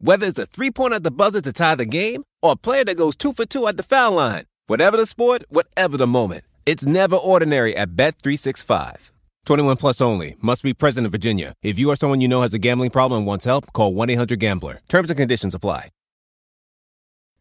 Whether it's a three pointer at the buzzer to tie the game or a player that goes two for two at the foul line. Whatever the sport, whatever the moment. It's never ordinary at Bet365. 21 plus only. Must be present in Virginia. If you or someone you know has a gambling problem and wants help, call 1 800 Gambler. Terms and conditions apply.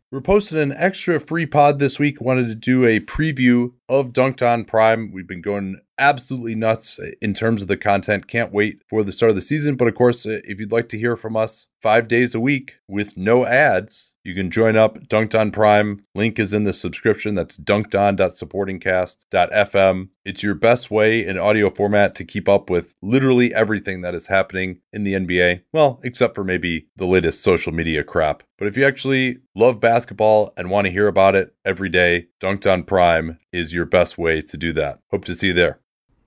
We're posting an extra free pod this week. Wanted to do a preview of Dunked On Prime. We've been going absolutely nuts in terms of the content. Can't wait for the start of the season. But of course, uh, if you'd like to hear from us five days a week with no ads, you can join up Dunked On Prime. Link is in the subscription. That's dunkedon.supportingcast.fm. It's your best way in audio format to keep up with literally everything that is happening in the NBA. Well, except for maybe the latest social media crap. But if you actually love basketball and want to hear about it every day, Dunked On Prime is your best way to do that. Hope to see you there.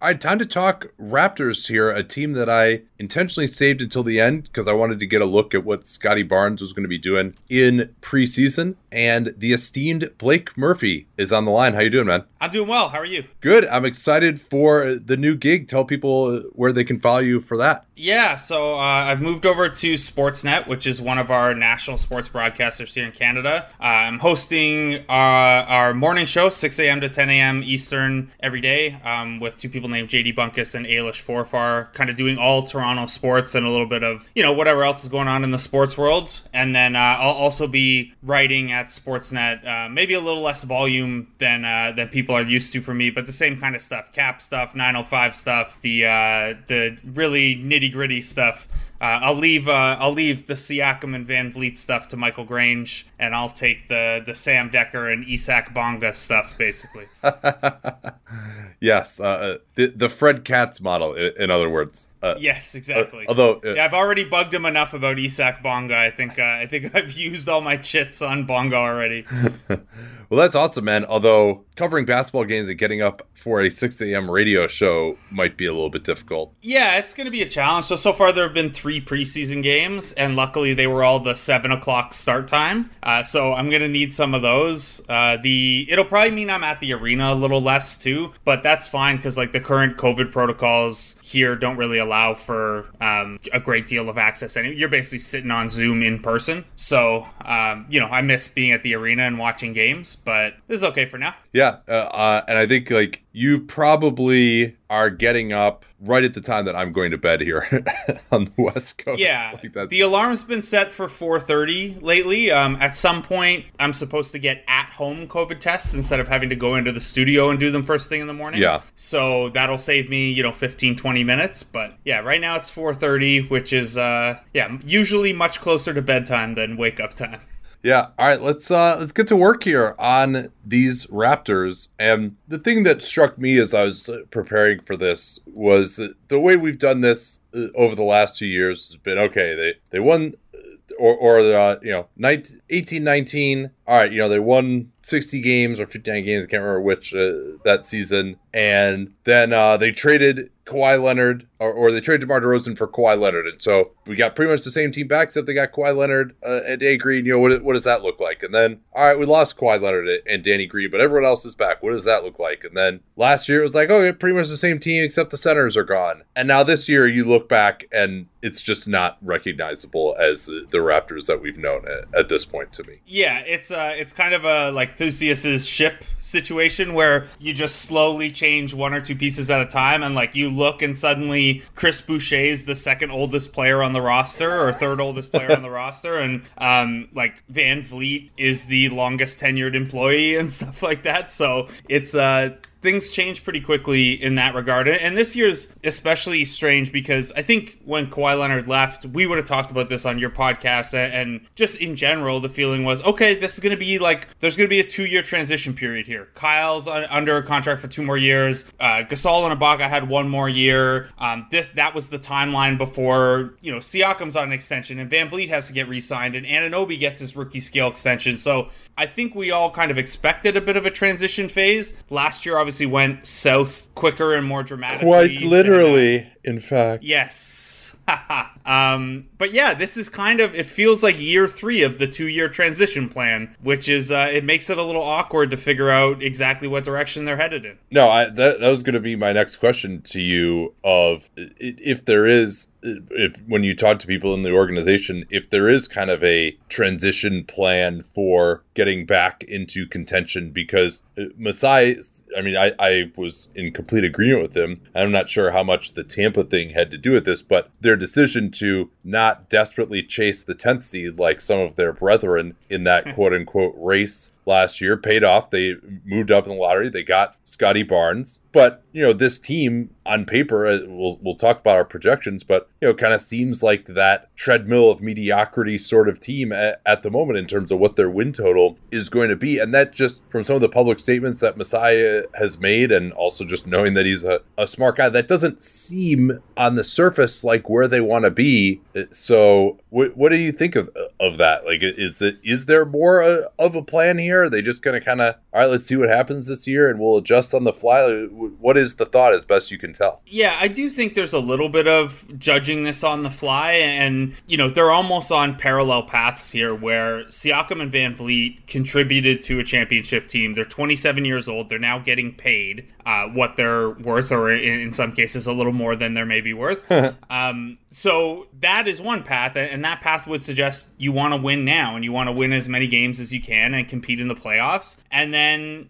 All right, time to talk Raptors here, a team that I intentionally saved until the end because I wanted to get a look at what Scottie Barnes was going to be doing in preseason. And the esteemed Blake Murphy is on the line. How you doing, man? I'm doing well. How are you? Good. I'm excited for the new gig. Tell people where they can follow you for that. Yeah, so uh, I've moved over to Sportsnet, which is one of our national sports broadcasters here in Canada. Uh, I'm hosting our, our, morning show, 6 a.m. to 10 a.m. Eastern every day, um, with two people named JD Bunkis and Ailish Forfar, kind of doing all Toronto sports and a little bit of, you know, whatever else is going on in the sports world. And then uh, I'll also be writing at Sportsnet, uh, maybe a little less volume than uh, than people are used to for me, but the same kind of stuff, cap stuff, 905 stuff, the uh, the really nitty gritty stuff. Uh, I'll leave uh, I'll leave the Siakam and VanVleet stuff to Michael Grange, and I'll take the the Sam Dekker and Isak Bonga stuff, basically. yes, uh, uh, the the Fred Katz model, in other words. Uh, yes, exactly. Uh, although yeah, I've already bugged him enough about Isak Bonga. I think I think I've used all my chits on Bonga already. well, that's awesome, man. Although covering basketball games and getting up for a 6 a.m. radio show might be a little bit difficult. Yeah, it's going to be a challenge. So so far there have been three preseason games, and luckily they were all the seven o'clock start time. Uh, so I'm going to need some of those. Uh, the it'll probably mean I'm at the arena a little less too, but that's fine because like the current COVID protocols here don't really allow for um, a great deal of access. And you're basically sitting on Zoom in person. So, um, you know, I miss being at the arena and watching games, but this is okay for now. Yeah. Uh, uh, and I think like you probably are getting up right at the time that I'm going to bed here on the West Coast. Yeah, like the alarm's been set for 4:30 lately. Um, at some point, I'm supposed to get at-home COVID tests instead of having to go into the studio and do them first thing in the morning. Yeah. So that'll save me, you know, 15, 20 minutes. But yeah, right now it's 4:30, which is uh, yeah, usually much closer to bedtime than wake up time. Yeah. All right. Let's uh let's get to work here on these Raptors. And the thing that struck me as I was preparing for this was that the way we've done this uh, over the last two years has been okay. They they won uh, or or uh, you know 19, 18 19 all right you know they won 60 games or 59 games i can't remember which uh, that season and then uh, they traded Kawhi Leonard, or, or they traded DeMar DeRozan for Kawhi Leonard. And so we got pretty much the same team back, except they got Kawhi Leonard uh, and Danny Green. You know, what, what does that look like? And then, all right, we lost Kawhi Leonard and Danny Green, but everyone else is back. What does that look like? And then last year it was like, oh, pretty much the same team, except the centers are gone. And now this year you look back and it's just not recognizable as the Raptors that we've known at, at this point to me. Yeah, it's uh, it's kind of a like Theseus's ship situation where you just slowly change one or two pieces at a time, and like you look and suddenly Chris Boucher is the second oldest player on the roster or third oldest player on the roster, and um, like VanVleet is the longest tenured employee and stuff like that. So it's uh things change pretty quickly in that regard. And this year's especially strange because I think when Kawhi Leonard left, we would have talked about this on your podcast. And just in general, the feeling was okay, this is going to be like, there's going to be a two year transition period here. Kyle's under a contract for two more years. Uh, Gasol and Ibaka had one more year. Um, this That was the timeline before, you know, Siakam's on an extension and VanVleet has to get re signed and Anunoby gets his rookie scale extension. So I think we all kind of expected a bit of a transition phase. Last year, obviously, went south quicker and more dramatically. Quite literally, in fact. Yes. um, but yeah, this is kind of it feels like year three of the two year transition plan, which is uh, it makes it a little awkward to figure out exactly what direction they're headed in. No, I, that that was going to be my next question to you of if there is if when you talk to people in the organization, if there is kind of a transition plan for getting back into contention, because uh, Masai, I mean, I, I was in complete agreement with him. I'm not sure how much the Tampa thing had to do with this, but their decision to not desperately chase the 10th seed like some of their brethren in that hmm. quote unquote race last year paid off. They moved up in the lottery. They got Scottie Barnes. But, you know, this team on paper, uh, we'll, we'll talk about our projections, but, you know, kind of seems like that treadmill of mediocrity sort of team at, at, the moment in terms of what their win total is going to be. And that just from some of the public statements that Masai has made and also just knowing that he's a, a smart guy, that doesn't seem on the surface like where they want to be. So, what, what do you think of, of that? Like, is it, is there more uh, of a plan here? Are they just going to kind of, all right, let's see what happens this year and we'll adjust on the fly? What is the thought as best you can tell? Yeah, I do think there's a little bit of judging this on the fly. And, you know, they're almost on parallel paths here where Siakam and VanVleet contributed to a championship team. They're 27 years old. They're now getting paid uh, what they're worth, or in, some cases, a little more than they're maybe worth. um, so that is one path, and that path would suggest you want to win now, and you want to win as many games as you can and compete in the playoffs. And then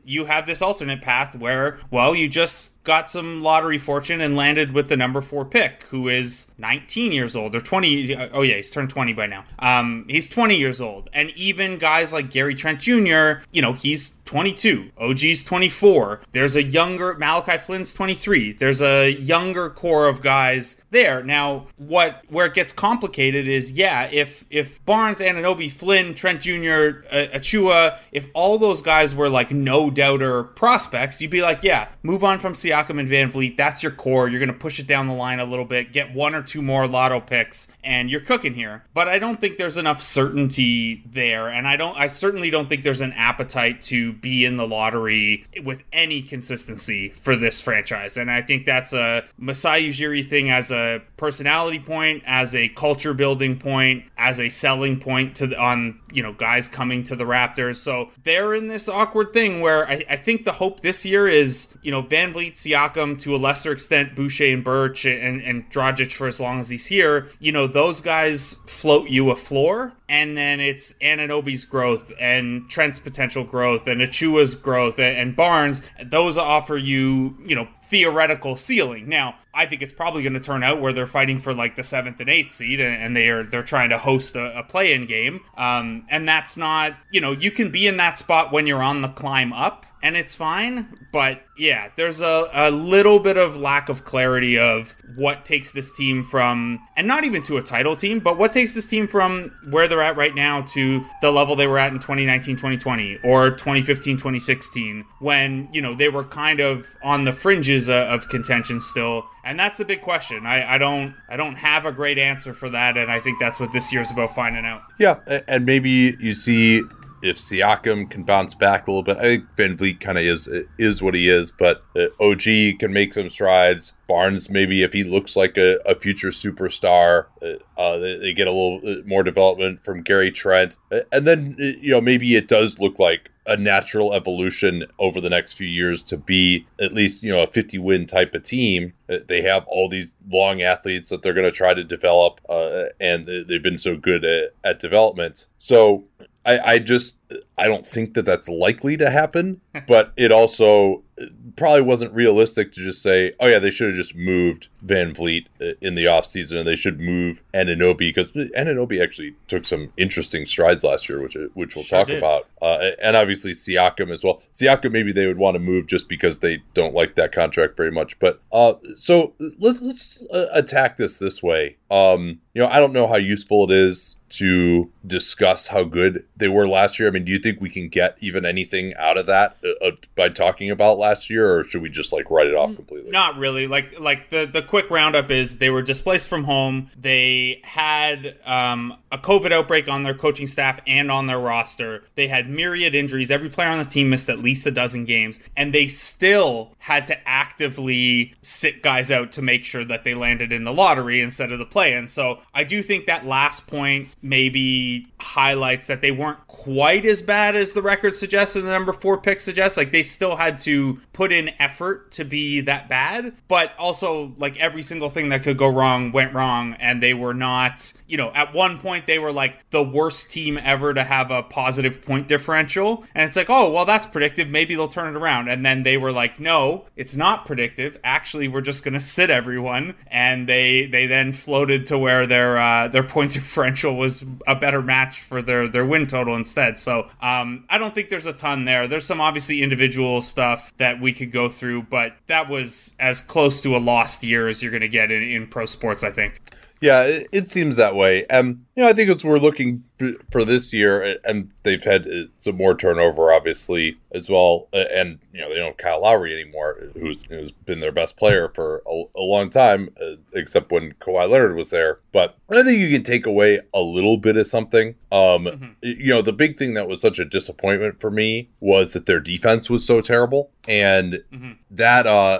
you have this alternate path where, well, you just got some lottery fortune and landed with the number four pick, who is 19 years old or 20. Oh yeah, he's turned 20 by now. Um, he's 20 years old, and even guys like Gary Trent Jr. You know, he's 22. OG's 24. There's a younger Malachi Flynn's 23. There's a younger core of guys there. Now, what where it gets complicated is yeah, if if Barnes, Anunoby, Flynn, Trent Jr., uh, Achiuwa, if all those guys were like no doubter prospects, you'd be like, yeah, move on from Siakam and VanVleet. That's your core. You're going to push it down the line a little bit, get one or two more lotto picks, and you're cooking here. But I don't think there's enough certainty there, and I don't. I certainly don't think there's an appetite to be in the lottery with any consistency for this franchise. And I think that's a Masai Ujiri thing as a personality point, as a culture building point, as a selling point to the, on you know guys coming to the Raptors. So they're in this awkward thing where I, I think the hope this year is you know Van VanVleet, Siakam, to a lesser extent Boucher and Birch and and Dragic for as long as he's here. You know those guys float you a floor and then it's Anunoby's growth and Trent's potential growth and Achiuwa's growth and, and Barnes. Those offer you, you know, theoretical ceiling. Now, I think it's probably going to turn out where they're fighting for like the seventh and eighth seed, and, and they are they're trying to host a, a play-in game. Um, and that's not, you know, you can be in that spot when you're on the climb up and it's fine. But yeah, there's a, a little bit of lack of clarity of what takes this team from, and not even to a title team, but what takes this team from where they're at right now to the level they were at in 2019 2020 or 2015 2016 when, you know, they were kind of on the fringes of contention still. And that's the big question. I, I don't I don't have a great answer for that, and I think that's what this year is about finding out. Yeah, and maybe you see if Siakam can bounce back a little bit, I think VanVleet kind of is is what he is, but uh, OG can make some strides. Barnes, maybe if he looks like a, a future superstar, uh, uh, they, they, get a little uh, more development from Gary Trent, and then you know maybe it does look like a natural evolution over the next few years to be at least you know a 50 win type of team. They have all these long athletes that they're going to try to develop uh, and they've been so good at, at development. So I, I just I don't think that that's likely to happen, but it also probably wasn't realistic to just say, oh, yeah, they should have just moved VanVleet uh, in the offseason and they should move Anunoby because Anunoby actually took some interesting strides last year, which which we'll sure talk did. about. Uh, and obviously Siakam as well. Siakam, maybe they would want to move just because they don't like that contract very much. But uh, so let's, let's uh, attack this this way. Um, you know, I don't know how useful it is to discuss how good they were last year? I mean, do you think we can get even anything out of that uh, uh, by talking about last year, or should we just like write it off completely? Not really. Like like the the quick roundup is they were displaced from home. They had um, a COVID outbreak on their coaching staff and on their roster. They had myriad injuries. Every player on the team missed at least a dozen games, and they still had to actively sit guys out to make sure that they landed in the lottery instead of the play. And so I do think that last point maybe highlights that they weren't quite as bad as the record suggests and the number four pick suggests. Like they still had to put in effort to be that bad, but also like every single thing that could go wrong went wrong, and they were not, you know, at one point they were like the worst team ever to have a positive point differential. And it's like, oh, well, that's predictive. Maybe they'll turn it around. And then they were like, no, it's not predictive. Actually, we're just to sit everyone. And they they then floated to where their uh, their point differential was a better match for their their win total instead. So um, I don't think there's a ton there. There's some obviously individual stuff that we could go through, but that was as close to a lost year as you're going to get in, in pro sports, I think. Yeah, it, it, seems that way. Um, you know, I think as we're looking for, for, this year, and they've had uh, some more turnover, obviously, as well. And you know, they don't have Kyle Lowry anymore, who's who's been their best player for a, a long time, uh, except when Kawhi Leonard was there. But I think you can take away a little bit of something. Um, mm-hmm. you know, the big thing that was such a disappointment for me was that their defense was so terrible, and mm-hmm. that uh,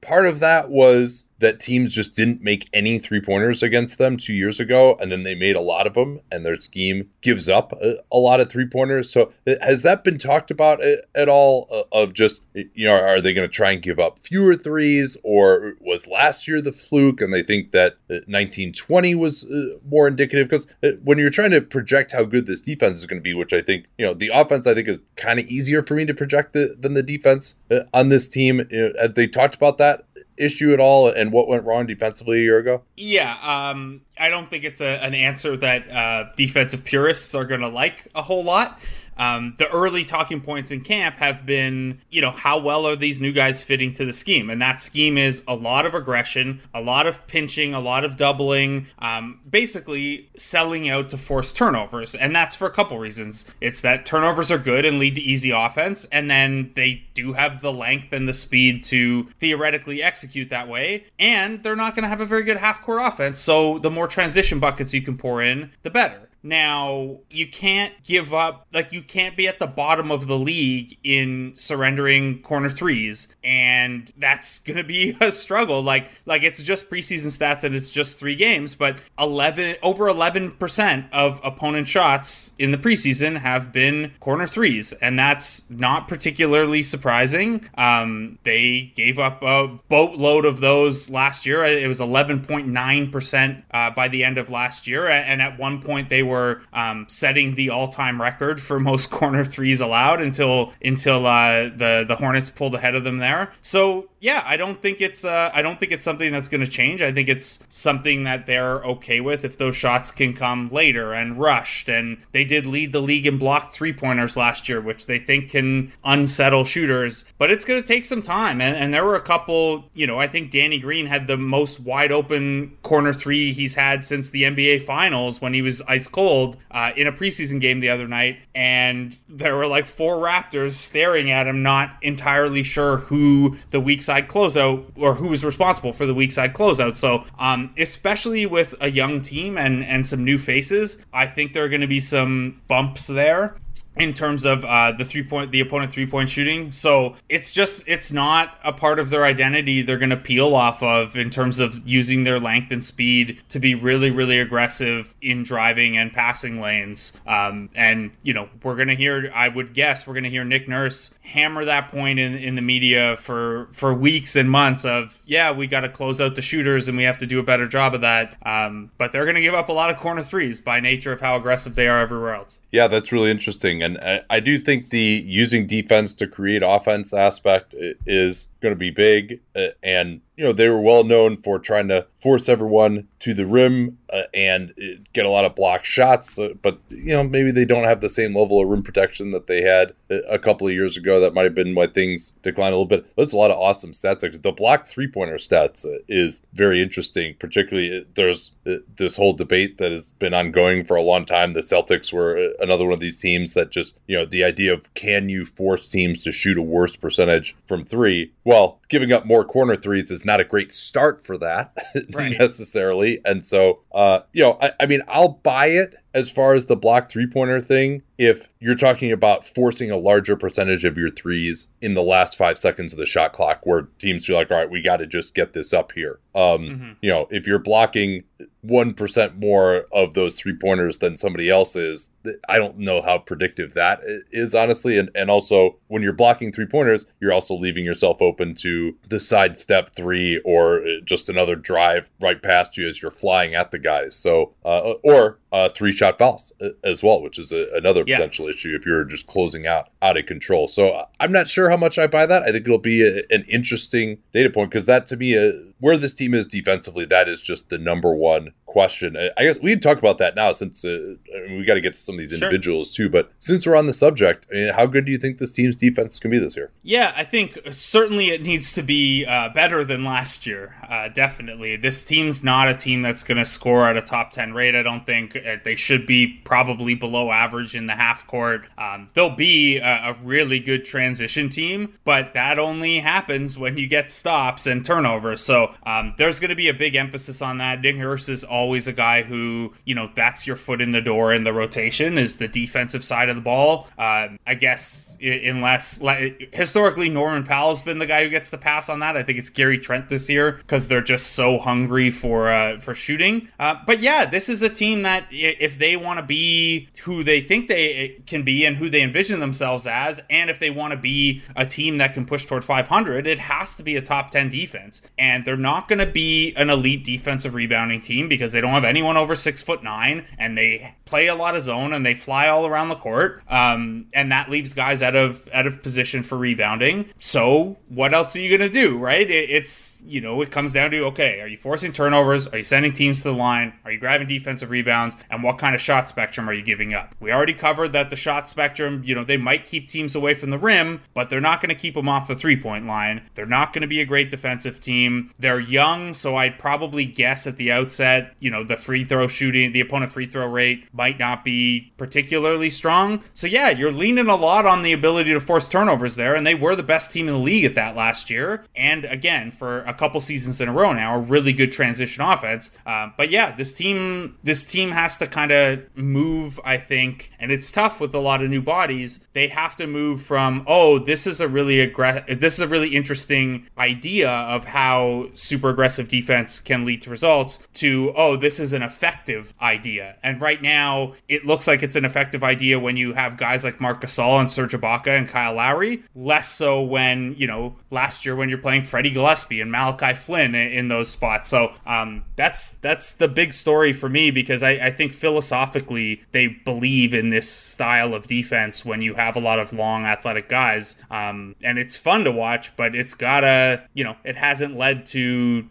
part of that was that teams just didn't make any three pointers against them two years ago, and then they made a lot of them, and their scheme gives up a, a lot of three pointers. So, uh, has that been talked about at all? Uh, of just, you know, are they going to try and give up fewer threes, or was last year the fluke, and they think that 1920 uh, was more indicative? Because when you're trying to project how good this defense is going to be, which I think, you know, the offense I think is kind of easier for me to project the, than the defense on this team. You know, have they talked about that issue at all and what went wrong defensively a year ago? Yeah, um, I don't think it's a, an answer that uh, defensive purists are going to like a whole lot. Um, the early talking points in camp have been, you know, how well are these new guys fitting to the scheme? And that scheme is a lot of aggression, a lot of pinching, a lot of doubling, um, basically selling out to force turnovers. And that's for a couple reasons. It's that turnovers are good and lead to easy offense, and then they do have the length and the speed to theoretically execute that way. And they're not going to have a very good half court offense. So the more transition buckets you can pour in, the better. Now, you can't give up, like, you can't be at the bottom of the league in surrendering corner threes. And that's going to be a struggle. Like, like it's just preseason stats and it's just three games, but 11, over 11% of opponent shots in the preseason have been corner threes. And that's not particularly surprising. Um, they gave up a boatload of those last year. It was 11.9% uh, by the end of last year. And at one point, they were were um, setting the all-time record for most corner threes allowed until until uh, the the Hornets pulled ahead of them there. So yeah, I don't think it's uh, I don't think it's something that's going to change. I think it's something that they're okay with if those shots can come later and rushed. And they did lead the league in blocked three pointers last year, which they think can unsettle shooters. But it's going to take some time. And, and there were a couple. You know, I think Danny Green had the most wide open corner three he's had since the NBA Finals when he was ice cold uh, in a preseason game the other night, and there were like four Raptors staring at him, not entirely sure who the weak side closeout or who was responsible for the weak side closeout. So, um, especially with a young team and and some new faces, I think there are going to be some bumps there in terms of uh, the three point the opponent three point shooting. So it's just it's not a part of their identity they're going to peel off of in terms of using their length and speed to be really really aggressive in driving and passing lanes. Um, and you know we're going to hear i would guess we're going to hear nick nurse hammer that point in, in the media for for weeks and months of yeah we got to close out the shooters and we have to do a better job of that. Um, but they're going to give up a lot of corner threes by nature of how aggressive they are everywhere else. Yeah that's really interesting interesting. And I, I do think the using defense to create offense aspect is going to be big. Uh, and, you know, they were well known for trying to force everyone to the rim uh, and uh, get a lot of block shots. Uh, but, you know, maybe they don't have the same level of rim protection that they had a couple of years ago. That might have been why things declined a little bit. There's a lot of awesome stats. Like the block three pointer stats uh, is very interesting, particularly uh, there's this whole debate that has been ongoing for a long time. The Celtics were another one of these teams that just, you know, the idea of can you force teams to shoot a worse percentage from three? Well, giving up more corner threes is not a great start for that right. necessarily. And so, uh, you know, I, I mean, I'll buy it as far as the block three pointer thing if you're talking about forcing a larger percentage of your threes in the last five seconds of the shot clock where teams feel like all right we got to just get this up here. Um, mm-hmm. you know if you're blocking 1% more of those three pointers than somebody else is i don't know how predictive that is honestly. And, and also when you're blocking three pointers you're also leaving yourself open to the side step three or just another drive right past you as you're flying at the guys. So uh, or uh, three shot fouls uh, as well, which is a, another yeah. potential issue if you're just closing out out of control. So I'm not sure how much I buy that. I think it'll be a, an interesting data point because that to me, uh, where this team is defensively, that is just the number one question. I guess we can talk about that now since uh, we got to get to some of these individuals sure. too. But since we're on the subject, I mean, how good do you think this team's defense can be this year? Yeah, I think certainly it needs to be uh, better than last year. Uh, definitely, this team's not a team that's going to score at a top ten rate. I don't think uh, they should be probably below average in the half court. Um, they'll be a, a really good transition team, but that only happens when you get stops and turnovers. So um, there's going to be a big emphasis on that. Nick Nurse is always a guy who, you know, that's your foot in the door in the rotation is the defensive side of the ball. Uh, I guess unless like, historically Norman Powell's been the guy who gets the pass on that. I think it's Gary Trent this year because they're just so hungry for uh, for shooting. Uh, but yeah, this is a team that if they want to be who they think they can be and who they envision themselves as, and if they want to be a team that can push toward 500, it has to be a top 10 defense. And they're not going to be an elite defensive rebounding team because they don't have anyone over six foot nine, and they play a lot of zone and they fly all around the court. Um, and that leaves guys out of out of position for rebounding. So what else are you gonna do, right? It, it's you know it comes down to okay, are you forcing turnovers? Are you sending teams to the line? Are you grabbing defensive rebounds? And what kind of shot spectrum are you giving up? We already covered that the shot spectrum, you know, they might keep teams away from the rim, but they're not going to keep them off the three point line. They're not going to be a great defensive team. They're young, so I'd probably guess at the outset you know the free throw shooting, the opponent free throw rate might not be particularly strong. So yeah, you're leaning a lot on the ability to force turnovers there, and they were the best team in the league at that last year. And again, for a couple seasons in a row now, a really good transition offense. Uh, but yeah, this team this team has to kind of move, I think, and it's tough with a lot of new bodies. They have to move from oh, this is a really aggressive, this is a really interesting idea of how super aggressive defense can lead to results to oh this is an effective idea. And right now, it looks like it's an effective idea when you have guys like Marc Gasol and Serge Ibaka and Kyle Lowry. Less so when, you know, last year when you're playing Freddie Gillespie and Malachi Flynn in, in those spots. So um, that's that's the big story for me because I, I think philosophically they believe in this style of defense when you have a lot of long athletic guys. Um, and it's fun to watch, but it's gotta, you know, it hasn't led to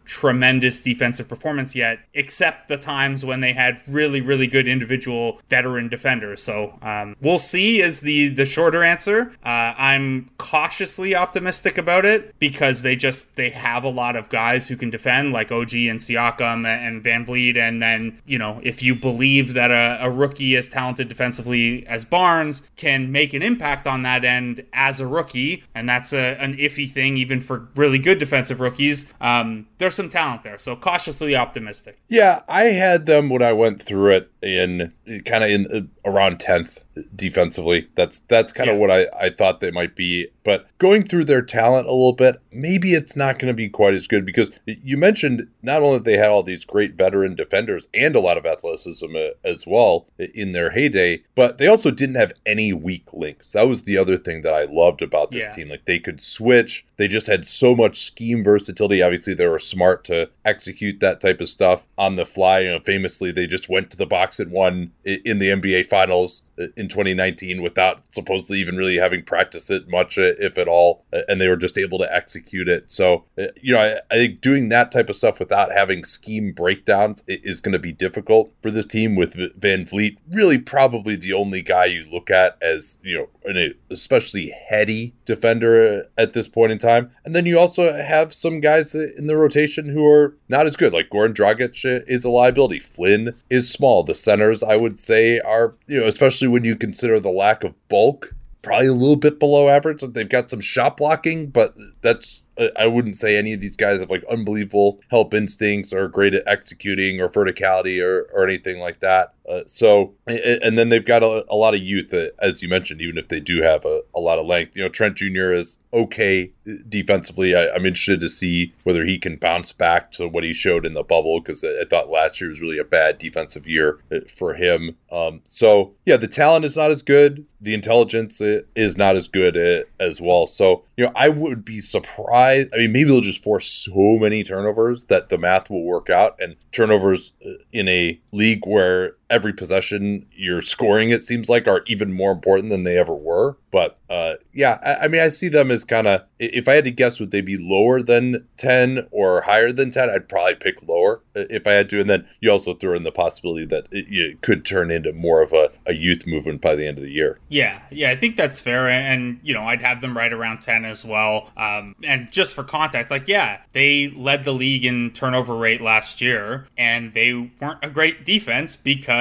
tremendous defensive performance yet, except the times when they had really, really good individual veteran defenders. So um, we'll see. Is the the shorter answer? Uh, I'm cautiously optimistic about it because they just they have a lot of guys who can defend, like OG and Siakam and Van VanVleet, and then you know if you believe that a, a rookie as talented defensively as Barnes can make an impact on that end as a rookie, and that's a, an iffy thing even for really good defensive rookies. Um, there's some talent there, so cautiously optimistic. Yeah, I had them when I went through it in kind of in uh, around 10th defensively. That's that's kind of yeah. what I, I thought they might be. But going through their talent a little bit, maybe it's not going to be quite as good because you mentioned not only that they had all these great veteran defenders and a lot of athleticism uh, as well in their heyday, but they also didn't have any weak links. That was the other thing that I loved about this yeah. team. Like they could switch. They just had so much scheme versatility. Obviously, they were smart to execute that type of stuff on the fly. You know, famously, they just went to the box and won in the NBA Finals in 2019 without supposedly even really having practiced it much, uh, if at all, and they were just able to execute it. So, uh, you know, I, I think doing that type of stuff without having scheme breakdowns is going to be difficult for this team. With VanVleet, really probably the only guy you look at as you know, an especially heady defender at this point in time. And then you also have some guys in the rotation who are not as good. Like Goran Dragic is a liability. Flynn is small. The centers, I would say, are you know, especially when you consider the lack of bulk, probably a little bit below average. They've got some shot blocking, but that's I wouldn't say any of these guys have like unbelievable help instincts or great at executing or verticality or, or anything like that. Uh, so, and then they've got a, a lot of youth, uh, as you mentioned, even if they do have a, a, lot of length. You know, Trent Jr. is okay defensively. I, am interested to see whether he can bounce back to what he showed in the bubble because I, I, thought last year was really a bad defensive year uh, for him. Um, so, yeah, the talent is not as good. The intelligence uh, is not as good as well. So, you know, I would be surprised. I mean, maybe they'll just force so many turnovers that the math will work out. And turnovers uh, in a league where every possession you're scoring, it seems like, are even more important than they ever were. But uh, yeah, I, I, mean, I see them as kind of, if I had to guess, would they be lower than 10 or higher than 10? I'd probably pick lower if I had to. And then you also throw in the possibility that it, it could turn into more of a, a, youth movement by the end of the year. Yeah, yeah, I think that's fair. And, you know, I'd have them right around 10 as well. Um, and just for context, like, yeah, they led the league in turnover rate last year, and they weren't a great defense because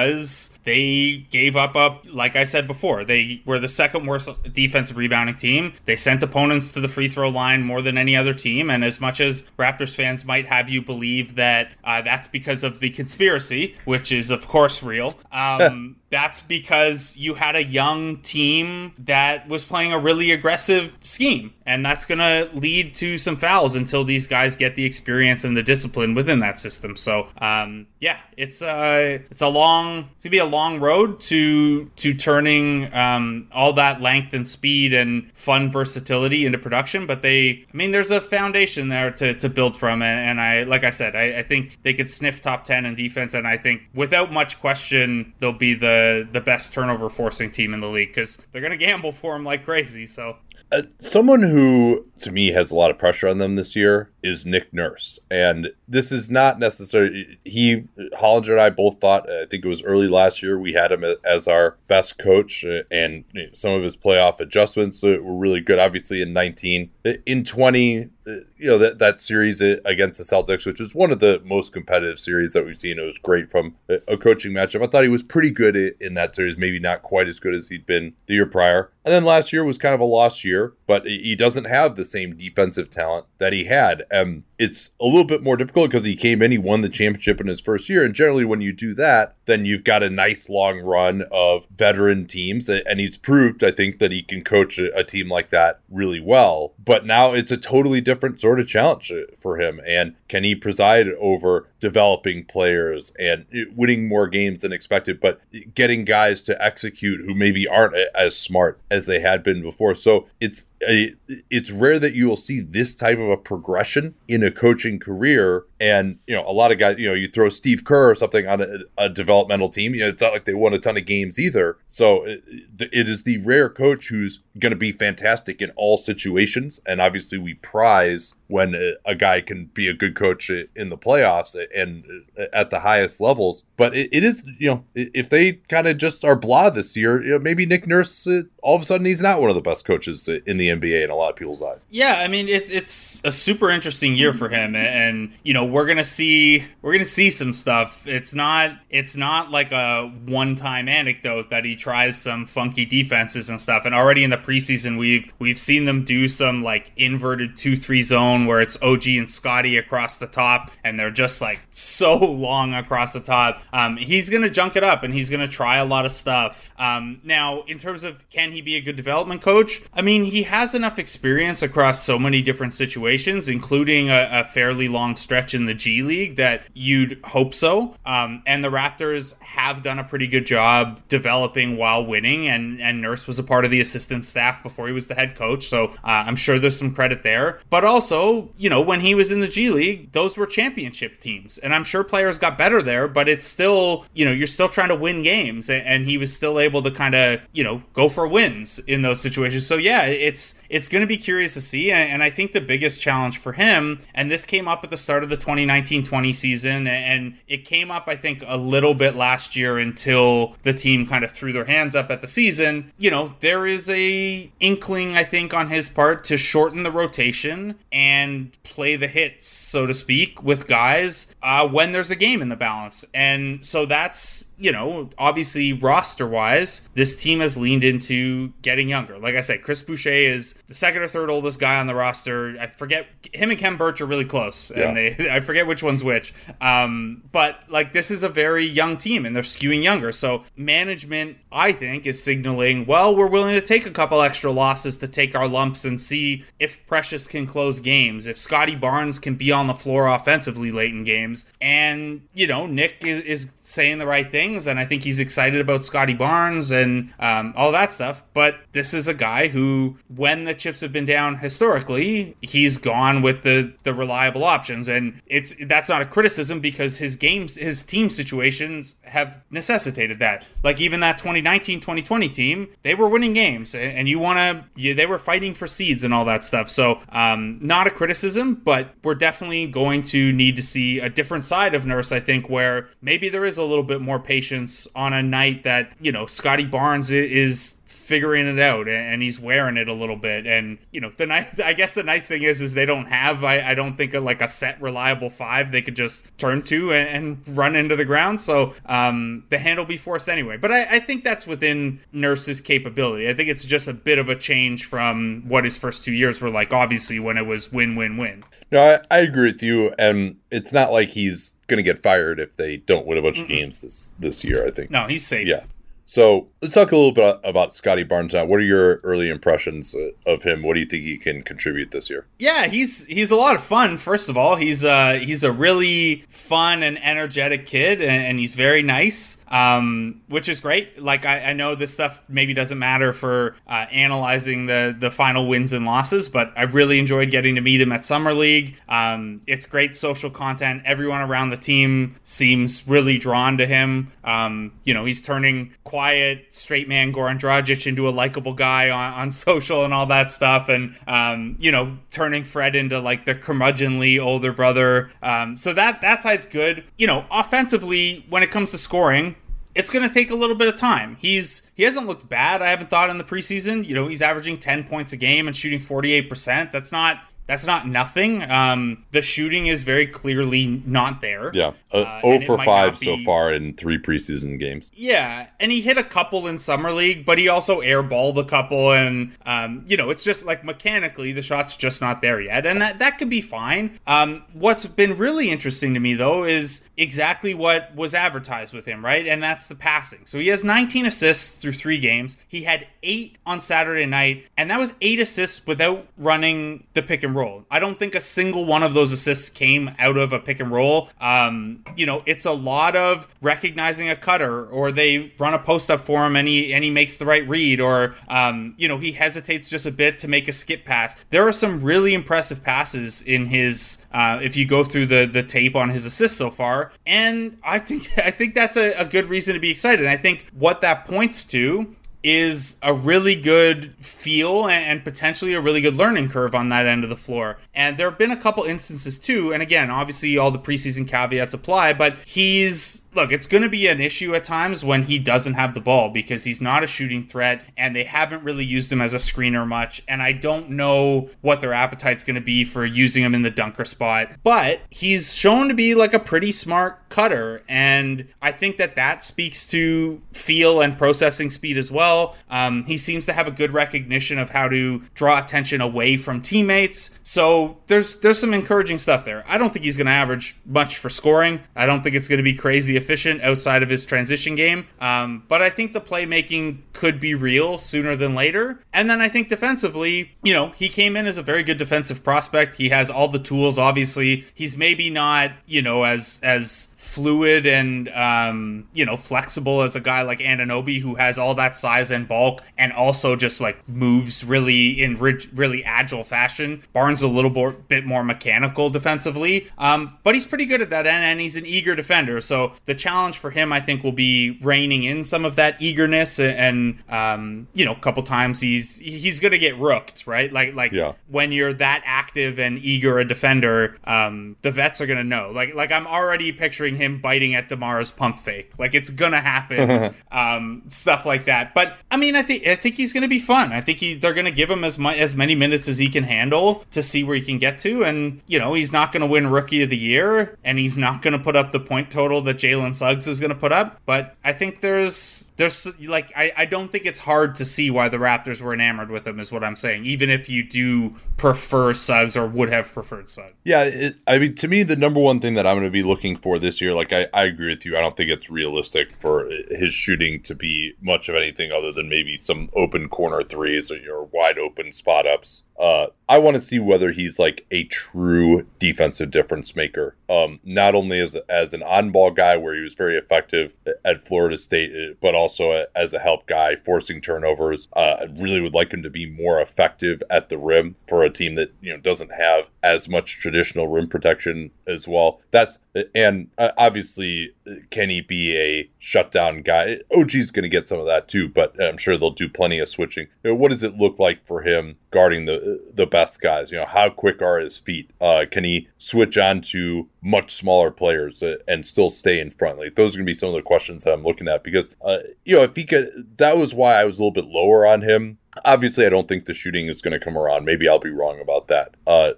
they gave up up like I said before. They were the second worst defensive rebounding team. They sent opponents to the free throw line more than any other team. And as much as Raptors fans might have you believe that uh, that's because of the conspiracy, which is of course real, um, that's because you had a young team that was playing a really aggressive scheme and that's going to lead to some fouls until these guys get the experience and the discipline within that system. So um, yeah it's uh it's a long it's gonna be a long road to to turning um, all that length and speed and fun versatility into production but they i mean there's a foundation there to, to build from and, and i like i said I, I think they could sniff top 10 in defense and i think without much question they'll be the the best turnover forcing team in the league because they're going to gamble for him like crazy. So uh, someone who to me has a lot of pressure on them this year is Nick Nurse, and this is not necessarily he Hollinger and I both thought I think it was early last year we had him as our best coach, uh, and some of his playoff adjustments were really good. Obviously in 19, in 20 you know that that series against the Celtics, which was one of the most competitive series that we've seen. It was great from a coaching matchup. I thought he was pretty good in that series, maybe not quite as good as he'd been the year prior. And then last year was kind of a lost year, but he doesn't have the same defensive talent that he had. And it's a little bit more difficult because he came in, he won the championship in his first year. And generally, when you do that, then you've got a nice long run of veteran teams. And he's proved, I think, that he can coach a, team like that really well. But now it's a totally different sort of challenge uh, for him. And can he preside over developing players and uh, winning more games than expected, but getting guys to execute who maybe aren't uh, as smart as they had been before? So it's it's rare that you will see this type of a progression in a coaching career. And you know, a lot of guys, you know, you throw Steve Kerr or something on a, a developmental team. You know, it's not like they won a ton of games either. So it, it is the rare coach who's going to be fantastic in all situations. And obviously, we prize when a, guy can be a good coach in the playoffs and at the highest levels. But it, it is, you know, if they kind of just are blah this year, you know, maybe Nick Nurse uh, all of a sudden he's not one of the best coaches in the NBA in a lot of people's eyes. Yeah, I mean it's it's a super interesting year for him, and you know we're gonna see we're gonna see some stuff. It's not it's not like a one time anecdote that he tries some funky defenses and stuff. And already in the preseason we've we've seen them do some like inverted two three zone where it's OG and Scottie across the top, and they're just like so long across the top. Um, he's gonna junk it up, and he's gonna try a lot of stuff. Um, now in terms of can he be a good development coach? I mean he has enough experience across so many different situations, including a, a fairly long stretch in in the G League that you'd hope so. Um, and the Raptors have done a pretty good job developing while winning, and, and Nurse was a part of the assistant staff before he was the head coach. So uh, I'm sure there's some credit there. But also, you know, when he was in the G League, those were championship teams. And I'm sure players got better there, but it's still, you know, you're still trying to win games. And he was still able to kind of, you know, go for wins in those situations. So yeah, it's it's going to be curious to see. And I think the biggest challenge for him, and this came up at the start of the 2019 20 season, and it came up, I think, a little bit last year until the team kind of threw their hands up at the season. You know, there is a inkling, I think, on his part to shorten the rotation and play the hits, so to speak, with guys uh, when there's a game in the balance. And Um, so that's you know, obviously roster wise, this team has leaned into getting younger. Like I said, Chris Boucher is the second or third oldest guy on the roster. I forget him and Khem Birch are really close, yeah. and they I forget which one's which. Um, but like this is a very young team, and they're skewing younger. So management, I think, is signaling, well, we're willing to take a couple extra losses to take our lumps and see if Precious can close games, if Scottie Barnes can be on the floor offensively late in games, and you know Nick is, is saying the right thing things, and I think he's excited about Scottie Barnes and um, all that stuff. But this is a guy who, when the chips have been down historically, he's gone with the the reliable options, and it's that's not a criticism because his games, his team situations have necessitated that. Like even that 2019-2020 team, they were winning games, and you want to, they were fighting for seeds and all that stuff. So um, not a criticism, but we're definitely going to need to see a different side of Nurse. I think where maybe there is a little bit more patience patience on a night that you know Scottie Barnes is figuring it out and he's wearing it a little bit. And you know the nice i guess the nice thing is is they don't have i, I don't think like a set reliable five they could just turn to and, and run into the ground. So um, the hand will be forced anyway. But I, I think that's within nurse's capability. I think it's just a bit of a change from what his first two years were like obviously when it was win win win. No i, I agree with you and it's not like he's going to get fired if they don't win a bunch Mm-mm. of games this this year. I think. No, he's safe. Yeah. So let's talk a little bit about Scottie Barnes now. What are your early impressions of him? What do you think he can contribute this year? Yeah, he's he's a lot of fun. First of all, he's uh he's a really fun and energetic kid, and, and he's very nice, um, which is great. Like I, I, know this stuff maybe doesn't matter for uh, analyzing the the final wins and losses, but I really enjoyed getting to meet him at summer league. Um, it's great social content. Everyone around the team seems really drawn to him. Um, you know, he's turning quiet, straight man Goran Dragic into a likable guy on, on social and all that stuff. And, um, you know, turning Fred into like the curmudgeonly older brother. Um, so that, that side's good. You know, offensively, when it comes to scoring, it's going to take a little bit of time. He's he hasn't looked bad. I haven't thought in the preseason. You know, he's averaging 10 points a game and shooting 48%. That's not that's not nothing. Um, the shooting is very clearly not there. Yeah, uh, uh, 0 for 5 be... so far in three preseason games. Yeah, and he hit a couple in summer league, but he also airballed a couple, and um, you know, it's just like mechanically the shot's just not there yet, and that that could be fine. Um, what's been really interesting to me though is exactly what was advertised with him, right? And that's the passing. So he has 19 assists through three games. He had eight on Saturday night, and that was eight assists without running the pick and roll roll. I don't think a single one of those assists came out of a pick and roll. Um, you know, it's a lot of recognizing a cutter, or they run a post up for him and he and he makes the right read, or um, you know, he hesitates just a bit to make a skip pass. There are some really impressive passes in his. Uh, if you go through the the tape on his assists so far, and I think I think that's a, a good reason to be excited. I think what that points to is a really good feel and potentially a really good learning curve on that end of the floor. And there have been a couple instances too, and again, obviously all the preseason caveats apply, but he's look, it's going to be an issue at times when he doesn't have the ball because he's not a shooting threat and they haven't really used him as a screener much. And I don't know what their appetite's going to be for using him in the dunker spot. But he's shown to be like a pretty smart cutter. And I think that that speaks to feel and processing speed as well. Um, he seems to have a good recognition of how to draw attention away from teammates. So there's there's some encouraging stuff there. I don't think he's going to average much for scoring. I don't think it's going to be crazy efficient outside of his transition game. Um, but I think the playmaking could be real sooner than later. And then I think defensively, you know, he came in as a very good defensive prospect. He has all the tools. Obviously, he's maybe not, you know, as as fluid and um, you know flexible as a guy like Anunoby who has all that size and bulk and also just like moves really in really agile fashion. Barnes a little more, bit more mechanical defensively, um, but he's pretty good at that end and he's an eager defender. So the challenge for him, I think, will be reining in some of that eagerness and um, you know a couple times he's he's gonna get rooked, right? Like like yeah. when you're that active and eager a defender, um, the vets are gonna know. Like like I'm already picturing him biting at DeMar's pump fake. Like it's gonna happen, um, stuff like that. But I mean, I think I think he's gonna be fun. I think he they're gonna give him as much as many minutes as he can handle to see where he can get to. And you know, he's not gonna win Rookie of the Year, and he's not gonna put up the point total that Jalen Suggs is gonna put up. But I think there's there's like I, I don't think it's hard to see why the Raptors were enamored with him is what I'm saying even if you do prefer Suggs or would have preferred Suggs yeah it, I mean to me the number one thing that I'm going to be looking for this year like I, I agree with you. I don't think it's realistic for his shooting to be much of anything other than maybe some open corner threes or your wide open spot ups uh, I want to see whether he's like a true defensive difference maker. Um, not only as as an on ball guy where he was very effective at Florida State, but also as a help guy, forcing turnovers. Uh, I really would like him to be more effective at the rim for a team that you know doesn't have as much traditional rim protection as well. That's and uh, obviously, can he be a shutdown guy? OG's going to get some of that too, but I'm sure they'll do plenty of switching. You know, what does it look like for him guarding the the best guys? You know, how quick are his feet? Uh, can he switch on to much smaller players and still stay in front? Like those are going to be some of the questions that I'm looking at because uh, you know if he could, that was why I was a little bit lower on him Obviously, I don't think the shooting is going to come around. Maybe I'll be wrong about that. Uh,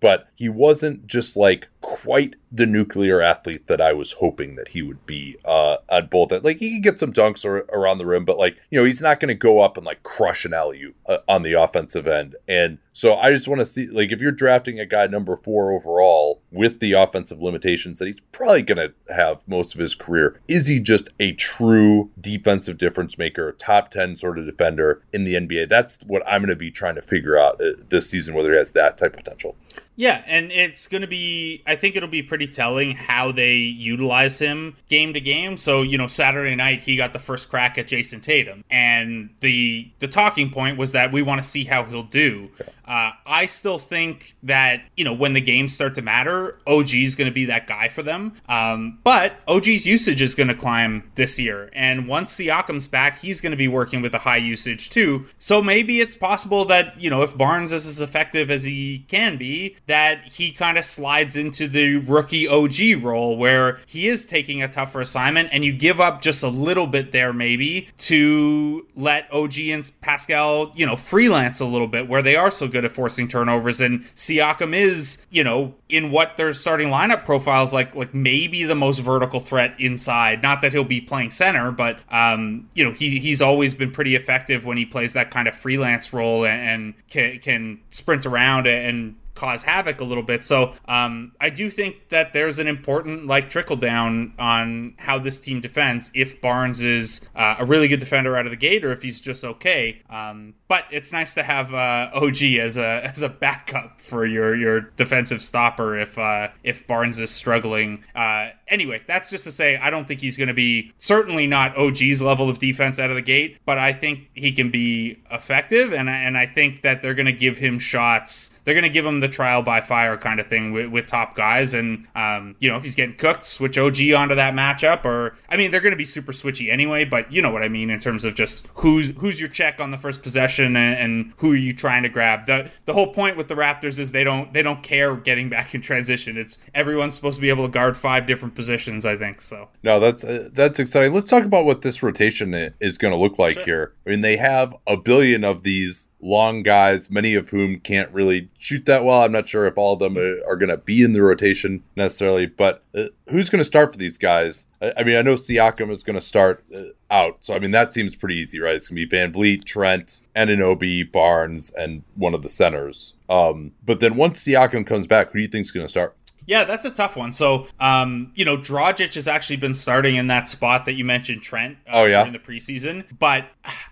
but he wasn't just like quite the nuclear athlete that I was hoping that he would be uh, on both. Like he can get some dunks or, around the rim, but like you know he's not going to go up and like crush an alley uh, on the offensive end. And so I just want to see like if you're drafting a guy number four overall with the offensive limitations that he's probably going to have most of his career, is he just a true defensive difference maker, top ten sort of defender in the NBA? That's what I'm going to be trying to figure out uh, this season whether he has that type of potential. Yeah, and it's going to be, I think it'll be pretty telling how they utilize him game to game. So, you know, Saturday night, he got the first crack at Jayson Tatum. And the the talking point was that we want to see how he'll do. Uh, I still think that, you know, when the games start to matter, OG is going to be that guy for them. Um, but OG's usage is going to climb this year. And once Siakam's back, he's going to be working with a high usage too. So maybe it's possible that, you know, if Barnes is as effective as he can be, that he kind of slides into the rookie OG role where he is taking a tougher assignment and you give up just a little bit there maybe to let OG and Pascal, you know, freelance a little bit where they are so good good at forcing turnovers, and Siakam is, you know, in what their starting lineup profiles like, like maybe the most vertical threat inside. Not that he'll be playing center, but um, you know, he he's always been pretty effective when he plays that kind of freelance role and, and can, can sprint around and cause havoc a little bit. So um, I do think that there's an important like trickle down on how this team defends if Barnes is uh, a really good defender out of the gate or if he's just okay. Um, but it's nice to have uh, OG as a as a backup for your your defensive stopper if uh, if Barnes is struggling. Uh, anyway, that's just to say I don't think he's going to be certainly not OG's level of defense out of the gate, but I think he can be effective, and and I think that they're going to give him shots. They're going to give him the trial by fire kind of thing with, with top guys. And, um, you know, if he's getting cooked, switch OG onto that matchup. Or, I mean, they're going to be super switchy anyway, but you know what I mean in terms of just who's who's your check on the first possession and, and who are you trying to grab. The, the whole point with the Raptors is they don't they don't care getting back in transition. It's everyone's supposed to be able to guard five different positions, I think. So, no, that's uh, that's exciting. Let's talk about what this rotation is going to look like sure. here. I mean, they have a billion of these long guys, many of whom can't really shoot that well. I'm not sure if all of them are, going to be in the rotation necessarily, but uh, who's going to start for these guys? I, I, mean, I know Siakam is going to start uh, out, so I mean that seems pretty easy, right? It's going to be VanVleet, Trent, Anunoby, Barnes, and one of the centers. Um, but then once Siakam comes back, who do you think is going to start? Yeah, that's a tough one. So, um, you know, Dragic has actually been starting in that spot that you mentioned, Trent. Uh, oh yeah, in the preseason. But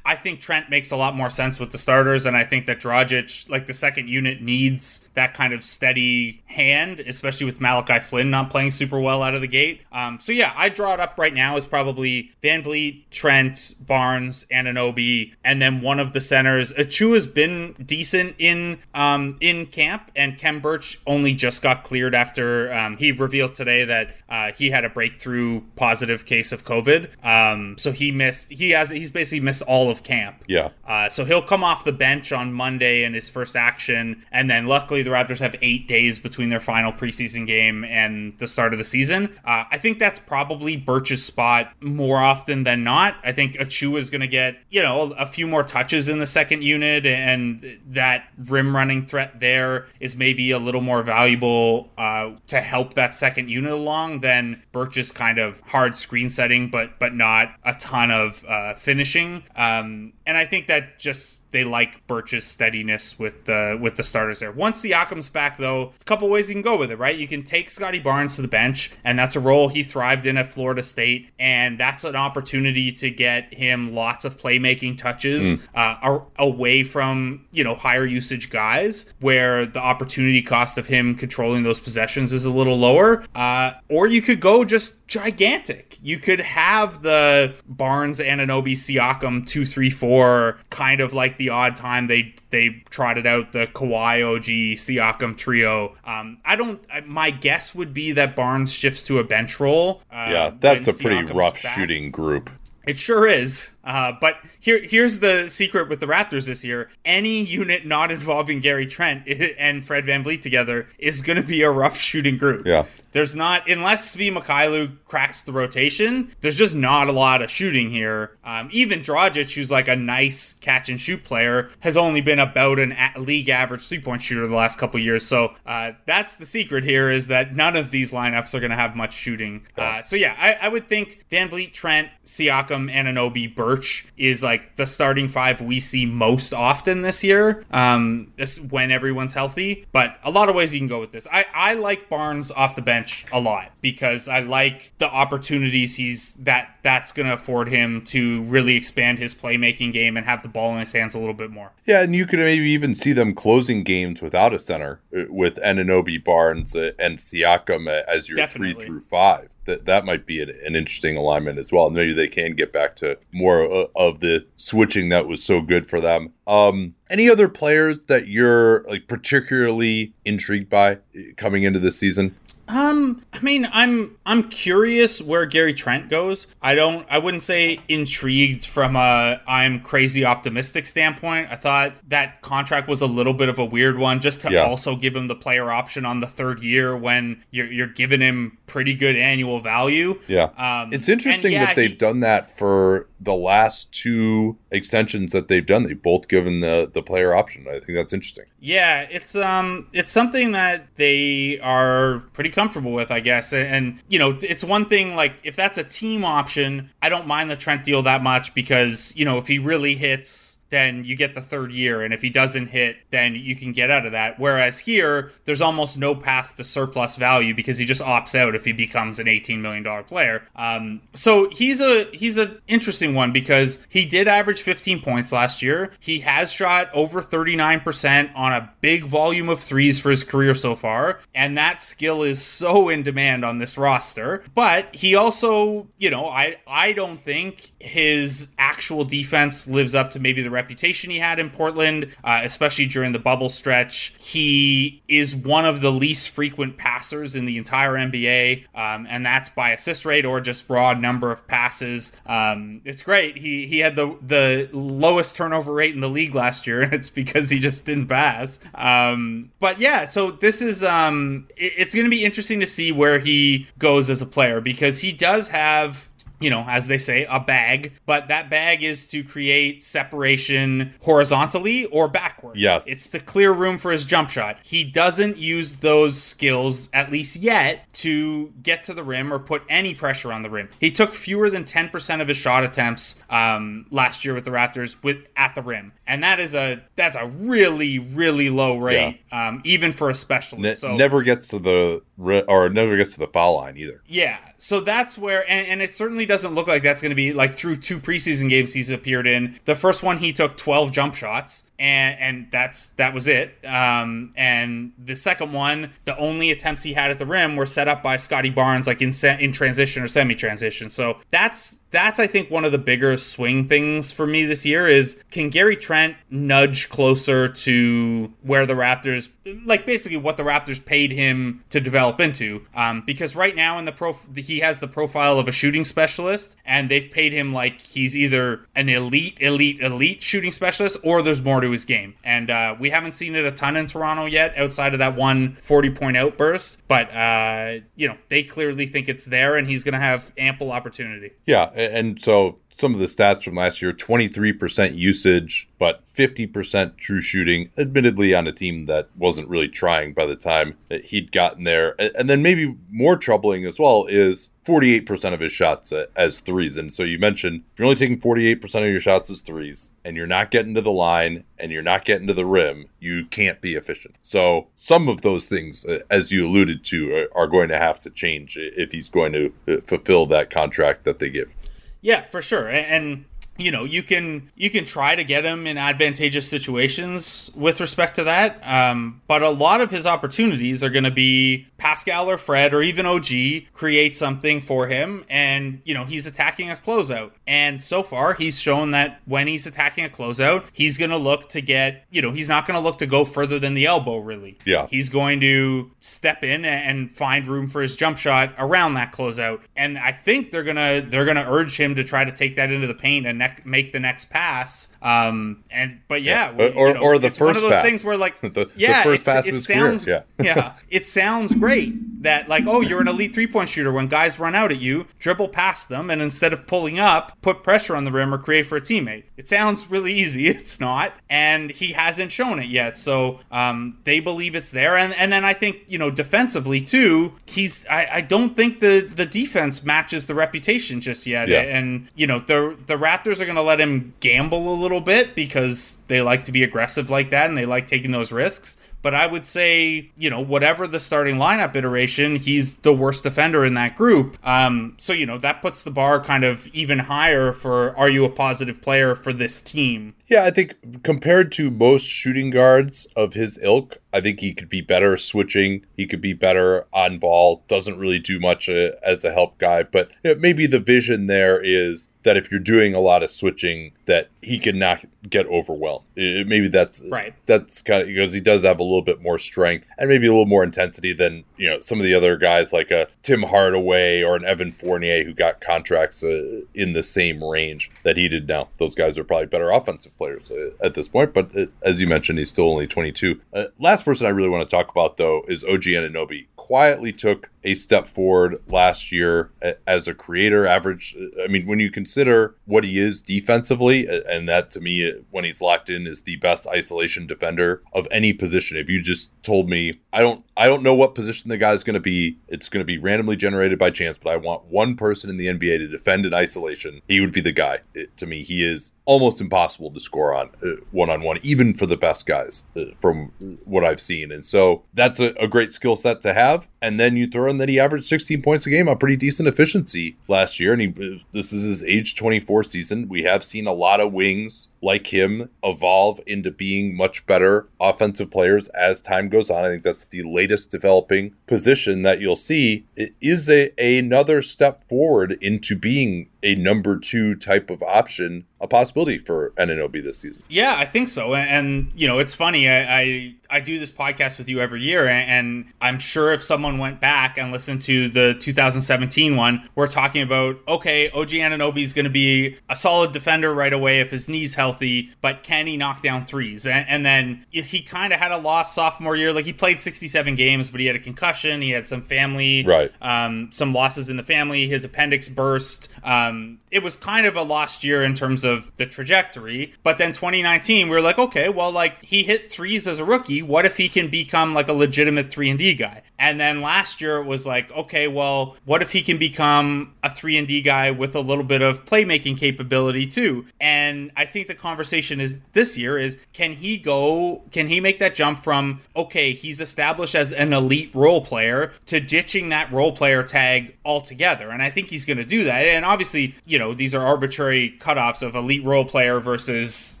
I think Trent makes a lot more sense with the starters, and I think that Dragic, like the second unit, needs that kind of steady hand, especially with Malachi Flynn not playing super well out of the gate. Um, so yeah, I draw it up right now as probably Van Vleet, Trent, Barnes, Anunoby, and then one of the centers. Achiuwa has been decent in um, in camp, and Khem Birch only just got cleared after um, he revealed today that uh, he had a breakthrough positive case of COVID. Um, so he missed. He has. He's basically missed all of camp. Yeah. Uh, so he'll come off the bench on Monday in his first action, and then luckily the Raptors have eight days between their final preseason game and the start of the season. Uh, I think that's probably Birch's spot more often than not. I think Achiuwa is going to get you know a few more touches in the second unit, and that rim running threat there is maybe a little more valuable uh, to help that second unit along than Birch's kind of hard screen setting, but but not a ton of uh, finishing. Um, and I think that just they like Birch's steadiness with the with the starters there. Once the Siakam's back, though, a couple ways you can go with it, right? You can take Scottie Barnes to the bench, and that's a role he thrived in at Florida State, and that's an opportunity to get him lots of playmaking touches mm. uh, away from you know higher usage guys, where the opportunity cost of him controlling those possessions is a little lower. Uh, or you could go just gigantic. You could have the Barnes, Anunoby, Siakam two, three, four kind of like the odd time they they trotted out the Kawhi OG Siakam trio. Um, I don't. My guess would be that Barnes shifts to a bench role. Uh, yeah, that's a pretty rough back. shooting group. It sure is. Uh, but here, here's the secret with the Raptors this year: any unit not involving Gary Trent and Fred VanVleet together is going to be a rough shooting group. Yeah. There's not, unless Svi Mykhailiuk cracks the rotation, there's just not a lot of shooting here. Um, even Dragic, who's like a nice catch and shoot player, has only been about an a- league average three point shooter the last couple years. So uh, that's the secret here is that none of these lineups are going to have much shooting. Uh, so yeah, I, I, would think VanVleet, Trent, Siakam, Anunoby, Birch is like the starting five we see most often this year um, this, when everyone's healthy. But a lot of ways you can go with this. I, I like Barnes off the bench a lot because I like the opportunities he's that that's going to afford him to really expand his playmaking game and have the ball in his hands a little bit more. Yeah, and you could maybe even see them closing games without a center uh, with Anunoby, Barnes, uh, and Siakam as your Definitely. three through five. That that might be an, an interesting alignment as well. Maybe they can get back to more uh, of the switching that was so good for them. Um, any other players that you're like particularly intrigued by coming into this season? Um, I mean, I'm I'm curious where Gary Trent goes. I don't I wouldn't say intrigued from a I'm crazy optimistic standpoint. I thought that contract was a little bit of a weird one just to yeah. also give him the player option on the third year when you're you're giving him pretty good annual value. Yeah. Um, it's interesting yeah, that they've he, done that for the last two extensions that they've done. They've both given the the player option. I think that's interesting. Yeah, it's um it's something that they are pretty comfortable with, I guess. And, and, you know, it's one thing like if that's a team option, I don't mind the Trent deal that much because, you know, if he really hits then you get the third year. And if he doesn't hit, then you can get out of that. Whereas here, there's almost no path to surplus value because he just opts out if he becomes an $18 million player. Um, so he's a he's an interesting one because he did average 15 points last year. He has shot over 39% on a big volume of threes for his career so far. And that skill is so in demand on this roster. But he also, you know, I I don't think his actual defense lives up to maybe the reputation he had in Portland, uh, especially during the bubble stretch. He is one of the least frequent passers in the entire NBA, um, and that's by assist rate or just raw number of passes. Um, it's great. He he had the the lowest turnover rate in the league last year, and it's because he just didn't pass. Um, but yeah, so this is um, it, it's going to be interesting to see where he goes as a player because he does have you know, as they say, a bag, but that bag is to create separation horizontally or backward. Yes. It's the clear room for his jump shot. He doesn't use those skills, at least yet, to get to the rim or put any pressure on the rim. He took fewer than 10% of his shot attempts um, last year with the Raptors with at the rim. And that is a that's a really, really low rate, yeah. um, even for a specialist. Ne- so never gets to the or never gets to the foul line either. Yeah, so that's where, and, and it certainly doesn't look like that's going to be like through two preseason games he's appeared in. The first one he took 12 jump shots, and and that's that was it. Um, and the second one, the only attempts he had at the rim were set up by Scottie Barnes, like in in transition or semi transition. So that's that's I think one of the bigger swing things for me this year is can Gary Trent nudge closer to where the Raptors, like basically what the Raptors paid him to develop into? Um, because right now in the pro, he has the profile of a shooting specialist, and they've paid him like he's either an elite, elite, elite shooting specialist, or there's more to to his game. And uh, we haven't seen it a ton in Toronto yet, outside of that one 40 point outburst. But, uh, you know, they clearly think it's there and he's going to have ample opportunity. Yeah. And so some of the stats from last year 23% usage, but 50% true shooting, admittedly on a team that wasn't really trying by the time that he'd gotten there. And then maybe more troubling as well is 48% of his shots as threes. And so you mentioned if you're only taking 48% of your shots as threes and you're not getting to the line and you're not getting to the rim, you can't be efficient. So some of those things, uh, as you alluded to, are going to have to change if he's going to uh, fulfill that contract that they give. Yeah, for sure. And you know you can you can try to get him in advantageous situations with respect to that. Um, but a lot of his opportunities are going to be pascal or fred or even og create something for him and you know he's attacking a closeout. And so far he's shown that when he's attacking a closeout he's going to look to get you know he's not going to look to go further than the elbow really. Yeah. He's going to step in and find room for his jump shot around that closeout. And i think they're going to they're going to urge him to try to take that into the paint and make the next pass. Um, and but yeah, yeah. or, know, or the first one of those pass. things where like the, yeah, the first pass it sounds yeah. yeah, it sounds great that like oh you're an elite three point shooter when guys run out at you, dribble past them, and instead of pulling up, put pressure on the rim or create for a teammate. It sounds really easy. It's not, and he hasn't shown it yet. So um, they believe it's there, and and then I think you know defensively too. He's I, I don't think the the defense matches the reputation just yet, yeah. and you know the the Raptors are going to let him gamble a little bit because they like to be aggressive like that and they like taking those risks. But I would say, you know, whatever the starting lineup iteration, he's the worst defender in that group. Um, so, you know, that puts the bar kind of even higher for are you a positive player for this team? Yeah, I think compared to most shooting guards of his ilk, I think he could be better switching. He could be better on ball. Doesn't really do much uh, as a help guy, but maybe the vision there is that if you're doing a lot of switching, that he can not get overwhelmed. It, maybe that's right. That's kind of because he does have a little bit more strength and maybe a little more intensity than you know some of the other guys like a Tim Hardaway or an Evan Fournier who got contracts uh, in the same range that he did. Now those guys are probably better offensive players uh, at this point, but uh, as you mentioned, he's still only 22. Uh, last person I really want to talk about though is OG Anunoby. Quietly took a step forward last year as a creator. Average, I mean, when you consider what he is defensively, and that to me, when he's locked in, is the best isolation defender of any position. If you just told me, I don't, I don't know what position the guy's going to be. It's going to be randomly generated by chance, but I want one person in the NBA to defend in isolation. He would be the guy. It, to me, he is almost impossible to score on one on one, even for the best guys uh, from what I've seen. And so that's a, a great skill set to have. And then you throw in that he averaged 16 points a game on pretty decent efficiency last year. And he, this is his age 24 season. We have seen a lot of wings like him evolve into being much better offensive players as time goes on. I think that's the latest developing position that you'll see. It is a, another step forward into being a number two type of option a possibility for Anunoby this season. Yeah, I think so. And, and you know, it's funny. I, I, I do this podcast with you every year, and, and, I'm sure if someone went back and listened to the 2017 one, we're talking about okay, OG Anunoby is going to be a solid defender right away if his knees help healthy, but can he knock down threes? And, and then he kind of had a lost sophomore year. Like he played 67 games, but he had a concussion. He had some family, right? Um, some losses in the family. His appendix burst. Um, it was kind of a lost year in terms of the trajectory. But then 2019, we were like, okay, well, like he hit threes as a rookie. What if he can become like a legitimate three and D guy? And then last year it was like, okay, well, what if he can become a three and D guy with a little bit of playmaking capability too? And I think the conversation is this year is can he go? Can he make that jump from okay, he's established as an elite role player to ditching that role player tag altogether? And I think he's going to do that. And obviously, you know, these are arbitrary cutoffs of elite role player versus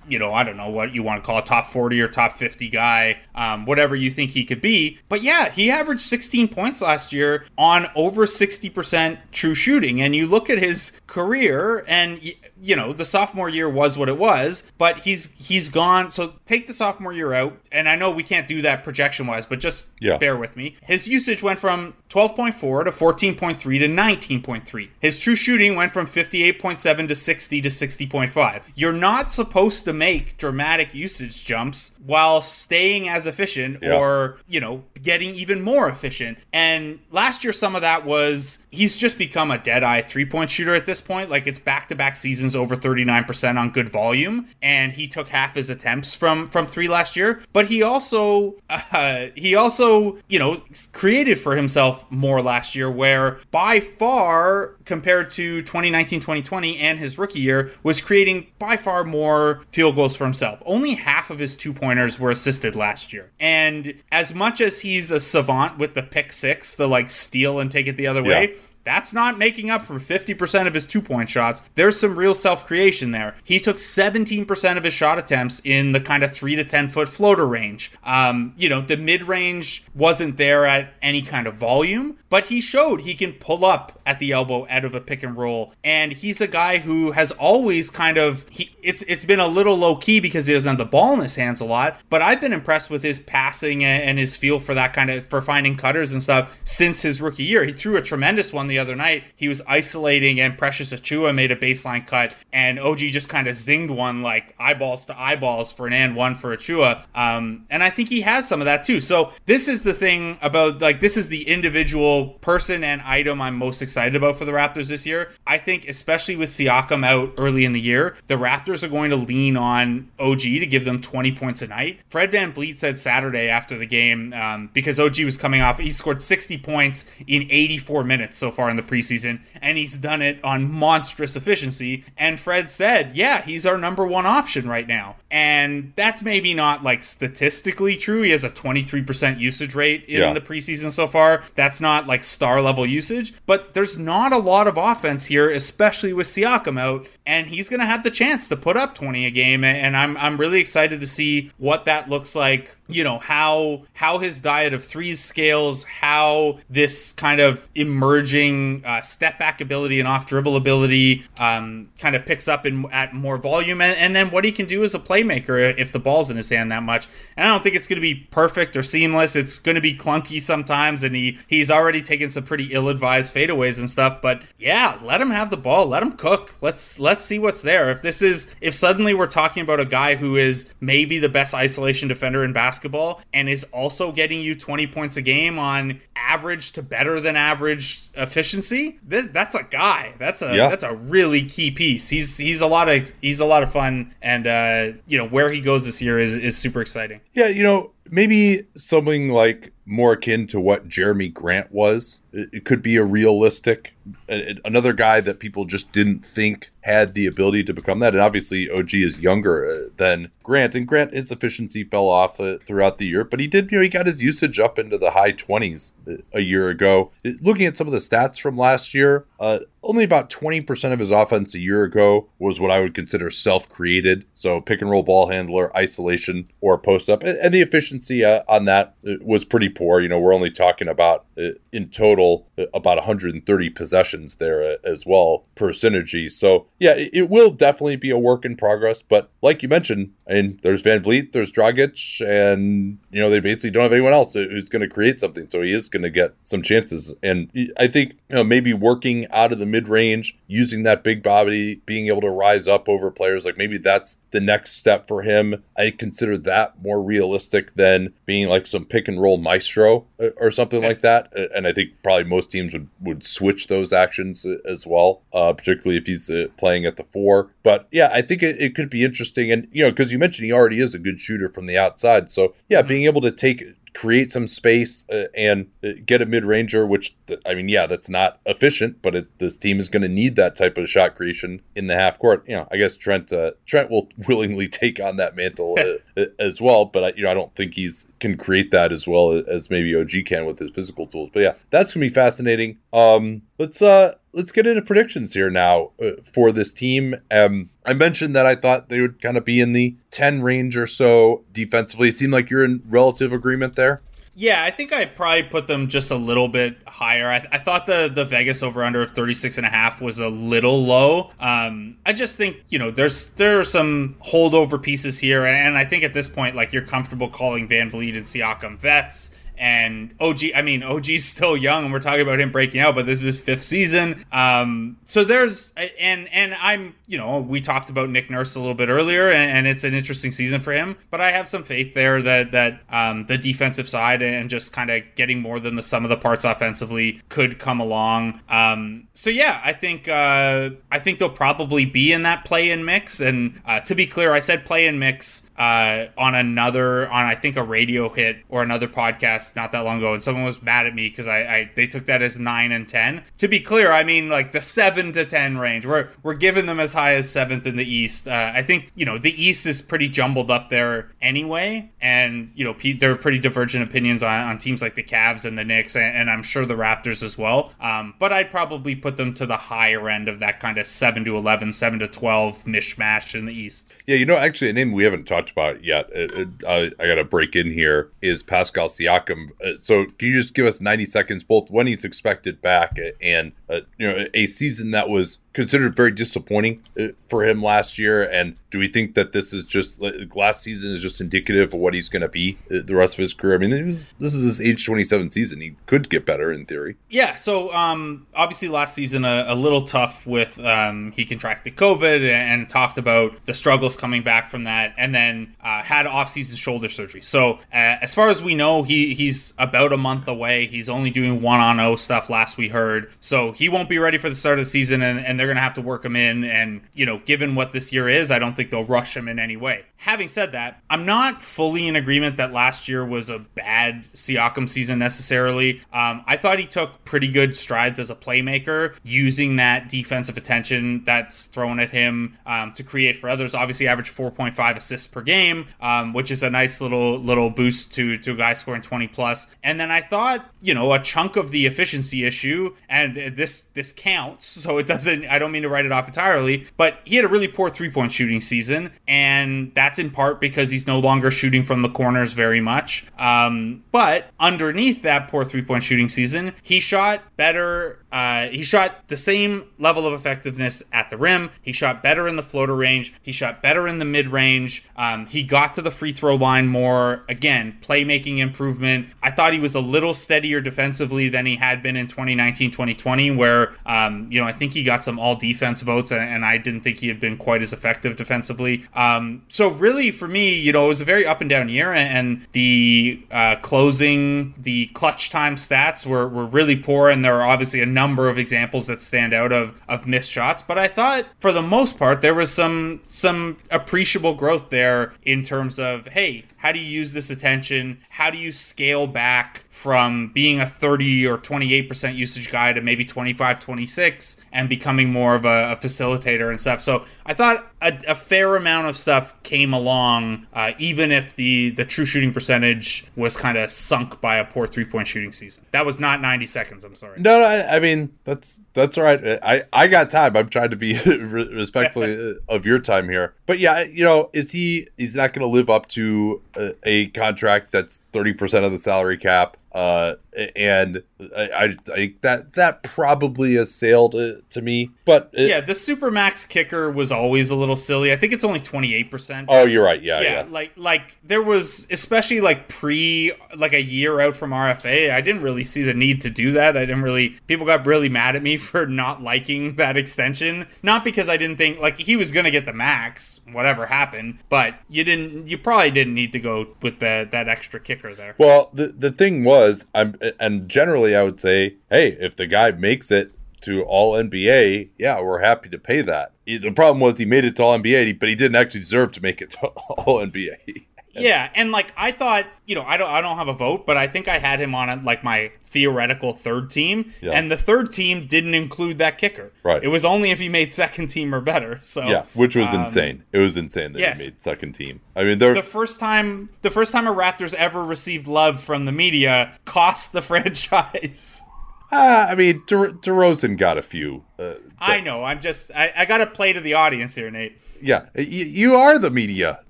you know, I don't know what you want to call a top 40 or top 50 guy, um, whatever you think he could be. But yeah, he averaged 16 points last year on over 60% true shooting. And you look at his career and you know the sophomore year was what it was but he's he's gone. So take the sophomore year out and i know we can't do that projection wise but just yeah. bear with me. His usage went from 12.4 to 14.3 to 19.3 his true shooting went from 58.7 to 60 to 60.5 you're not supposed to make dramatic usage jumps while staying as efficient yeah. or you know getting even more efficient. And last year some of that was he's just become a dead eye three point shooter at this point like it's back to back seasons over 39% on good volume, and he took half his attempts from from three last year. But he also uh, he also you know created for himself more last year, where by far compared to 2019 2020 and his rookie year was creating by far more field goals for himself. Only half of his two pointers were assisted last year, and as much as he's a savant with the pick six, the like steal and take it the other yeah. way that's not making up for 50% of his two point shots. There's some real self creation there. He took 17% of his shot attempts in the kind of 3 to 10 foot floater range. Um, you know, the mid range wasn't there at any kind of volume, but he showed he can pull up at the elbow out of a pick and roll. And he's a guy who has always kind of, he, it's, it's been a little low key because he doesn't have the ball in his hands a lot, but I've been impressed with his passing and his feel for that kind of, for finding cutters and stuff since his rookie year. He threw a tremendous one the other night. He was isolating, and Precious Achiuwa made a baseline cut, and OG just kind of zinged one like eyeballs to eyeballs for an and one for Achiuwa. Um, and I think he has some of that too. So this is the thing about like this is the individual person and item I'm most excited about for the Raptors this year. I think especially with Siakam out early in the year, the Raptors are going to lean on OG to give them 20 points a night. Fred Van VanVleet said Saturday after the game um, because OG was coming off, he scored 60 points in 84 minutes so far in the preseason, and he's done it on monstrous efficiency. And Fred said, yeah, he's our number one option right now. And that's maybe not like statistically true. He has a 23% usage rate in yeah. the preseason so far. That's not like star level usage, but there's not a lot of offense here, especially with Siakam out, and he's going to have the chance to put up 20 a game. And I'm, I'm really excited to see what that looks like you know how how his diet of threes scales how this kind of emerging uh, step back ability and off dribble ability um, kind of picks up in at more volume. And, and, then what he can do as a playmaker if the ball's in his hand that much. And i don't think it's going to be perfect or seamless. It's going to be clunky sometimes and he he's already taken some pretty ill-advised fadeaways and stuff. But yeah let him have the ball. Let him cook. Let's let's see what's there. If this is if suddenly we're talking about a guy who is maybe the best isolation defender in basketball basketball and is also getting you 20 points a game on average to better than average efficiency, that's a guy. That's a yeah. that's a really key piece. He's he's a lot of he's a lot of fun and uh you know where he goes this year is is super exciting. Yeah, you know, maybe something like more akin to what Jerami Grant was. It, could be a realistic another guy that people just didn't think had the ability to become that. And obviously, OG is younger uh, than Grant, and Grant his efficiency fell off uh, throughout the year, but he did. You know, he got his usage up into the high twenties uh, a year ago. Looking at some of the stats from last year, uh, only about 20% of his offense a year ago was what I would consider self created. So pick and roll ball handler, isolation, or post up. And the efficiency uh, on that was pretty poor. You know, we're only talking about uh, in total uh, about 130 possessions there uh, as well per synergy. So yeah, it, will definitely be a work in progress. But like you mentioned, I mean, there's Van Vleet, there's Dragic, and you know they basically don't have anyone else who's going to create something. So he is going to get some chances. And I think you know maybe working out of the mid range, using that big body, being able to rise up over players, like maybe that's the next step for him. I consider that more realistic than being like some pick and roll maestro uh, or something like that. And I think probably most teams would would switch those actions uh, as well, uh, particularly if he's uh, playing at the four. But yeah, I think it, it could be interesting. And you know, because you mentioned he already is a good shooter from the outside, so yeah, mm-hmm. being able to take create some space uh, and uh, get a mid ranger, which I mean, yeah, that's not efficient, but it, this team is going to need that type of shot creation in the half court. You know, I guess Trent uh, Trent will willingly take on that mantle uh, as well, but I, you know, I don't think he's can create that as well as maybe OG can with his physical tools. But yeah, that's gonna be fascinating. Um, let's uh let's get into predictions here now uh, for this team. Um, I mentioned that I thought they would kind of be in the 10 range or so defensively. It seemed like you're in relative agreement there. Yeah, I think I'd probably put them just a little bit higher. I, I thought the the Vegas over under of 36 and a half was a little low. Um, I just think, you know, there's there are some holdover pieces here and I think at this point like you're comfortable calling Van Vleet and Siakam vets and OG, I mean, OG's still young, and we're talking about him breaking out, but this is his fifth season. Um, so there's, and and I'm, you know, we talked about Nick Nurse a little bit earlier, and, and it's an interesting season for him. But I have some faith there that that um, the defensive side and just kind of getting more than the sum of the parts offensively could come along. Um, so yeah, I think uh, I think they'll probably be in that play-in mix. And uh, to be clear, I said play-in mix uh, on another on I think a radio hit or another podcast not that long ago, and someone was mad at me because I, I, they took that as nine and ten. To be clear, I mean like the seven to ten range. We're we're giving them as high as seventh in the East. Uh, I think you know the East is pretty jumbled up there anyway, and you know there are pretty divergent opinions on, on teams like the Cavs and the Knicks, and, and I'm sure the Raptors as well. Um, but I'd probably put them to the higher end of that kind of seven to 11, 7 to twelve mishmash in the East. Yeah, you know, actually, a name we haven't talked about yet. It, it, I, I got to break in here is Pascal Siakam uh, so can you just give us 90 seconds both when he's expected back and uh, you know a season that was considered very disappointing uh, for him last year and do we think that this is just last season is just indicative of what he's going to be uh, the rest of his career? I mean, was, this is his age 27 season. He could get better in theory. Yeah. So um, obviously last season a, a little tough with um, he contracted COVID and, talked about the struggles coming back from that, and then uh, had off-season shoulder surgery. So uh, as far as we know, he he's about a month away. He's only doing one on O stuff. Last we heard, so he won't be ready for the start of the season, and, and they're going to have to work him in. And you know, given what this year is, I don't think they'll rush him in any way. Having said that, I'm not fully in agreement that last year was a bad Siakam season necessarily. Um, I thought he took pretty good strides as a playmaker, using that defensive attention that's thrown at him um, to create for others. Obviously, average 4.5 assists per game, um, which is a nice little little boost to to a guy scoring 20 plus. And then I thought, you know, a chunk of the efficiency issue, and this this counts, so it doesn't. I don't mean to write it off entirely, but he had a really poor three point shooting season, and that's in part because he's no longer shooting from the corners very much. Um, but underneath that poor three point shooting season, he shot better. Uh, he shot the same level of effectiveness at the rim. He shot better in the floater range. He shot better in the mid range. Um, he got to the free throw line more. Again, playmaking improvement. I thought he was a little steadier defensively than he had been in 2019 2020, where, um, you know, I think he got some all defense votes, and, and, I didn't think he had been quite as effective defensively. Um, so, really, for me, you know, it was a very up and down year, and the uh, closing, the clutch time stats were, were really poor, and there are obviously a number of examples that stand out of, of missed shots. But I thought, for the most part, there was some some appreciable growth there in terms of, hey, how do you use this attention? How do you scale back from being a 30 or 28% usage guy to maybe 25, 26 and becoming more of a, a facilitator and stuff? So I thought a, a fair amount of stuff came along, uh, even if the, the true shooting percentage was kind of sunk by a poor three point shooting season. That was not 90 seconds. I'm sorry. No, no I, I mean, that's that's all right. I, I got time. I'm trying to be respectful of your time here. But yeah, you know, is he, he's not going to live up to a, contract that's 30% of the salary cap. Uh, and I, I, I that that probably has sailed uh, to me. But it, yeah, the supermax kicker was always a little silly. I think it's only twenty eight percent. Oh, you're right. Yeah, yeah, yeah. Like like there was especially like pre like a year out from RFA. I didn't really see the need to do that. I didn't really. People got really mad at me for not liking that extension. Not because I didn't think like he was gonna get the max, whatever happened. But you didn't. You probably didn't need to go with the that extra kicker there. Well, the the thing was, I'm and generally I would say, hey, if the guy makes it to all NBA, yeah, we're happy to pay that. The problem was he made it to all NBA, but he didn't actually deserve to make it to all NBA. Yeah, and like I thought, you know, I don't I don't have a vote, but I think I had him on like my theoretical third team, Yeah. and the third team didn't include that kicker. Right. It was only if he made second team or better. So Yeah, which was um, insane. It was insane that yes. he made second team. I mean, they're The first time the first time a Raptors ever received love from the media cost the franchise. Ah, I mean, De- DeRozan got a few. Uh, I know. I'm just I, I got to play to the audience here, Nate. yeah, y- you are the media.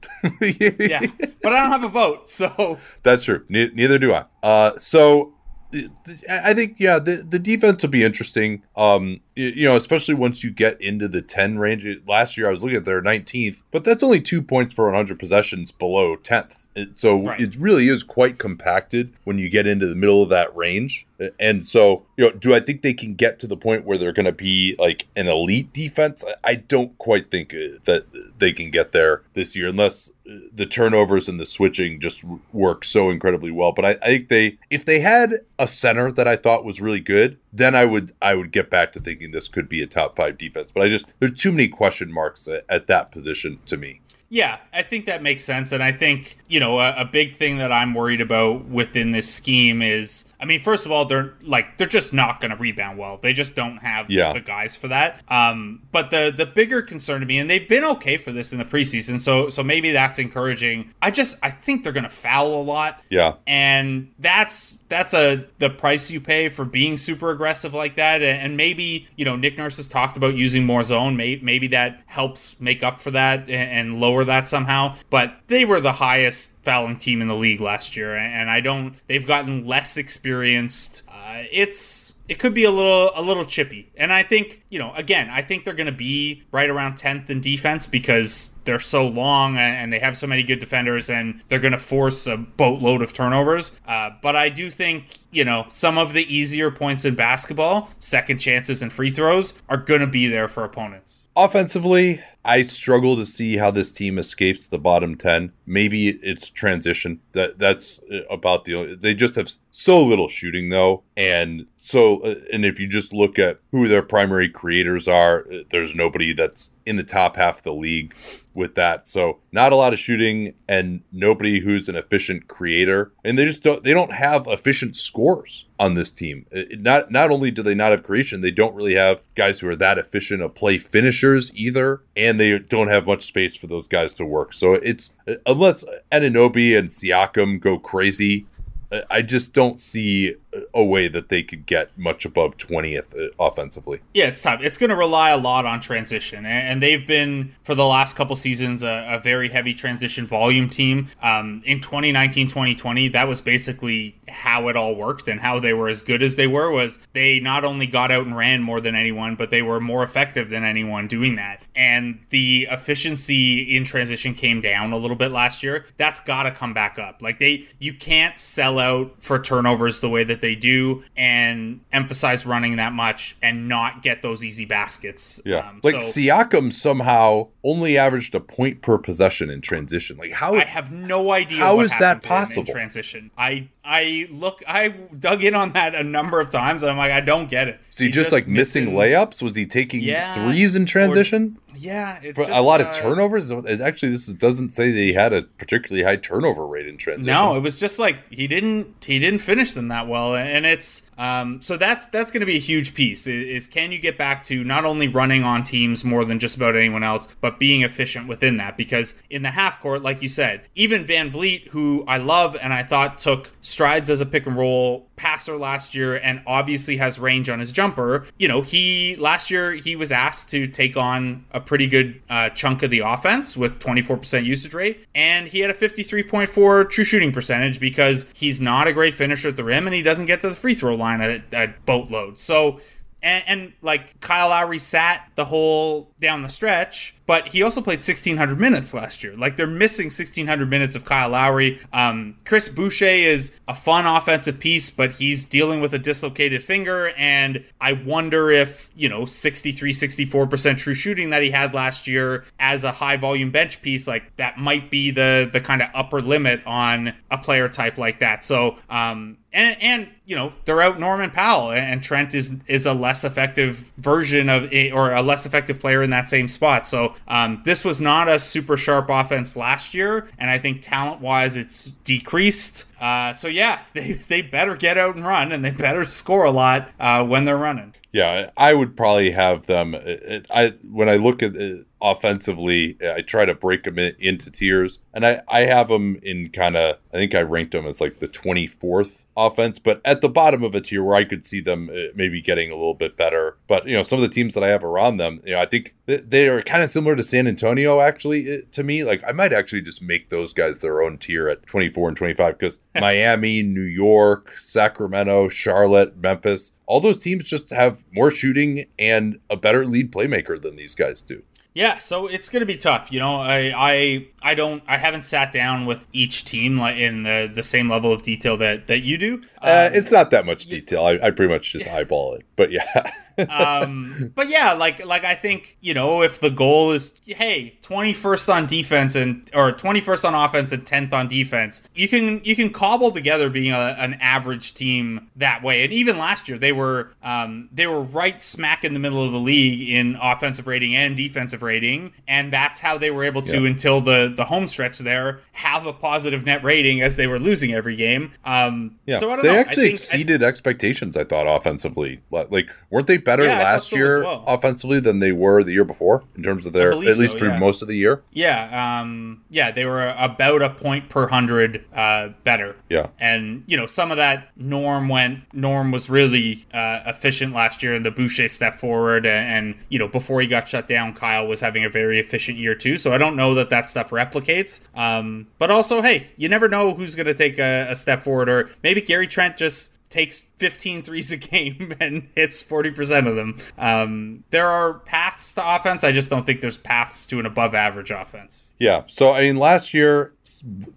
Yeah, but I don't have a vote, so That's true. Ne- neither do I. Uh, so I I think yeah, the the defense will be interesting. Um, y- you know, especially once you get into the ten range. Last year I was looking at their nineteenth, but that's only two points per one hundred possessions below tenth. So Right. it really is quite compacted when you get into the middle of that range. And so, you know, do I think they can get to the point where they're going to be like an elite defense? I- don't quite think uh, that they can get there this year unless uh, the turnovers and the switching just work so incredibly well. But I, I think they, if they had a center that I thought was really good, then I would, I would get back to thinking this could be a top five defense. But I just, there's too many question marks at, at that position to me. Yeah, I think that makes sense. And I think, you know, a, a big thing that I'm worried about within this scheme is I mean, first of all, they're like they're just not going to rebound well. They just don't have Yeah. the guys for that. Um, but the the bigger concern to me, and they've been okay for this in the preseason, so so maybe that's encouraging. I just I think they're going to foul a lot. Yeah. and that's that's a the price you pay for being super aggressive like that and, and maybe you know nick nurse has talked about using more zone maybe, maybe that helps make up for that and, and lower that somehow but they were the highest fouling team in the league last year and i don't they've gotten less experienced uh, it's it could be a little a little chippy and i think you know again i think they're going to be right around 10th in defense because they're so long and they have so many good defenders and they're going to force a boatload of turnovers uh, but i do think you know some of the easier points in basketball second chances and free throws are going to be there for opponents Offensively, I struggle to see how this team escapes the bottom 10. Maybe it's transition. That that's uh, about the only they just have so little shooting though. And so uh, and if you just look at who their primary creators are, uh, there's nobody that's in the top half of the league with that. So not a lot of shooting and nobody who's an efficient creator. And they just don't they don't have efficient scores on this team. It- not not only do they not have creation, they don't really have guys who are that efficient of play finishers either, and they don't have much space for those guys to work. So it's unless Anunoby and Siakam go crazy, I just don't see a way that they could get much above 20th offensively. Yeah, it's tough. It's going to rely a lot on transition, and they've been for the last couple seasons a, a very heavy transition volume team. Um, in 2019, 2020, that was basically how it all worked and how they were as good as they were. Was they not only got out and ran more than anyone, but they were more effective than anyone doing that. And the efficiency in transition came down a little bit last year. That's got to come back up. Like they, you can't sell out for turnovers the way that they do and emphasize running that much and not get those easy baskets. Yeah. Um, like so Siakam somehow only averaged a point per possession in transition. Like how I have no idea How what is that to in possible? transition. I I look I dug in on that a number of times. And I'm like I don't get it. is he just, like missing layups? Was he taking Yeah, threes in transition? Yeah, it But just, a lot of uh, turnovers. Is- Actually, this doesn't say that he had a particularly high turnover rate in transition. No, it was just like he didn't he didn't finish them that well, and it's um so that's that's going to be a huge piece is, is can you get back to not only running on teams more than just about anyone else, but being efficient within that? Because in the half court, like you said, even Van Vleet, who I love and I thought took strides as a pick and roll passer last year and obviously has range on his jumper. You know, he last year he was asked to take on a pretty good uh, chunk of the offense with 24% usage rate, and he had a 53.4 true shooting percentage because he's not a great finisher at the rim and he doesn't get to the free throw line at, at boatload. So and, and, like Kyle Lowry sat the whole down the stretch, but he also played 1600 minutes last year. Like they're missing 1600 minutes of Kyle Lowry. Um, Chris Boucher is a fun offensive piece, but he's dealing with a dislocated finger. And I wonder if, you know, 63, 64% true shooting that he had last year as a high volume bench piece, like that might be the, the kind of upper limit on a player type like that. So, um, and, and you know they're out Norman Powell and Trent is is a less effective version of or a less effective player in that same spot. So um, this was not a super sharp offense last year, and I think talent wise it's decreased. Uh, so yeah, they they better get out and run, and they better score a lot uh, when they're running. Yeah, I would probably have them. I when I look at offensively, I try to break them into tiers, and I I have them in kind of. I think I ranked them as like the twenty fourth offense, but at the bottom of a tier where I could see them uh, maybe getting a little bit better. But you know, some of the teams that I have around them, you know, I think they are kind of similar to San Antonio. Actually, to me, like I might actually just make those guys their own tier at twenty four and twenty five because Miami, New York, Sacramento, Charlotte, Memphis all those teams just have more shooting and a better lead playmaker than these guys do. Yeah, so it's going to be tough. You know, I, I I don't I haven't sat down with each team in the the same level of detail that that you do. Uh, um, it's not that much detail. I, I pretty much just eyeball it, but yeah. um, but yeah, like like I think you know if the goal is hey twenty first on defense and or twenty first on offense and tenth on defense, you can you can cobble together being a, an average team that way. And even last year they were um, they were right smack in the middle of the league in offensive rating and defensive rating, and that's how they were able to yeah. until the the home stretch there have a positive net rating as they were losing every game. Um, yeah, so I don't they know. actually think, exceeded I, expectations. I thought offensively, like weren't they better yeah, last so year well. offensively than they were the year before in terms of their at least so, through yeah. most of the year? Yeah, um, yeah, they were about a point per hundred uh, better. Yeah, and you know some of that Norm went. Norm was really uh, efficient last year, and the Boucher step forward, and, and you know before he got shut down, Kyle was having a very efficient year too. So I don't know that that stuff replicates. Um, but also, hey, you never know who's going to take a, a step forward, or maybe Gary Trent just takes 15 threes a game and hits 40% of them. Um, there are paths to offense. I just don't think there's paths to an above average offense. Yeah. So, I mean, last year,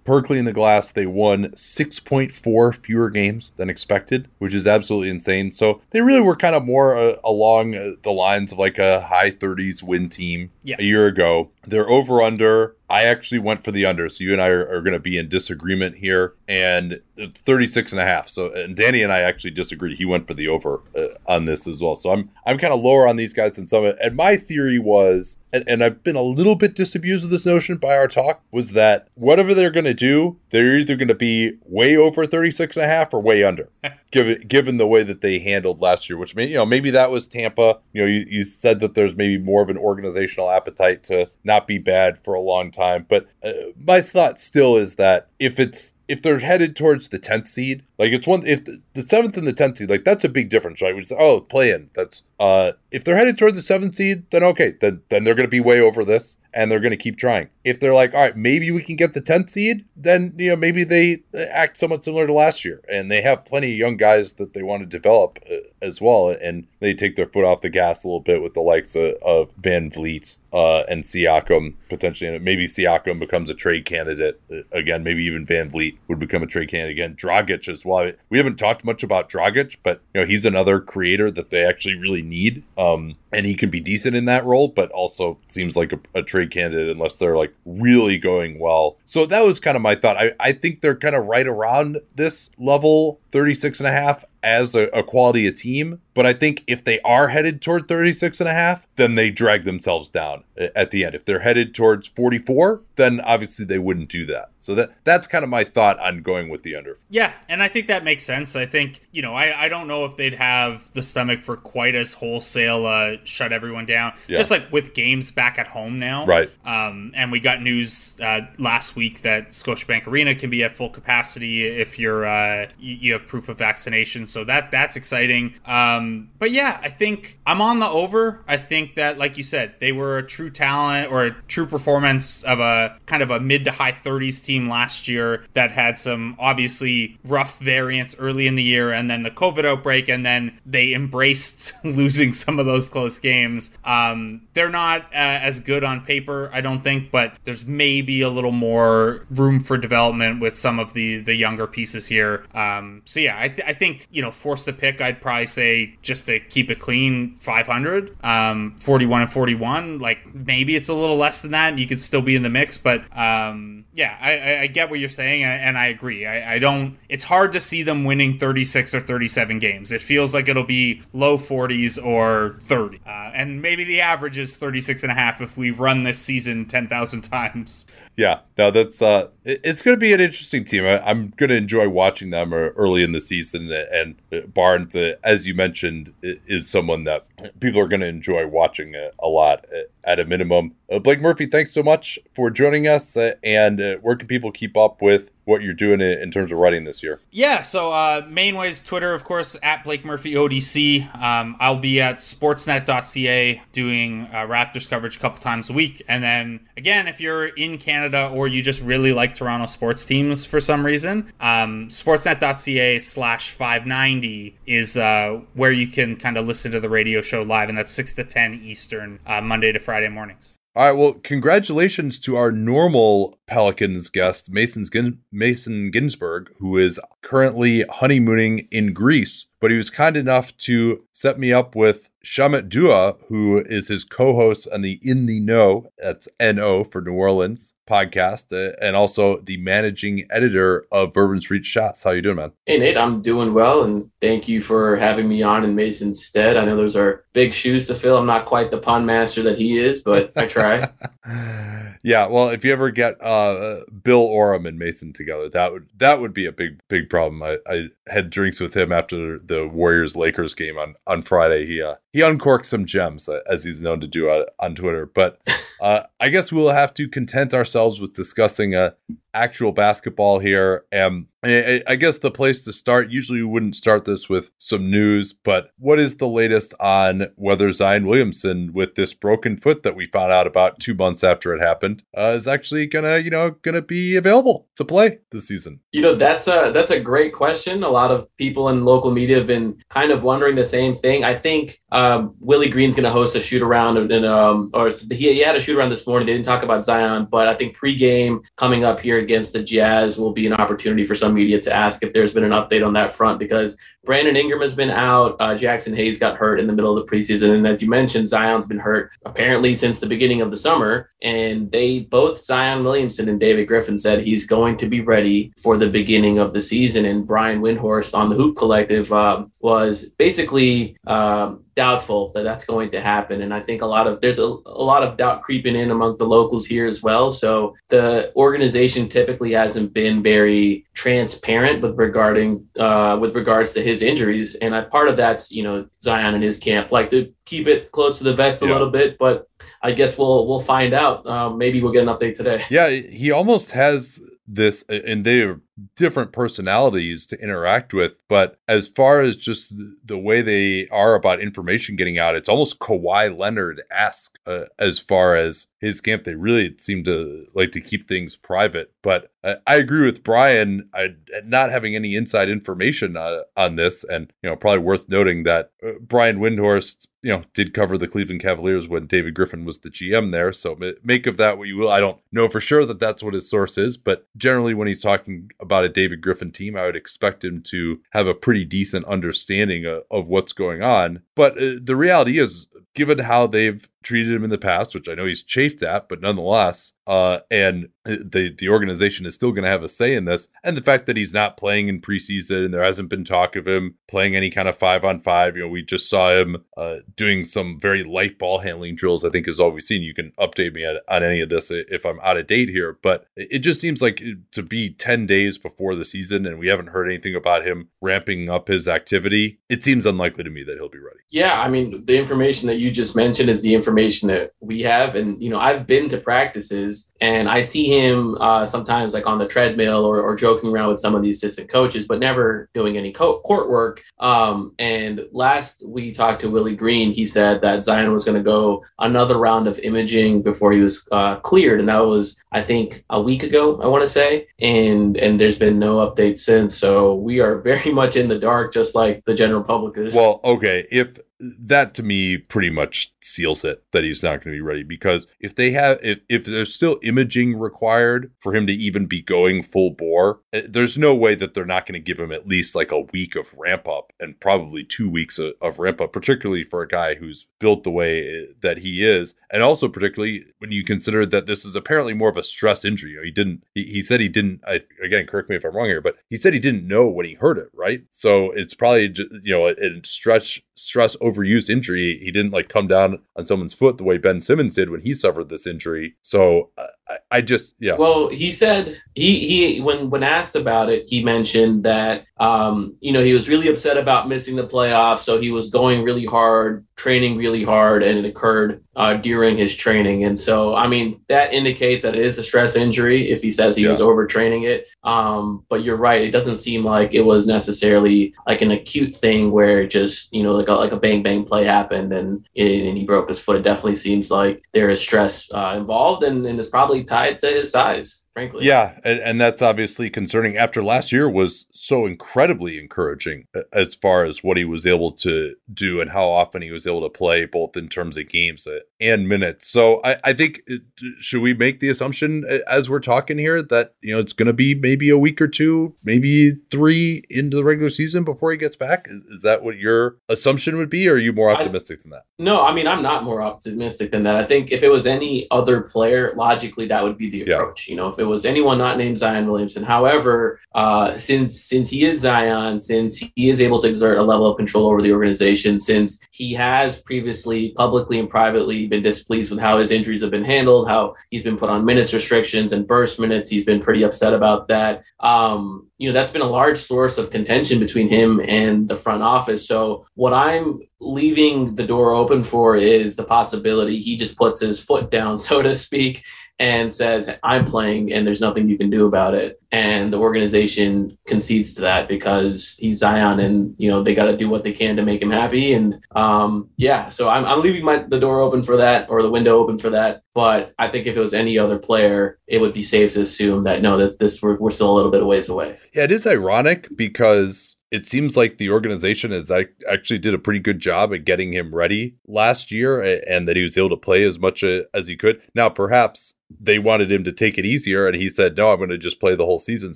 Berkeley in the glass, they won 6.4 fewer games than expected, which is absolutely insane. So they really were kind of more uh, along uh, the lines of like a high 30s win team yeah. a year ago. They're over under I actually went for the under. So you and I are, are going to be in disagreement here. And it's 36 and a half. So, and Danny and I actually disagreed. He went for the over uh, on this as well. So I'm, I'm kind of lower on these guys than some. And my theory was, and, and I've been a little bit disabused of this notion by our talk, was that whatever they're going to do, they're either going to be way over 36 and a half or way under, given, given the way that they handled last year, which, may, you know, maybe that was Tampa. You know, you, you said that there's maybe more of an organizational appetite to not be bad for a long time. But uh, my thought still is that if it's if they're headed towards the tenth seed, like it's one if the, the seventh and the tenth seed, like that's a big difference, right? We say, oh, play in. That's uh, if they're headed towards the seventh seed, then okay, then then they're going to be way over this, and they're going to keep trying. If they're like, all right, maybe we can get the tenth seed, then you know maybe they act somewhat similar to last year, and they have plenty of young guys that they want to develop uh, as well, and they take their foot off the gas a little bit with the likes of, of VanVleet uh, and Siakam potentially, and maybe Siakam becomes a trade candidate uh, again. Maybe even VanVleet would become a trade candidate again. Dragic as well. We haven't talked much about Dragic, but you know he's another creator that they actually really need, um, and he can be decent in that role, but also seems like a, a trade candidate unless they're like really going well. So that was kind of my thought. I, I think they're kind of right around this level 36 and a half as a, a quality of team. But I think if they are headed toward 36 and a half, then they drag themselves down at the end. If they're headed towards 44, then obviously they wouldn't do that. So that that's kind of my thought on going with the under. Yeah, and I think that makes sense. I think, you know, I, I don't know if they'd have the stomach for quite as wholesale uh, shut everyone down. Yeah. Just like with games back at home now. Right. Um, and we got news uh, last week that Scotiabank Arena can be at full capacity if you're uh, you, you have proof of vaccination. So that that's exciting. Um, but yeah, I think I'm on the over. I think that, like you said, they were a true talent or a true performance of a kind of a mid to high 30s team last year that had some obviously rough variants early in the year, and then the COVID outbreak, and then they embraced losing some of those close games. Um, they're not uh, as good on paper, I don't think, but there's maybe a little more room for development with some of the the younger pieces here. Um, so yeah, I, th- I think you know, force the pick, I'd probably say just to keep it clean, 500, um, 41 and 41. Like maybe it's a little less than that, and you could still be in the mix, but um, yeah, I, I, get what you're saying, and, and I agree. I, I don't. It's hard to see them winning 36 or 37 games. It feels like it'll be low 40s or 30, uh, and maybe the average is 36 and a half if we run this season 10,000 times. Yeah, no, that's uh, it- it's going to be an interesting team. I, I'm going to enjoy watching them uh, early in the season, and uh, Barnes, uh, as you mentioned, is someone that people are going to enjoy watching uh, a lot at a minimum. Uh, Blake Murphy, thanks so much for joining us, and where can people keep up with what you're doing in, terms of writing this year? Yeah, so uh, main ways Twitter, of course, at Blake Murphy ODC. Um, I'll be at sportsnet.ca doing uh, Raptors coverage a couple times a week. And then again, if you're in Canada or you just really like Toronto sports teams for some reason, um, sportsnet.ca slash 590 is uh, where you can kind of listen to the radio show live. And that's 6 to 10 Eastern, uh, Monday to Friday mornings. All right. Well, congratulations to our normal Pelicans guest, Mason, Gin- Mason Ginsberg, who is currently honeymooning in Greece. But he was kind enough to set me up with Shamit Dua, who is his co-host on the In the Know, that's N-O for New Orleans podcast, uh, and also the managing editor of Bourbon Street Shots. How you doing, man? Hey Nate, I'm doing well, and thank you for having me on in Mason's stead. I know those are big shoes to fill. I'm not quite the pun master that he is, but I try. yeah, well, if you ever get uh, Bill Oram and Mason together, that would that would be a big big problem. I, I had drinks with him after the Warriors Lakers game on on Friday. He uh, he uncorked some gems uh, as he's known to do uh, on Twitter. But uh, I guess we'll have to content ourselves with discussing uh, actual basketball here. And I, guess the place to start. Usually, we wouldn't start this with some news, but what is the latest on whether Zion Williamson, with this broken foot that we found out about two months after it happened, uh, is actually gonna, you know, gonna be available to play this season? You know, that's a that's a great question. A lot of people in local media have been kind of wondering the same thing. I think um, Willie Green's to host a shoot around, and um, or he, he had a shoot around this morning. They didn't talk about Zion, but I think pregame coming up here against the Jazz will be an opportunity for some media to ask if there's been an update on that front because Brandon Ingram has been out. Uh, Jaxson Hayes got hurt in the middle of the preseason. And as you mentioned, Zion's been hurt apparently since the beginning of the summer. And they both, Zion Williamson and David Griffin, said he's going to be ready for the beginning of the season. And Brian Windhorst on the Hoop Collective um, was basically um, doubtful that that's going to happen. And I think a lot of there's a, a lot of doubt creeping in among the locals here as well. So the organization typically hasn't been very transparent with regarding uh, with regards to his injuries. And I, part of that's you know Zion and his camp like to keep it close to the vest a Yeah. little bit, but. I guess we'll we'll find out. Uh, maybe we'll get an update today. Yeah, he almost has this, and they different personalities to interact with. But as far as just the, way they are about information getting out, it's almost Kawhi Leonard esque uh, as far as his camp. They really seem to like to keep things private. But I, I agree with Brian, I, not having any inside information uh, on this, and you know, probably worth noting that uh, Brian Windhorst you know, did cover the Cleveland Cavaliers when David Griffin was the GM there. So make of that what you will. I don't know for sure that that's what his source is, but generally when he's talking about a David Griffin team, I would expect him to have a pretty decent understanding of, of what's going on. But uh, the reality is, given how they've treated him in the past, which I know he's chafed at, but nonetheless, uh, and the the organization is still going to have a say in this. And the fact that he's not playing in preseason and there hasn't been talk of him playing any kind of five on five. You know, we just saw him uh, doing some very light ball handling drills. I think is all we've seen. You can update me on, on any of this if I'm out of date here, but it just seems like to be ten days before the season and we haven't heard anything about him ramping up his activity. It seems unlikely to me that he'll be ready. Yeah, I mean, the information that you just mentioned is the information that we have, and you know, I've been to practices and I see him uh, sometimes like on the treadmill or, or, joking around with some of the assistant coaches, but never doing any co- court work. Um, and last we talked to Willie Green, he said that Zion was going to go another round of imaging before he was uh, cleared, and that was I think a week ago, I want to say. And and there's been no update since, so we are very much in the dark, just like the general public is. Well, okay, if that to me pretty much seals it that he's not going to be ready because if they have if, if there's still imaging required for him to even be going full bore eh, there's no way that they're not going to give him at least like a week of ramp up and probably two weeks of, of ramp up particularly for a guy who's built the way eh, that he is. And also particularly when you consider that this is apparently more of a stress injury. He didn't he, he said he didn't I, again correct me if i'm wrong here but he said he didn't know when he hurt it right? So it's probably just, you know a, a stretch stress overused injury. He didn't like come down on someone's foot the way Ben Simmons did when he suffered this injury. So uh, I, just yeah. Well, he said he he when when asked about it, he mentioned that um, you know he was really upset about missing the playoffs, so he was going really hard, training really hard, and it occurred uh, during his training. And so, I mean, that indicates that it is a stress injury if he says he yeah. was overtraining it. Um, but you're right; it doesn't seem like it was necessarily like an acute thing where just you know like a, like a bang bang play happened and and he broke his foot. It definitely seems like there is stress uh, involved, and, and it's probably tied to his size frankly. Yeah, and, and, that's obviously concerning. After last year was so incredibly encouraging as far as what he was able to do and how often he was able to play, both in terms of games uh, and minutes. So I, I think uh, should we make the assumption uh, as we're talking here that you know it's going to be maybe a week or two, maybe three into the regular season before he gets back? Is, is that what your assumption would be, or are you more optimistic I, than that? No, I mean I'm not more optimistic than that. I think if it was any other player, logically that would be the approach. Yeah. You know, if it was anyone not named Zion Williamson. However, uh, since since he is Zion, since he is able to exert a level of control over the organization, since he has previously publicly and privately been displeased with how his injuries have been handled, how he's been put on minutes restrictions and burst minutes, he's been pretty upset about that. Um, you know, that's been a large source of contention between him and the front office. So what I'm leaving the door open for is the possibility he just puts his foot down, so to speak, and says, I'm playing and there's nothing you can do about it. And the organization concedes to that because he's Zion and, you know, they got to do what they can to make him happy. And um, yeah, so I'm, I'm leaving my, the door open for that or the window open for that. But I think if it was any other player, it would be safe to assume that no, this, this we're, we're still a little bit of ways away. Yeah, it is ironic because it seems like the organization has actually did a pretty good job at getting him ready last year and that he was able to play as much uh, as he could. Now, perhaps they wanted him to take it easier and he said no i'm going to just play the whole season.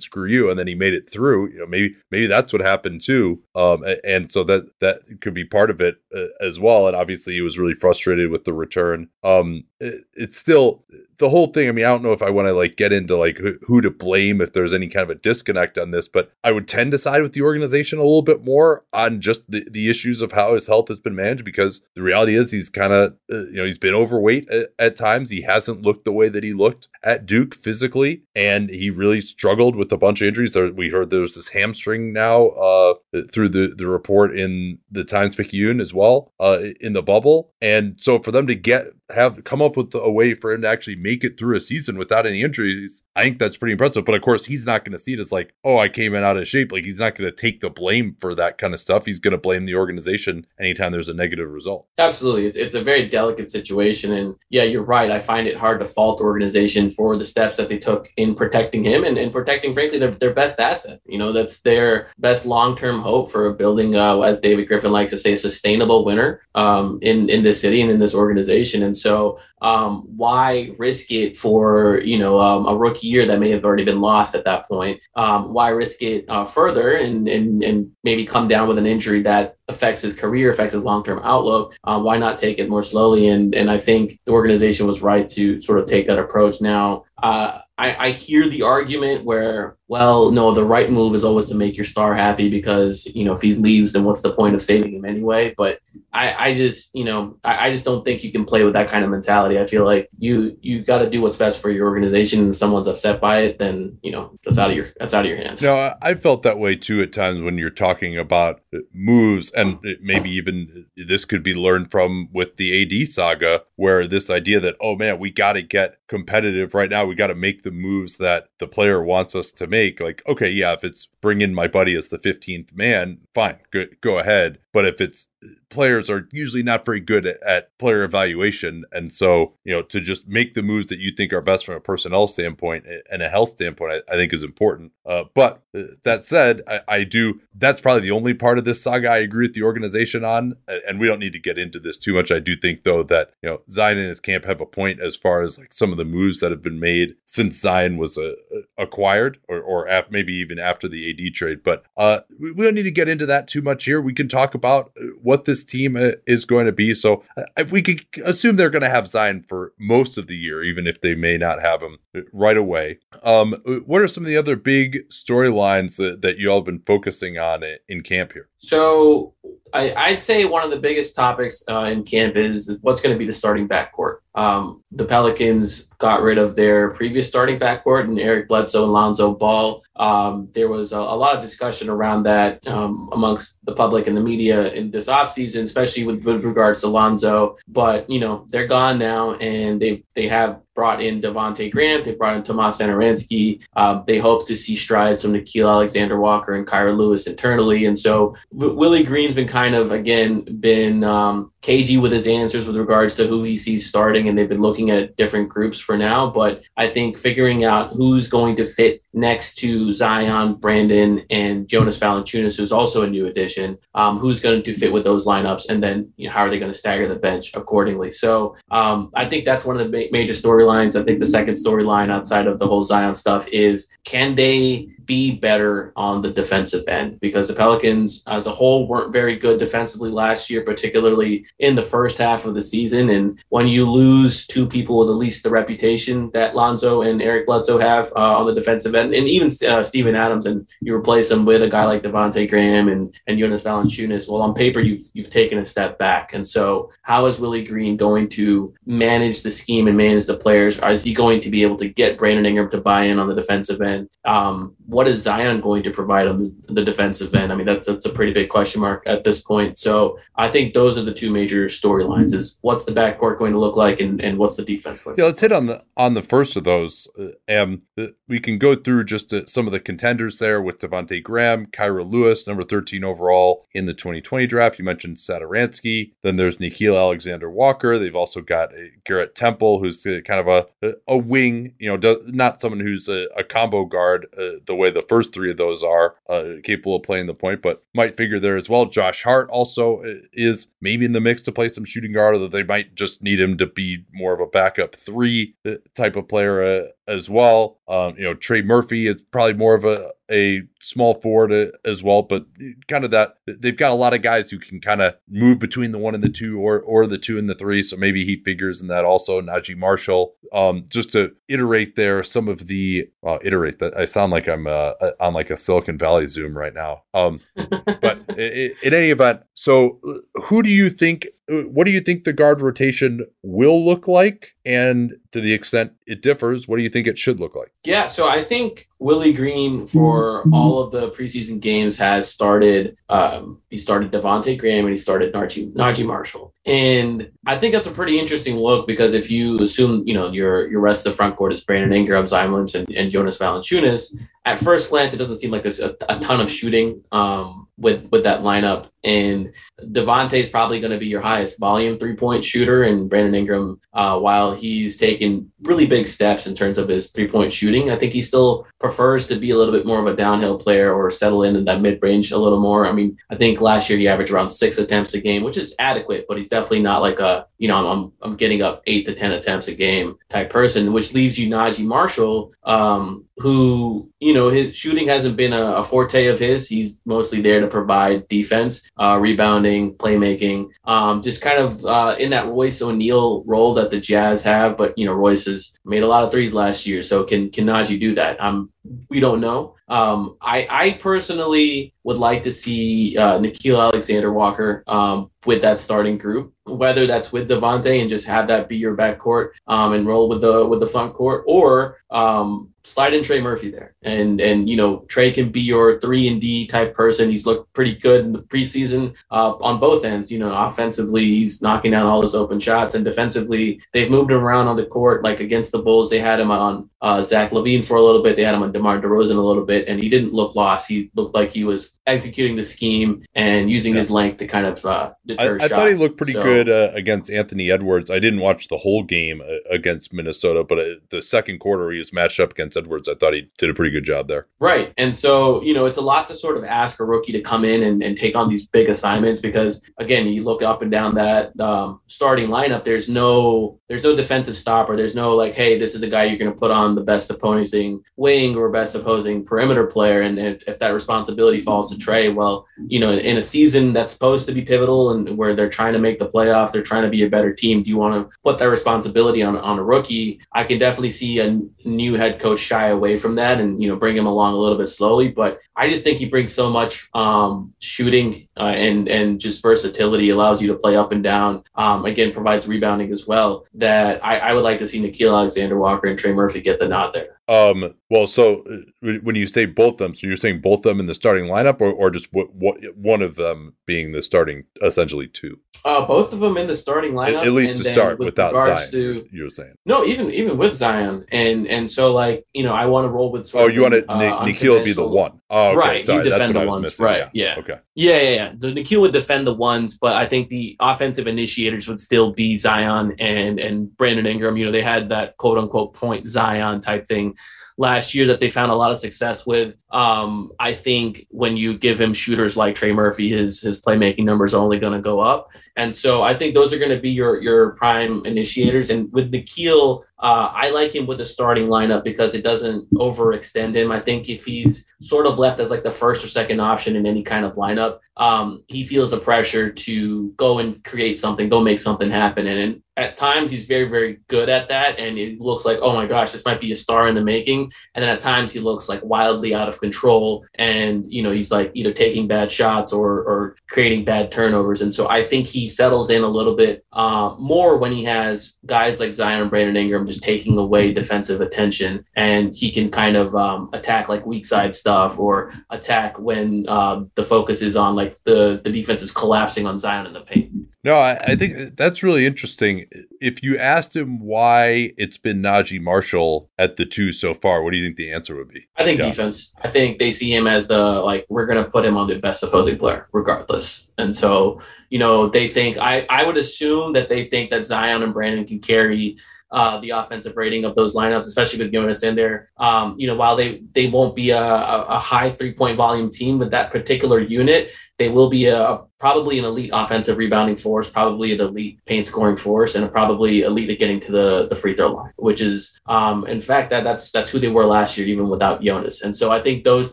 Screw you. And then he made it through. You know maybe maybe that's what happened too. Um and so that that could be part of it uh, as well. And obviously he was really frustrated with the return. Um it's still the whole thing i mean i don't know if i want to like get into like who, who to blame if there's any kind of a disconnect on this but i would tend to side with the organization a little bit more on just the, the issues of how his health has been managed because the reality is he's kind of uh, you know he's been overweight at, at times he hasn't looked the way that he looked at Duke physically, and he really struggled with a bunch of injuries. We heard there's this hamstring now uh, through the, the report in the Times Picayune as well uh, in the bubble. And so for them to get have come up with a way for him to actually make it through a season without any injuries, I think that's pretty impressive. But of course, he's not going to see it as like, oh, I came in out of shape. Like he's not going to take the blame for that kind of stuff. He's going to blame the organization anytime there's a negative result. Absolutely, it's it's a very delicate situation, and yeah, you're right. I find it hard to fault organization for the steps that they took in protecting him and, and protecting, frankly, their, their best asset. You know, that's their best long term hope for building, uh, as David Griffin likes to say, a sustainable winner um, in in this city and in this organization. And so, um, why risk it for you know um, a rookie year that may have already been lost at that point? Um, why risk it uh, further and, and and maybe come down with an injury that affects his career, affects his long term outlook? Uh, why not take it more slowly? And and I think the organization was right to sort of take that approach. Now, uh, I, I hear the argument where, well, no, the right move is always to make your star happy because, you know, if he leaves, then what's the point of saving him anyway? But I, I just, you know, I, I just don't think you can play with that kind of mentality. I feel like you you got to do what's best for your organization. And if someone's upset by it, then you know that's out of your that's out of your hands. No, I felt that way too at times when you're talking about uh, moves, and maybe even this could be learned from with the AD saga, where this idea that oh man, we got to get competitive right now. We got to make the moves that the player wants us to make. Like, okay, yeah, if it's bring in my buddy as the 15th man, fine, go, go ahead. But if it's players are usually not very good at, at, player evaluation. And so, you know, to just make the moves that you think are best from a personnel standpoint and a health standpoint, I, I think is important. Uh, but uh, that said, I, I, do, that's probably the only part of this saga I agree with the organization on. And we don't need to get into this too much. I do think, though, that, you know, Zion and his camp have a point as far as like some of the moves that have been made since Zion was uh, acquired or, or af- maybe even after the AD trade. But uh, we, we don't need to get into that too much here. We can talk about uh, what this team uh, is going to be. So uh, we could assume they're going to have Zion for most of the year, even if they may not have him right away. Um, what are some of the other big storylines that, that you all have been focusing on in camp here? So I, would say one of the biggest topics uh, in camp is what's going to be the starting backcourt. Um, the Pelicans got rid of their previous starting backcourt and Eric Bledsoe and Lonzo Ball. Um, there was a, a, lot of discussion around that um, amongst the public and the media in this offseason, especially with, with regards to Lonzo. But, you know, they're gone now and they've, they have brought in Devonte Graham. They brought in Tomas Satoransky. Uh, they hope to see strides from Nickeil Alexander Walker and Kira Lewis internally. And so w- Willie Green's been kind of, again, been um, cagey with his answers with regards to who he sees starting. And they've been looking at different groups for now. But I think figuring out who's going to fit next to Zion, Brandon, and Jonas Valanciunas, who's also a new addition, um, who's going to fit with those lineups. And then you know, how are they going to stagger the bench accordingly? So um, I think that's one of the major storylines storylines. I think the second storyline outside of the whole Zion stuff is can they be better on the defensive end because the Pelicans as a whole weren't very good defensively last year, particularly in the first half of the season. And when you lose two people with at least the reputation that Lonzo and Eric Bledsoe have uh, on the defensive end, and even uh, Steven Adams, and you replace them with a guy like Devonte Graham and, and Jonas Valanciunas, well, on paper, you've, you've taken a step back. And so how is Willie Green going to manage the scheme and manage the players? Is he going to be able to get Brandon Ingram to buy in on the defensive end? Um, what is Zion going to provide on the defensive end? I mean, that's that's a pretty big question mark at this point. So I think those are the two major storylines: is what's the backcourt going to look like, and, and what's the defense going? Yeah, let's hit on the on the first of those. Um, we can go through just uh, some of the contenders there with Devonte Graham, Kira Lewis, number thirteen overall in the 2020 draft. You mentioned Satoransky. Then there's Nickeil Alexander Walker. They've also got uh, Garrett Temple, who's kind of a a wing. You know, not someone who's a, a combo guard uh, the way way the first three of those are uh, capable of playing the point, but might figure there as well. Josh Hart also uh, is maybe in the mix to play some shooting guard, although they might just need him to be more of a backup three uh, type of player uh, as well. Um, you know, Trey Murphy is probably more of a, a small forward as well, but kind of that they've got a lot of guys who can kind of move between the one and the two or or the two and the three. So maybe he figures in that also. Naji Marshall, um, just to iterate there, some of the uh, iterate that I sound like I'm uh, on like a Silicon Valley Zoom right now. Um, but in, in any event, so uh, who do you think what do you think the guard rotation will look like? And to the extent it differs, what do you think it should look like? Yeah, so I think Willie Green for all of the preseason games has started. Um, he started Devonte Graham and he started Naji, Naji Marshall, and I think that's a pretty interesting look because if you assume you know your your rest of the front court is Brandon Ingram, Zion Williamson, and Jonas Valanciunas, at first glance it doesn't seem like there's a, a ton of shooting. Um, with with that lineup. And Devonte is probably going to be your highest volume three point shooter. And Brandon Ingram, uh, while he's taken really big steps in terms of his three point shooting, I think he still prefers to be a little bit more of a downhill player or settle in in that mid range a little more. I mean, I think last year he averaged around six attempts a game, which is adequate, but he's definitely not like a, you know, I'm, I'm getting up eight to 10 attempts a game type person, which leaves you Naji Marshall, um, who, you know, his shooting hasn't been a, a, forte of his. He's mostly there to provide defense, uh, rebounding, playmaking, um, just kind of uh, in that Royce O'Neale role that the Jazz have. But, you know, Royce has made a lot of threes last year. So can, can Naji do that? Um, we don't know. Um, I, I personally would like to see uh, Nickeil Alexander Walker um, with that starting group, whether that's with Devonte and just have that be your backcourt um, and roll with the with the front court, or um, slide in Trey Murphy there. And and you know, Trey can be your three and D type person. He's looked pretty good in the preseason uh, on both ends. You know, offensively, he's knocking down all his open shots, and defensively, they've moved him around on the court. Like against the Bulls, they had him on uh, Zach LaVine for a little bit. They had him on DeMar DeRozan a little bit, and he didn't look lost. He looked like he was executing the scheme and using yeah. his length to kind of uh, deter I, I thought he looked pretty so, good uh, against Anthony Edwards. I didn't watch the whole game uh, against Minnesota, but uh, the second quarter he was matched up against Edwards. I thought he did a pretty good job there. Right. And so, you know, it's a lot to sort of ask a rookie to come in and, and take on these big assignments because again, you look up and down that um, starting lineup, there's no there's no defensive stopper. There's no like, hey, this is a guy you're gonna put on the best opposing wing or best opposing perimeter player. And if, if that responsibility falls to Trey, well, you know, in, in, a season that's supposed to be pivotal and where they're trying to make the playoffs, they're trying to be a better team. Do you want to put that responsibility on, on a rookie? I can definitely see a new head coach shy away from that and, you know, bring him along a little bit slowly. But I just think he brings so much um, shooting uh, and, and just versatility, allows you to play up and down. Um, again, provides rebounding as well. That I, I would like to see Nickeil Alexander Walker and Trey Murphy get the nod there. Um, well, so uh, when you say both of them, so you're saying both of them in the starting lineup, or, or just what, what one of them being the starting, essentially two. Uh, both of them in the starting lineup, at, at least to start with without Zion. To, you were saying no, even even with Zion, and and so like you know, I want to roll with. oh, you want to uh, Nickeil be the one? Oh, okay. right. Sorry, you defend the ones, right? Yeah. yeah. Okay. Yeah, yeah, yeah. The Nickeil would defend the ones, but I think the offensive initiators would still be Zion and and Brandon Ingram. You know, they had that quote unquote point Zion type thing last year that they found a lot of success with. Um, I think when you give him shooters like Trey Murphy, his his playmaking numbers are only going to go up. And so I think those are going to be your your prime initiators. And with Nickeil, uh, I like him with the starting lineup because it doesn't overextend him. I think if he's sort of left as like the first or second option in any kind of lineup, um, he feels the pressure to go and create something, go make something happen. And, and at times he's very, very good at that. And it looks like, oh my gosh, this might be a star in the making. And then at times he looks like wildly out of control. And, you know, he's like either taking bad shots or, or creating bad turnovers. And so I think he settles in a little bit uh, more when he has guys like Zion and Brandon Ingram just taking away defensive attention. And he can kind of um, attack like weak side stuff or attack when uh, the focus is on like the, the defense is collapsing on Zion in the paint. No, I, I, think that's really interesting. If you asked him why it's been Naji Marshall at the two so far, what do you think the answer would be? I think yeah. defense. I think they see him as the like we're gonna put him on the best opposing player regardless. And so, you know, they think I I would assume that they think that Zion and Brandon can carry uh, the offensive rating of those lineups, especially with Jonas in there. Um, you know, while they they won't be a, a high three point volume team with that particular unit, they will be a probably an elite offensive rebounding force, probably an elite paint scoring force, and a probably elite at getting to the, the free throw line, which is um, in fact that that's that's who they were last year, even without Jonas. And so I think those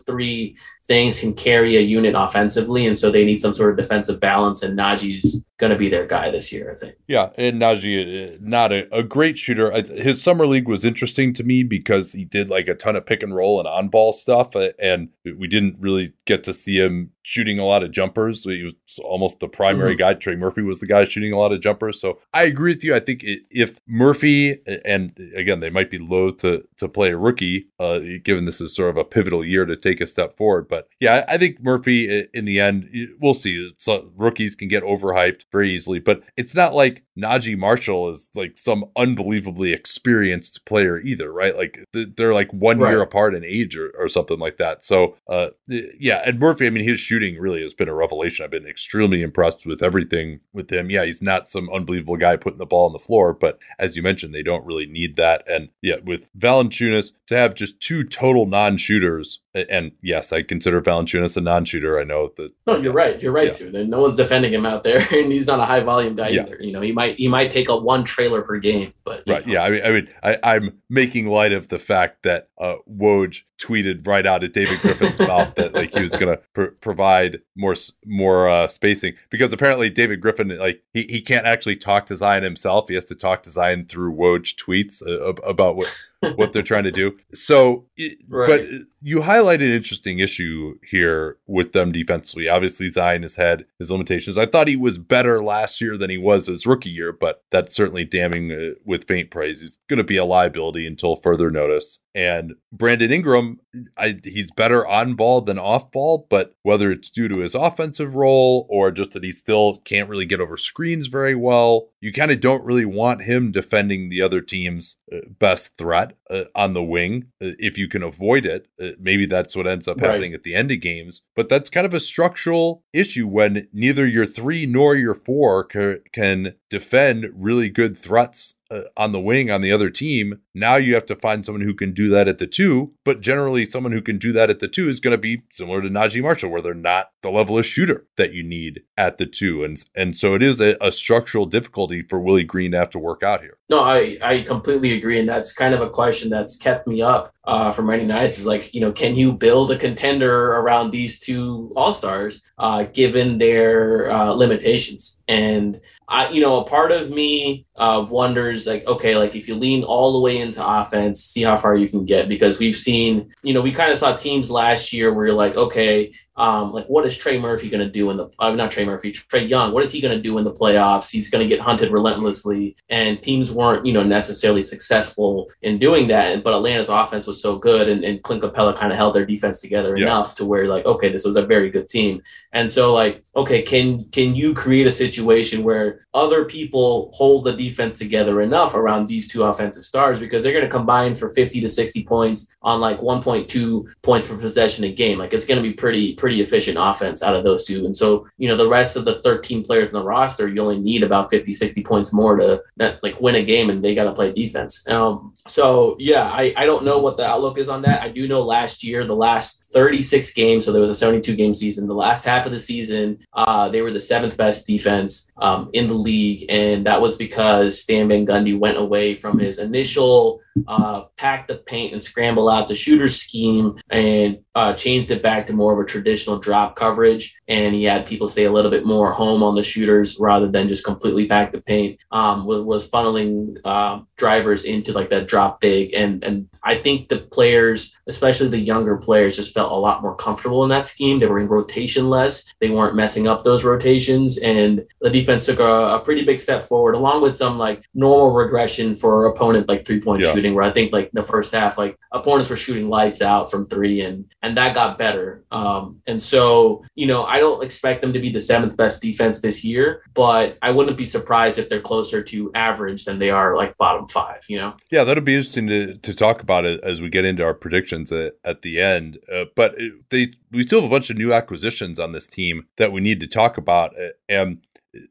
three things can carry a unit offensively, and so they need some sort of defensive balance. And Naji's going to be their guy this year, I think. Yeah, and Naji, uh, not a, a great shooter. His summer league was interesting to me because he did like a ton of pick and roll and on ball stuff, uh, and we didn't really get to see him shooting a lot of jumpers. He was almost the primary mm-hmm. guy. Trey Murphy was the guy shooting a lot of jumpers. So I agree with you. I think if Murphy and again they might be loath to to play a rookie, uh, given this is sort of a pivotal year to take a step forward. But yeah, I think Murphy in the end, we'll see. So rookies can get overhyped very easily, but it's not like Naji Marshall is like some unbelievably experienced player either, right? Like they're like one right. year apart in age or, or something like that. So uh, yeah, and Murphy, I mean, his shooting really has been a revelation. I've been extremely impressed with everything with him. Yeah, he's not some unbelievable guy putting the ball on the floor, but as you mentioned, they don't really need that. And yeah, with Valanciunas to have just two total non-shooters, and yes, I consider Valanciunas a non-shooter. I know that. No, you're right. You're right yeah. too. No one's defending him out there, and he's not a high volume guy yeah. either. You know, he might he might take a one trailer per game, but right. Know. Yeah, I mean, I mean, I, I'm making light of the fact that uh, Woj tweeted right out of David Griffin's mouth that like he was going to pr- provide more more uh, spacing because apparently David Griffin like he, he can't actually talk to Zion himself. He has to talk to Zion through Woj tweets uh, about what what they're trying to do. So, right. but you highlight an interesting issue here with them defensively. Obviously, Zion has had his limitations. I thought he was better last year than he was his rookie year, but that's certainly damning uh, with faint praise. He's going to be a liability until further notice. And Brandon Ingram, I, he's better on ball than off ball, but whether it's due to his offensive role or just that he still can't really get over screens very well, you kind of don't really want him defending the other team's uh, best threat uh, on the wing uh, if you can avoid it. Uh, maybe that's what ends up right. happening at the end of games. But that's kind of a structural issue when neither your three nor your four ca- can defend really good threats uh, on the wing on the other team. Now you have to find someone who can do that at the two, but generally someone who can do that at the two is going to be similar to Naji Marshall, where they're not the level of shooter that you need at the two, and and so it is a, a structural difficulty for Willie Green to have to work out here. No, I I completely agree, and that's kind of a question that's kept me up uh, for many nights. Is like you know, can you build a contender around these two all stars uh, given their uh, limitations and I, you know, a part of me uh, wonders like, okay, like if you lean all the way into offense, see how far you can get because we've seen, you know, we kind of saw teams last year where you're like, okay, um, like what is Trey Murphy going to do in the, uh, not Trey Murphy, Trae Young, what is he going to do in the playoffs? He's going to get hunted relentlessly, and teams weren't, you know, necessarily successful in doing that. But Atlanta's offense was so good, and, and Clint Capela kind of held their defense together yeah. enough to where like, okay, this was a very good team. And so like, okay, can can you create a situation where other people hold the defense together enough around these two offensive stars because they're going to combine for 50 to 60 points on like 1.2 points per possession a game. Like it's going to be pretty pretty efficient offense out of those two. And so, you know, the rest of the 13 players in the roster, you only need about 50, 60 points more to like win a game and they got to play defense. Um, so yeah, I, I don't know what the outlook is on that. I do know last year, the last 36 games. So there was a 72 game season. The last half of the season, uh, they were the seventh best defense um, in the league. And that was because Stan Van Gundy went away from his initial uh, pack the paint and scramble out the shooter scheme and uh, changed it back to more of a traditional drop coverage. And he had people stay a little bit more home on the shooters rather than just completely pack the paint. Um, was funneling uh, drivers into like that drop big. And and I think the players, especially the younger players, just felt a lot more comfortable in that scheme. They were in rotation less. They weren't messing up those rotations, and the defense took a, a pretty big step forward, along with some like normal regression for opponent like three point yeah. shooting, where I think like the first half, like opponents were shooting lights out from three, and and that got better. Um, and so you know, I don't expect them to be the seventh best defense this year, but I wouldn't be surprised if they're closer to average than they are like bottom five. You know? Yeah, that'll be interesting to to talk about it as we get into our predictions at, at the end. Uh, but they we still have a bunch of new acquisitions on this team that we need to talk about, and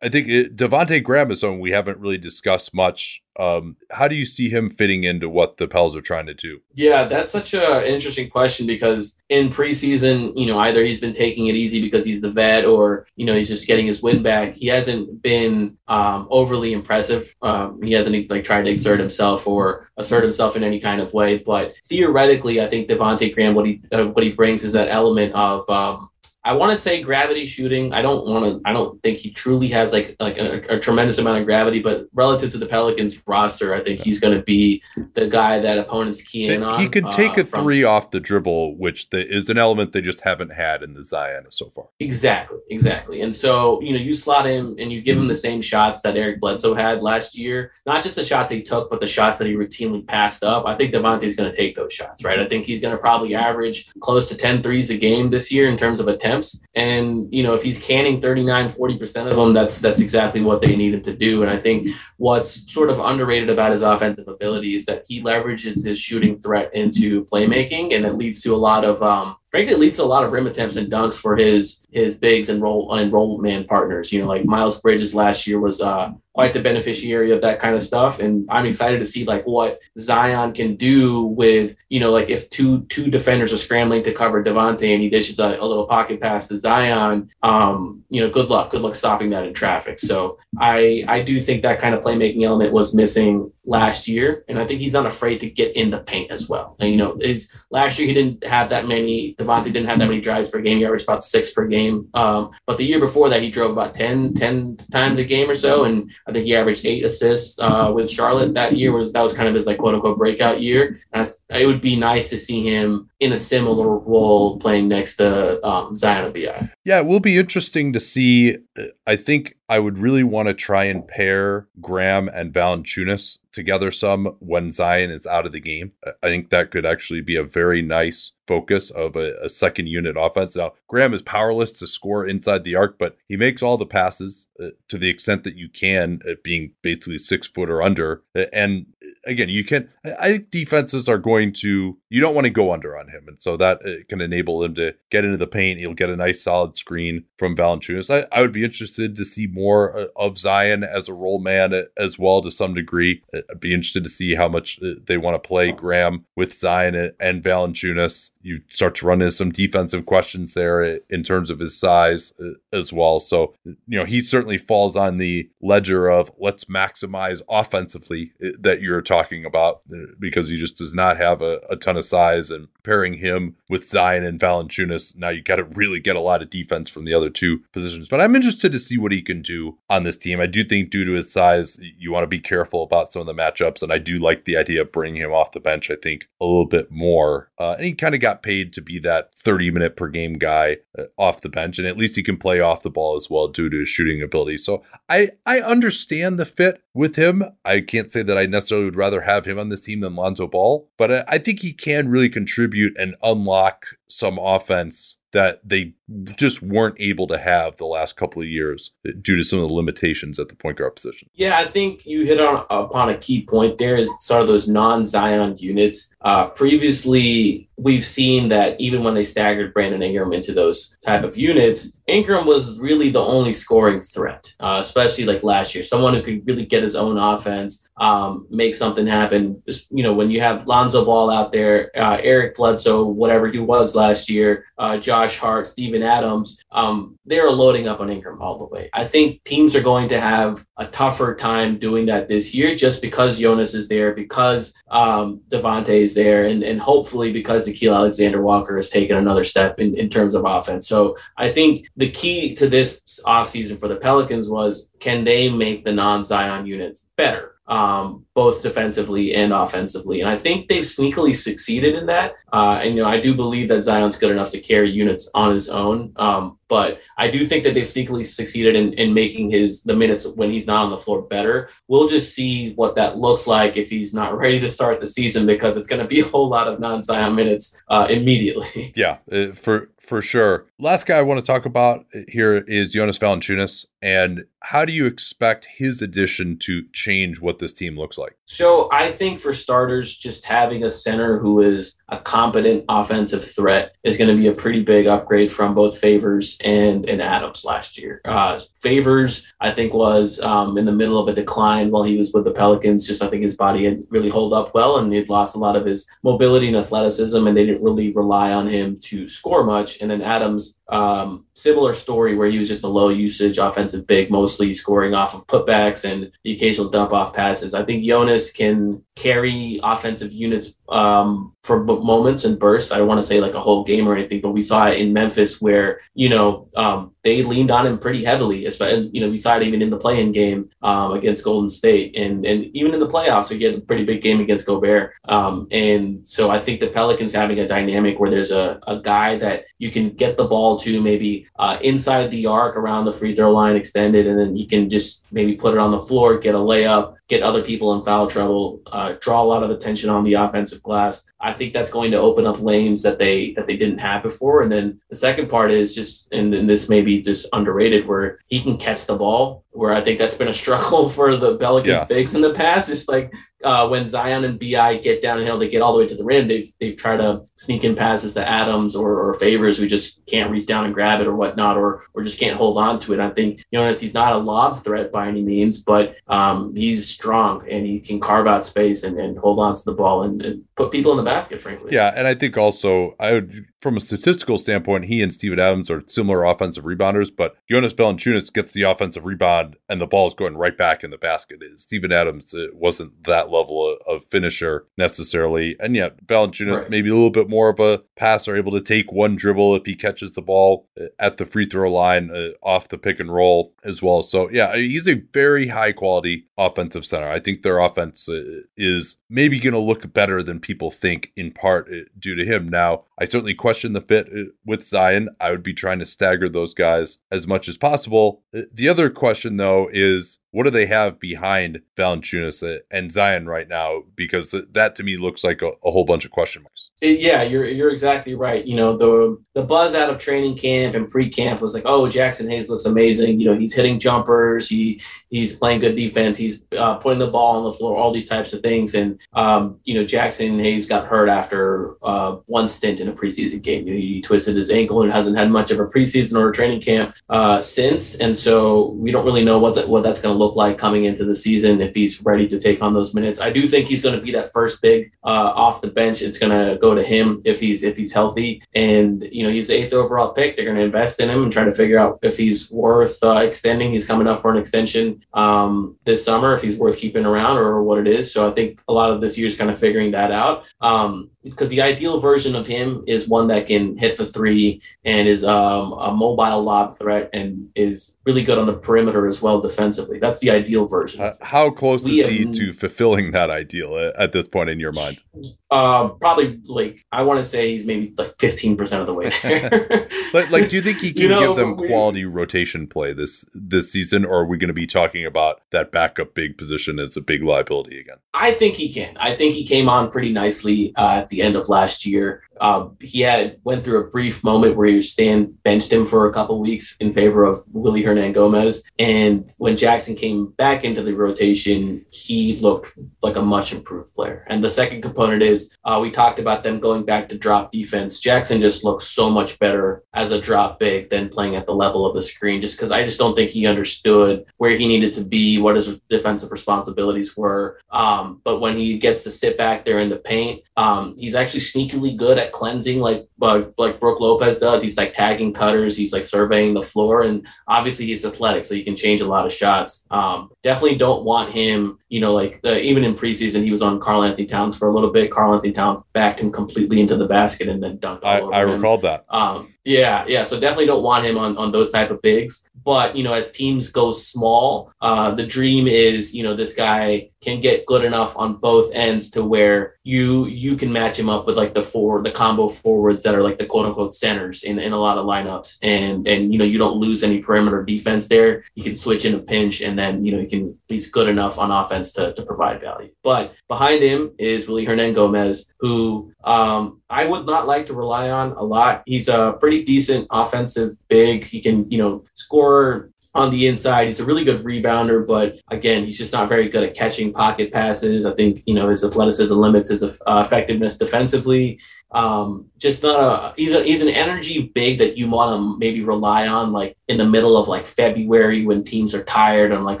I think it, Devonte Graham is someone we haven't really discussed much. Um, how do you see him fitting into what the Pels are trying to do? Yeah, that's such an interesting question because in preseason, you know, either he's been taking it easy because he's the vet, or you know, he's just getting his win back. He hasn't been um, overly impressive. Um, he hasn't like tried to exert himself or assert himself in any kind of way. But theoretically, I think Devonte Graham, what he uh, what he brings is that element of um, I want to say gravity shooting. I don't want to. I don't think he truly has like like a, a, tremendous amount of gravity, but relative to the Pelicans roster, I think he's going to be the guy that opponents key in on. He could take uh, a from, three off the dribble, which the, is an element they just haven't had in the Zion so far. Exactly, exactly. And so you know, you slot him and you give him the same shots that Eric Bledsoe had last year. Not just the shots he took, but the shots that he routinely passed up. I think Devonte's going to take those shots, right? I think he's going to probably average close to 10 threes a game this year in terms of attempts attempts. And, you know, if he's canning 39, 40% of them, that's that's exactly what they need him to do. And I think what's sort of underrated about his offensive ability is that he leverages his shooting threat into playmaking and it leads to a lot of um, frankly leads to a lot of rim attempts and dunks for his his bigs and roll and roll man partners. You know, like Miles Bridges last year was uh, quite the beneficiary of that kind of stuff, and I'm excited to see like what Zion can do with you know like if two two defenders are scrambling to cover Devonte and he dishes a, a little pocket pass to Zion. Um, you know, good luck, good luck stopping that in traffic. So I I do think that kind of playmaking element was missing last year, and I think he's not afraid to get in the paint as well. And you know, is last year he didn't have that many. Devonte didn't have that many drives per game. He averaged about six per game. Um, but the year before that, he drove about 10, 10 times a game or so, and I think he averaged eight assists uh, with Charlotte that year. Was that was kind of his like quote unquote breakout year. I, it would be nice to see him in a similar role playing next to um, Zion Bi. Yeah, it will be interesting to see. I think I would really want to try and pair Graham and Valanciunas together some when Zion is out of the game. I think that could actually be a very nice focus of a, a, second unit offense. Now, Graham is powerless to score inside the arc, but he makes all the passes uh, to the extent that you can, uh, being basically six foot or under. And again, you can. I think defenses are going to. You don't want to go under on him, and so that uh, can enable him to get into the paint. He'll get a nice solid screen from Valanciunas. I, I would be interested to see more uh, of Zion as a roll man uh, as well to some degree. I'd be interested to see how much they want to play Graham with Zion and Valanciunas. You start to run into some defensive questions there in terms of his size as well. So you know he certainly falls on the ledger of let's maximize offensively that you're talking talking about uh, because he just does not have a, a ton of size. And pairing him with Zion and Valanciunas, now you got to really get a lot of defense from the other two positions. But I'm interested to see what he can do on this team. I do think due to his size, you want to be careful about some of the matchups. And I do like the idea of bringing him off the bench, I think, a little bit more. Uh, and he kind of got paid to be that 30 minute per game guy uh, off the bench. And at least he can play off the ball as well due to his shooting ability. So I, I understand the fit with him. I can't say that I necessarily would rather have him on this team than Lonzo Ball, but I think he can really contribute and unlock some offense that they just weren't able to have the last couple of years due to some of the limitations at the point guard position. Yeah, I think you hit on upon a key point there is sort of those non-Zion units. Uh, previously, we've seen that even when they staggered Brandon Ingram into those type of units, Ingram was really the only scoring threat, uh, especially like last year. Someone who could really get his own offense, um, make something happen. You know, when you have Lonzo Ball out there, uh, Eric Bledsoe, whatever he was last year, uh, Josh Hart, Steven Adams, um, they're loading up on Ingram all the way. I think teams are going to have a tougher time doing that this year just because Jonas is there, because um, Devonte is there, and, and hopefully because Nickeil Alexander Walker has taken another step in, in terms of offense. So I think the key to this offseason for the Pelicans was can they make the non Zion units better? Um, both defensively and offensively. And I think they've sneakily succeeded in that. Uh, and, you know, I do believe that Zion's good enough to carry units on his own. Um, but I do think that they've sneakily succeeded in, in making his the minutes when he's not on the floor better. We'll just see what that looks like if he's not ready to start the season because it's going to be a whole lot of non-Zion minutes uh, immediately. Yeah, uh, for for sure. Last guy I want to talk about eh, here is Jonas Valanciunas, and how do you expect his addition to change what this team looks like? So I think for starters, just having a center who is a competent offensive threat is going to be a pretty big upgrade from both Favors and, and Adams last year. Uh, Favors, I think, was um, in the middle of a decline while he was with the Pelicans. Just I think his body had really hold up well and he'd lost a lot of his mobility and athleticism, and they didn't really rely on him to score much. And then Adams, um, similar story where he was just a low usage offensive big, mostly scoring off of putbacks and the occasional dump off passes. I think Jonas can carry offensive units um, for moments and bursts. I don't want to say like a whole game or anything, but we saw it in Memphis where you know um, they leaned on him pretty heavily. Especially you know we saw it even in the play-in game um, against Golden State, and and even in the playoffs, he had a pretty big game against Gobert. Um, and so I think the Pelicans having a dynamic where there's a, a guy that you can get the ball to maybe uh, inside the arc around the free throw line extended, and then he can just maybe put it on the floor, get a layup get other people in foul trouble, uh, draw a lot of attention on the offensive glass. I think that's going to open up lanes that they that they didn't have before. And then the second part is just, and, and this may be just underrated, where he can catch the ball. Where I think that's been a struggle for the Pelicans yeah. bigs in the past. Just like uh, when Zion and BI get downhill, they get all the way to the rim. They've they've tried to sneak in passes to Adams or, or Favors who just can't reach down and grab it or whatnot, or or just can't hold on to it. I think Jonas he's not a lob threat by any means, but um, he's strong and he can carve out space and, and hold on to the ball and, and put people in the basket. Frankly, Yeah, and I think also I would, from a statistical standpoint, he and Steven Adams are similar offensive rebounders, but Jonas Valanciunas gets the offensive rebound and the ball is going right back in the basket. Steven Adams uh, wasn't that level of, of finisher necessarily, and yet Valanciunas Right. maybe a little bit more of a passer, able to take one dribble if he catches the ball uh, at the free throw line uh, off the pick and roll as well. So yeah, he's a very high quality offensive center. I think their offense uh, is maybe going to look better than people think in part uh, due to him. Now, I certainly question the fit uh, with Zion. I would be trying to stagger those guys as much as possible. Uh, The other question, though, is what do they have behind Valanciunas and Zion right now? Because that to me looks like a, a whole bunch of question marks. It- yeah, you're you're exactly right. You know, the the buzz out of training camp and pre-camp was like, oh, Jaxson Hayes looks amazing. You know, he's hitting jumpers, he he's playing good defense, he's uh, putting the ball on the floor, all these types of things. And um, you know, Jaxson Hayes got hurt after uh, one stint in a preseason game. You know, he twisted his ankle and hasn't had much of a preseason or a training camp uh, since. And so we don't really know what what that's going to look like coming into the season if he's ready to take on those minutes. I do think he's going to be that first big uh, off the bench. It's going to go to him if he's if he's healthy. And you know he's the eighth overall pick. They're going to invest in him and try to figure out if he's worth uh, extending. He's coming up for an extension um, this summer. If he's worth keeping around or what it is. So I think a lot of this year is kind of figuring that out. Um, because the ideal version of him is one that can hit the three and is um, a mobile lob threat and is really good on the perimeter as well defensively. That's the ideal version. Uh, how close We is he to fulfilling that ideal at, this point in your mind? Uh, probably like I want to say he's maybe like fifteen percent of the way there. Like, like, do you think he can You know, give them quality rotation play this this season, or are we going to be talking about that backup big position as a big liability again? I think he can. I think he came on pretty nicely uh, at the end of last year. Uh, he had went through a brief moment where Stan benched him for a couple weeks in favor of Willy Hernangomez, and when Jaxson came back into the rotation, he looked like a much improved player. And the second component is uh, we talked about them going back to drop defense. Jaxson just looks so much better as a drop big than playing at the level of the screen, just because I just don't think he understood where he needed to be, what his defensive responsibilities were. Um, but when he gets to sit back there in the paint, um, he's actually sneakily good at cleansing, like uh, like Brook Lopez does. He's like tagging cutters. He's like surveying the floor, and obviously he's athletic, so he can change a lot of shots. Um, definitely don't want him. You know, like uh, even in preseason, he was on Karl-Anthony Towns for a little bit. Karl-Anthony Towns backed him completely into the basket and then dunked I, I recalled that. Um, yeah, yeah. So definitely don't want him on on those type of bigs. But you know, as teams go small, uh, the dream is you know this guy can get good enough on both ends to where you you can match him up with like the four the combo forwards that are like the quote unquote centers in, in a lot of lineups and and you know you don't lose any perimeter defense there you can switch in a pinch and then you know you can he's good enough on offense to, to provide value but behind him is Willy Hernangomez who um, I would not like to rely on a lot he's a pretty decent offensive big he can you know score on the inside. He's a really good rebounder, but again, he's just not very good at catching pocket passes. I think you know his athleticism limits his uh, effectiveness defensively. Um, just not a he's a he's an energy big that you want to maybe rely on like in the middle of like February when teams are tired on like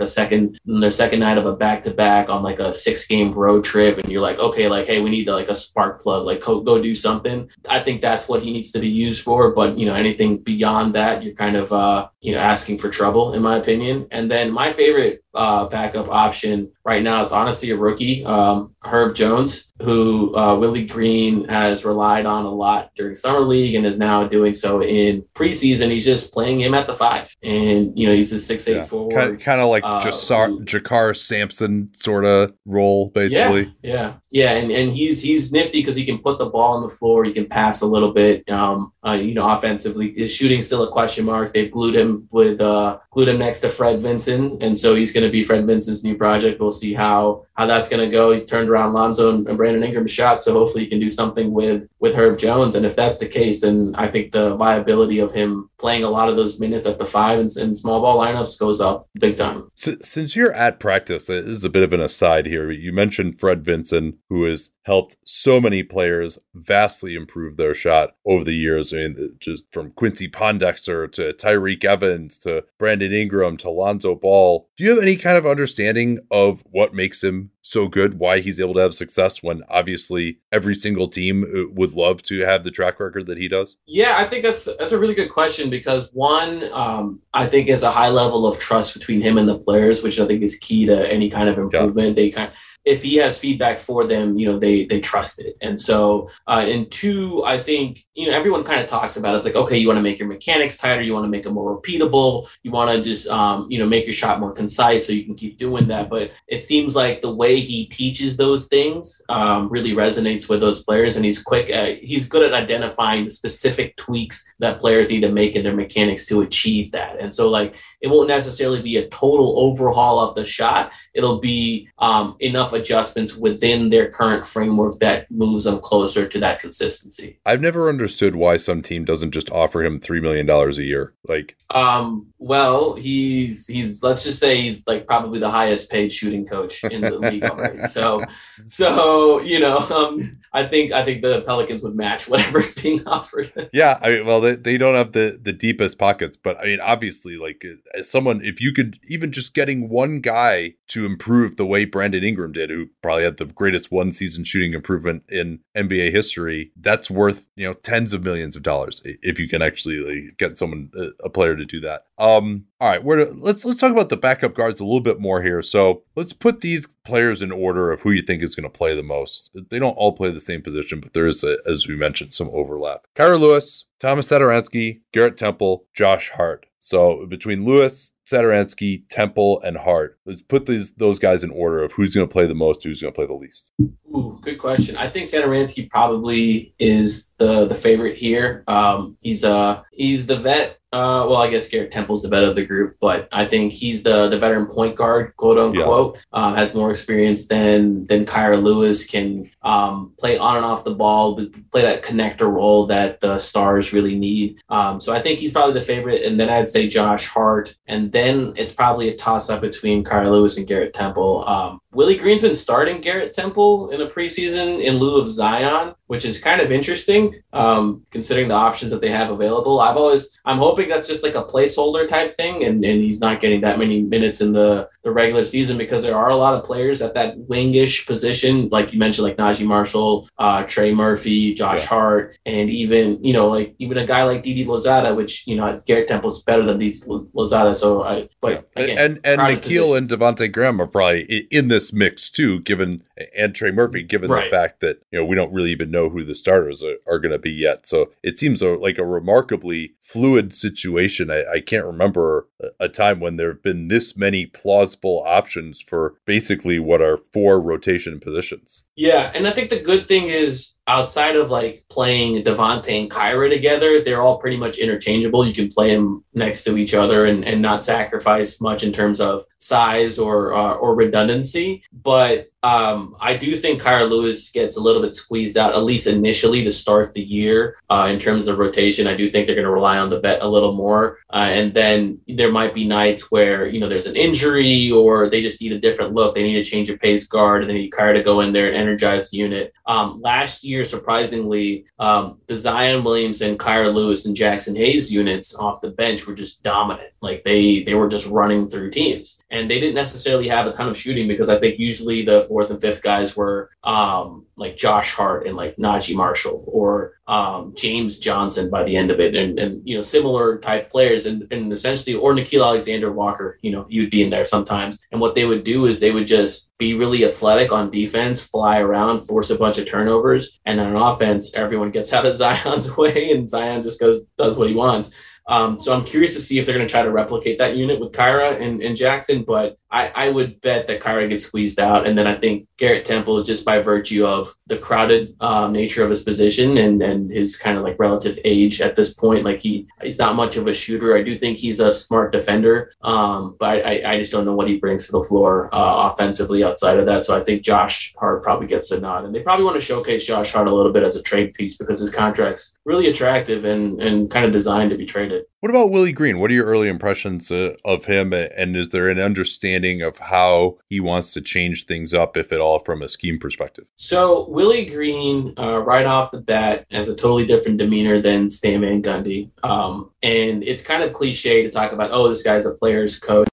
a second on their second night of a back to back on like a six game road trip and you're like okay like hey we need like a spark plug like go, go do something. I think that's what he needs to be used for but you know anything beyond that you're kind of uh you know asking for trouble in my opinion. And then my favorite uh, backup option right now is honestly a rookie, um, Herb Jones, who uh, Willie Green has relied on a lot during summer league and is now doing so in preseason. He's just playing him at the five, and you know he's a six eight Yeah. forward. Kind, kind of like uh, Jasar, Jakarr Sampson sort of role, basically. Yeah, yeah, and and he's he's nifty because he can put the ball on the floor. He can pass a little bit. Um, uh, you know, offensively, his shooting still a question mark. They've glued him with uh glued him next to Fred Vinson, and so he's going to be Fred Vinson's new project. We'll see how how that's going to go. He turned around Lonzo and, and Brandon Ingram's shot, so hopefully he can do something with with Herb Jones. And if that's the case, then I think the viability of him playing a lot of those minutes at the five and, and small ball lineups goes up big time. So, since you're at practice, this is a bit of an aside here. You mentioned Fred Vinson, who has helped so many players vastly improve their shot over the years. I mean, just from Quincy Pondexter to Tyreke Evans to Brandon Ingram to Lonzo Ball. Do you have any kind of understanding of what makes him so good, why he's able to have success when obviously every single team uh, would love to have the track record that he does? Yeah, I think that's that's a really good question because one, um, I think is a high level of trust between him and the players, which I think is key to any kind of improvement. Yeah. They kind of, if he has feedback for them, you know, they they trust it. And so, uh, and two, I think you know everyone kind of talks about it. it's like okay, you want to make your mechanics tighter, you want to make them more repeatable, you want to just um, you know make your shot more concise so you can keep doing that. But it seems like the way he teaches those things um, really resonates with those players, and he's quick. At, he's good at identifying the specific tweaks that players need to make in their mechanics to achieve that. And so, like, it won't necessarily be a total overhaul of the shot. It'll be um, enough adjustments within their current framework that moves them closer to that consistency. I've never understood why some team doesn't just offer him three million dollars a year. Like, um, well, he's he's let's just say he's like probably the highest paid shooting coach in the league already. So, so you know, um, I think I think the Pelicans would match whatever is being offered. yeah, I mean, well, they, they don't have the the deepest pockets, but I mean, obviously, like as someone, if you could even just getting one guy to improve the way Brandon Ingram did, who probably had the greatest one season shooting improvement in NBA history, that's worth you know tens of millions of dollars if you can actually like, get someone a player to do that. Um, all right, we're let's let's talk about the backup guards a little bit more here. So let's put these players in order of who you think is going to play the most. They don't all play the same position, but there is, a, as we mentioned, some overlap. Kira Lewis, Thomas Satoransky, Garrett Temple, Josh Hart. So between Lewis, Satoransky, Temple, and Hart. Let's put these those guys in order of who's going to play the most, who's going to play the least. Ooh, good question. I think Satoransky probably is the the favorite here. Um, he's uh he's the vet uh, well, I guess Garrett Temple's the vet of the group, but I think he's the the veteran point guard, quote unquote. Yeah. Uh, has more experience than than Kira Lewis can um, play on and off the ball, play that connector role that the stars really need. Um, so I think he's probably the favorite, and then I'd say Josh Hart, and then it's probably a toss up between Kira Lewis and Garrett Temple. Um, Willie Green's been starting Garrett Temple in the preseason in lieu of Zion, which is kind of interesting um, considering the options that they have available. I've always, I'm hoping that's just like a placeholder type thing, and, and he's not getting that many minutes in the, the regular season because there are a lot of players at that wingish position, like you mentioned, like Naji Marshall, uh, Trey Murphy, Josh yeah. Hart, and even, you know, like even a guy like Didi Louzada, which, you know, Garrett Temple's better than these Louzada. So I, but yeah. again, and, and, and Nickeil and Devonte Graham are probably in this this mix too, given and Trey Murphy, given right. the fact that you know we don't really even know who the starters are, are going to be yet. So it seems a, like a remarkably fluid situation. I, I can't remember a, a time when there have been this many plausible options for basically what are four rotation positions. Yeah, and I think the good thing is outside of like playing Devonte and Kira together, they're all pretty much interchangeable. You can play them next to each other and, and not sacrifice much in terms of size or uh, or redundancy. But um, I do think Kira Lewis gets a little bit squeezed out, at least initially to start the year uh, in terms of rotation. I do think they're going to rely on the vet a little more. Uh, and then there might be nights where, you know, there's an injury or they just need a different look. They need to change a pace guard and they need Kira to go in there and energize the unit. Um, last year, surprisingly, um, the Zion Williamson, Kira Lewis, and Jaxson Hayes units off the bench were just dominant. Like they they were just running through teams and they didn't necessarily have a ton of shooting because I think usually the fourth and fifth guys were um, like Josh Hart and like Naji Marshall or um, James Johnson by the end of it, and, and you know similar type players, and, and essentially or Nickeil Alexander Walker, you know, you'd be in there sometimes. And what they would do is they would just be really athletic on defense, fly around, force a bunch of turnovers, and then on offense, everyone gets out of Zion's way, and Zion just goes does what he wants. Um, so I'm curious to see if they're going to try to replicate that unit with Kira and, and Jaxson. But I, I would bet that Kira gets squeezed out. And then I think Garrett Temple, just by virtue of the crowded um, nature of his position and, and his kind of like relative age at this point, like he he's not much of a shooter. I do think he's a smart defender, um, but I, I just don't know what he brings to the floor uh, offensively outside of that. So I think Josh Hart probably gets a nod. And they probably want to showcase Josh Hart a little bit as a trade piece because his contract's really attractive and, and kind of designed to be traded. What about Willie Green? What are your early impressions uh, of him? And is there an understanding of how he wants to change things up, if at all, from a scheme perspective? So, Willie Green, uh, right off the bat, has a totally different demeanor than Stan Van Gundy. Um, and it's kind of cliche to talk about, oh, this guy's a player's coach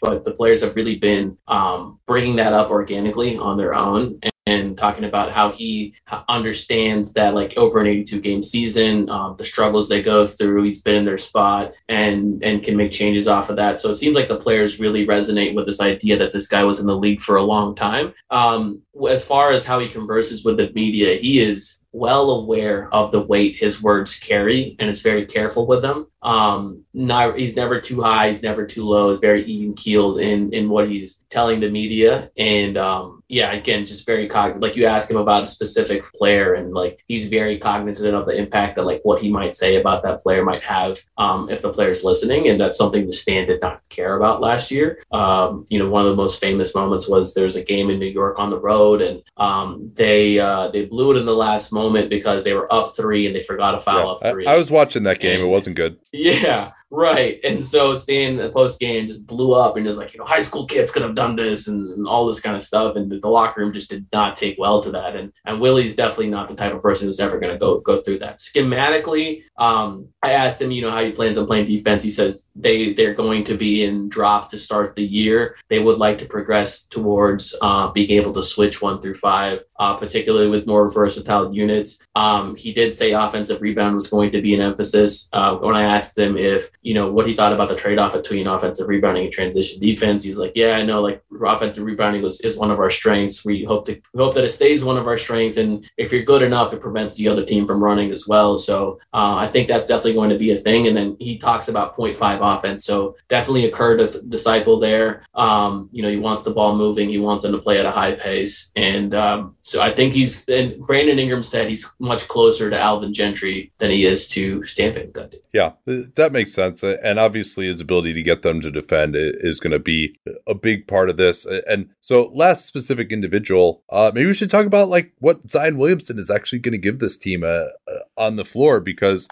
but the players have really been um, bringing that up organically on their own and talking about how he understands that like over an 82 game season um, the struggles they go through he's been in their spot and and can make changes off of that so it seems like the players really resonate with this idea that this guy was in the league for a long time um, as far as how he converses with the media he is well aware of the weight his words carry and is very careful with them. Um, not he's never too high, he's never too low. He's very even keeled in in what he's telling the media, and um, yeah, again, just very cognizant. Like you ask him about a specific player, and like he's very cognizant of the impact that like what he might say about that player might have um, if the player's listening, and that's something the Stan did not care about last year. Um, you know, one of the most famous moments was there's a game in New York on the road, and um, they uh, they blew it in the last moment because they were up three and they forgot to foul yeah, up three. I, I, was watching that game; and, it wasn't good. Yeah, Right. And so Stan the post game just blew up and was like, you know, high school kids could have done this and, and, all this kind of stuff. And the, the, locker room just did not take well to that. And and Willie's definitely not the type of person who's ever gonna go go through that. Schematically, um, I asked him, you know, how he plans on playing defense. He says they they're going to be in drop to start the year. They would like to progress towards uh, being able to switch one through five, uh, particularly with more versatile units. Um, he did say offensive rebound was going to be an emphasis. Uh, when I asked him if you know, what he thought about the trade off between offensive rebounding and transition defense. He's like, yeah, I know like offensive rebounding was, is one of our strengths. We hope to we hope that it stays one of our strengths. And if you're good enough, it prevents the other team from running as well. So uh, I think that's definitely going to be a thing. And then he talks about 0.5 offense. So definitely a Kerr disciple there. Um, you know, he wants the ball moving. He wants them to play at a high pace. And um, so I think he's, and Brandon Ingram said he's much closer to Alvin Gentry than he is to Stan Van Gundy. Yeah, that makes sense sense. And obviously, his ability to get them to defend is going to be a big part of this. And so, last specific individual, uh, maybe we should talk about like what Zion Williamson is actually going to give this team uh, uh, on the floor because,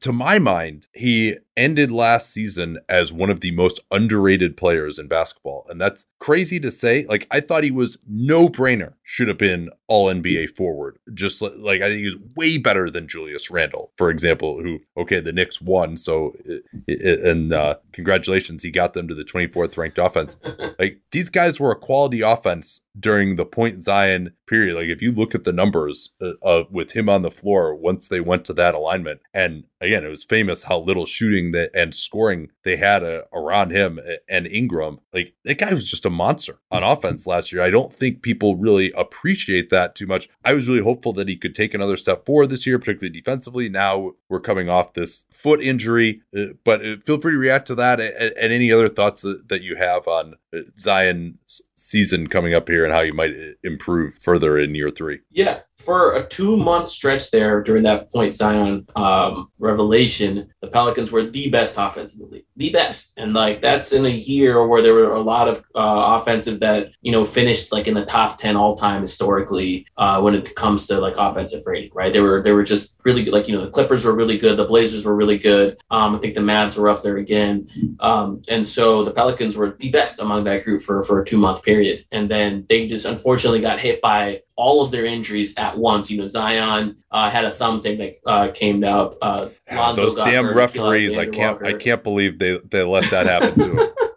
to my mind, he ended last season as one of the most underrated players in basketball. And that's crazy to say. Like, I thought he was no brainer, should have been all NBA forward. Just like, I think he's way better than Julius Randle, for example, who, okay, the Knicks won. So, and uh, congratulations, he got them to the 24th ranked offense. like, these guys were a quality offense during the point Zion period. Like if you look at the numbers uh, uh, with him on the floor once they went to that alignment, and again, it was famous how little shooting that and scoring they had uh, around him and Ingram. Like that guy was just a monster on offense last year. I don't think people really appreciate that too much. I was really hopeful that he could take another step forward this year, particularly defensively. Now we're coming off this foot injury, uh, but feel free to react to that and, any other thoughts that, that you have on Zion's season coming up here and how you might improve further in year three. Yeah, for a two month stretch there during that point Zion um, revelation, the Pelicans were the best offense in the league, the best. And like that's in a year where there were a lot of uh, offensive that you know finished like in the top ten all time historically uh, when it comes to like offensive rating. Right? They were they were just really good. Like you know the Clippers were really good, the Blazers were really good. Um, I think the Mavs were up there again, um, and so the Pelicans were the best among that group for for a two month period. And then they just unfortunately got hit by all of their injuries at once. You know, Zion uh, had a thumb thing that uh, came out. Uh, Those damn hurt, referees! I can't. Walker. I can't believe they they let that happen to him.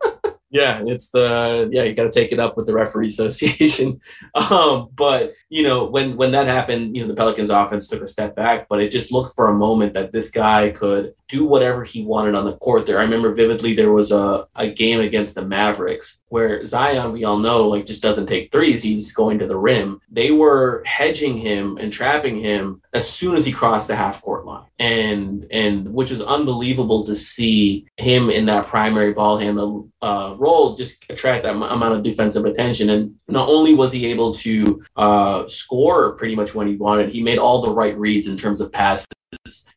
yeah, it's the yeah. You got to take it up with the referee association. um, but you know, when when that happened, you know, the Pelicans offense took a step back, but it just looked for a moment that this guy could do whatever he wanted on the court there. I remember vividly there was a, a game against the Mavericks where Zion, we all know, like just doesn't take threes. He's going to the rim. They were hedging him and trapping him as soon as he crossed the half court line. And and which was unbelievable to see him in that primary ball handle uh, role just attract that m- amount of defensive attention. And not only was he able to uh, score pretty much when he wanted, he made all the right reads in terms of passes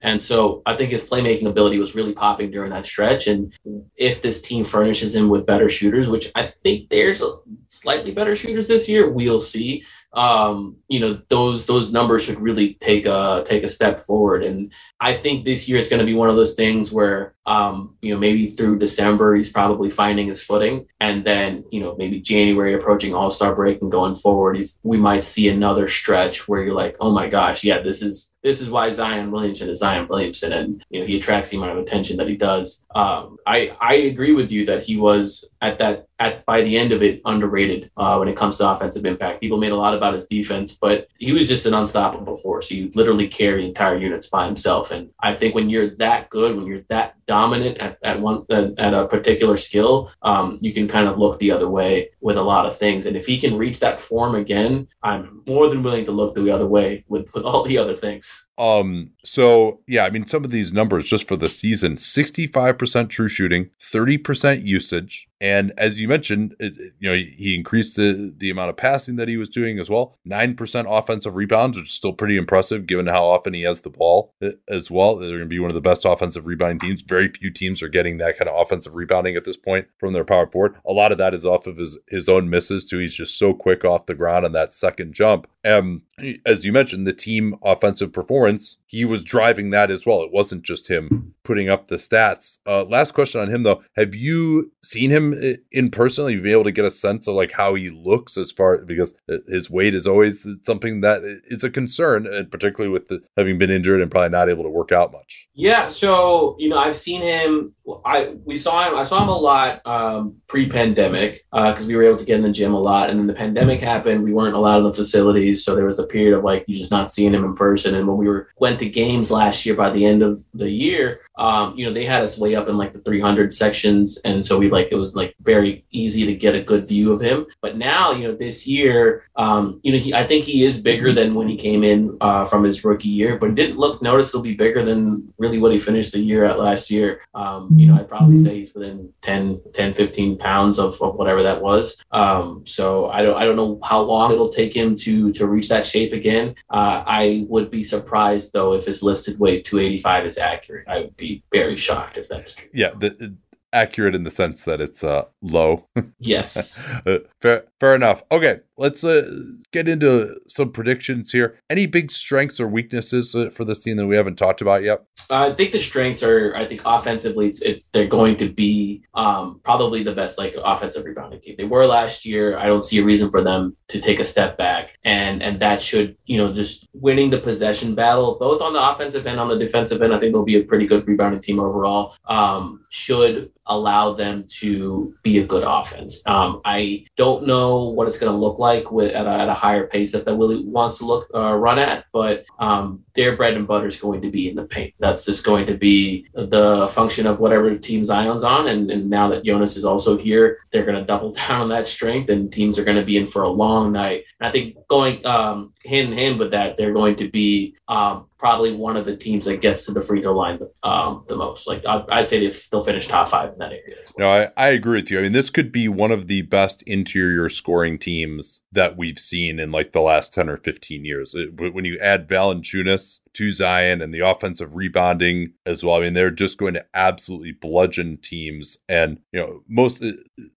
and so I think his playmaking ability was really popping during that stretch. And if this team furnishes him with better shooters, which I think there's slightly better shooters this year, we'll see um, you know those those numbers should really take a take a step forward. And I think this year it's going to be one of those things where um, you know maybe through December he's probably finding his footing, and then you know maybe January approaching All Star break and going forward, we might see another stretch where you're like, oh my gosh, yeah, this is this is why Zion Williamson is Zion Williamson, and you know he attracts the amount of attention that he does. Um, I I agree with you that he was at that at by the end of it underrated uh, when it comes to offensive impact. People made a lot about his defense, but he was just an unstoppable force. He literally carried entire units by himself. And I think when you're that good, when you're that dominant at, at one at, a particular skill, um, you can kind of look the other way with a lot of things. And if he can reach that form again, I'm more than willing to look the other way with, with all the other things. Um, so yeah, I mean, some of these numbers just for the season 65% true shooting, 30% usage. And as you mentioned, it, you know, he increased the, the amount of passing that he was doing as well. 9% offensive rebounds, which is still pretty impressive given how often he has the ball uh, as well. They're going to be one of the best offensive rebounding teams. Very few teams are getting that kind of offensive rebounding at this point from their power forward. A lot of that is off of his, his own misses, too. He's just so quick off the ground on that second jump. Um, as you mentioned, the team offensive performance, he was driving that as well. It wasn't just him putting up the stats. Uh, last question on him though: Have you seen him in person? Have you been able to get a sense of like how he looks as far because his weight is always something that is a concern, and particularly with the, having been injured and probably not able to work out much. Yeah, so you know, I've seen him. I we saw him. I saw him a lot um, pre-pandemic because uh, we were able to get in the gym a lot, and then the pandemic happened. We weren't allowed in the facilities, so there was a period of like you just not seeing him in person. And when we were went to games last year, by the end of the year, um, you know, they had us way up in like the 300 sections, and so we like it was like very easy to get a good view of him. But now, you know, this year, um, you know, he I think he is bigger than when he came in uh, from his rookie year, but it didn't look noticeably bigger than really what he finished the year at last year. Um, you know, I'd probably say he's within 10, 10, 15 pounds of, of whatever that was. Um, so I don't I don't know how long it'll take him to to reach that shape again. Uh, I would be surprised though if his listed weight 285 is accurate. I would be very shocked if that's true. Yeah, the, accurate in the sense that it's uh low. yes. uh, fair fair enough. Okay, let's uh, get into some predictions here. Any big strengths or weaknesses uh, for this team that we haven't talked about yet? I think the strengths are I think offensively it's, it's they're going to be um, probably the best like offensive rebounding team. They were last year. I don't see a reason for them to take a step back. And and that should, you know, just winning the possession battle both on the offensive end and on the defensive end. I think they'll be a pretty good rebounding team overall. Um, should allow them to be a good offense. Um, I don't know what it's going to look like with at a, at a, higher pace that that Willie wants to look uh, run at, but um, their bread and butter is going to be in the paint. That's just going to be the function of whatever team Zion's on. And, and now that Jonas is also here, they're going to double down on that strength, and teams are going to be in for a long night. And I think going um, hand in hand with that, they're going to be um, probably one of the teams that gets to the free throw line um, the most. Like I'd, I'd say they'll finish top five in that area. Well. No, I, I agree with you. I mean, this could be one of the best interior scoring teams that we've seen in like the last 10 or 15 years. It, when you add Valanciunas this to Zion and the offensive rebounding as well, I mean, they're just going to absolutely bludgeon teams. And, you know, most,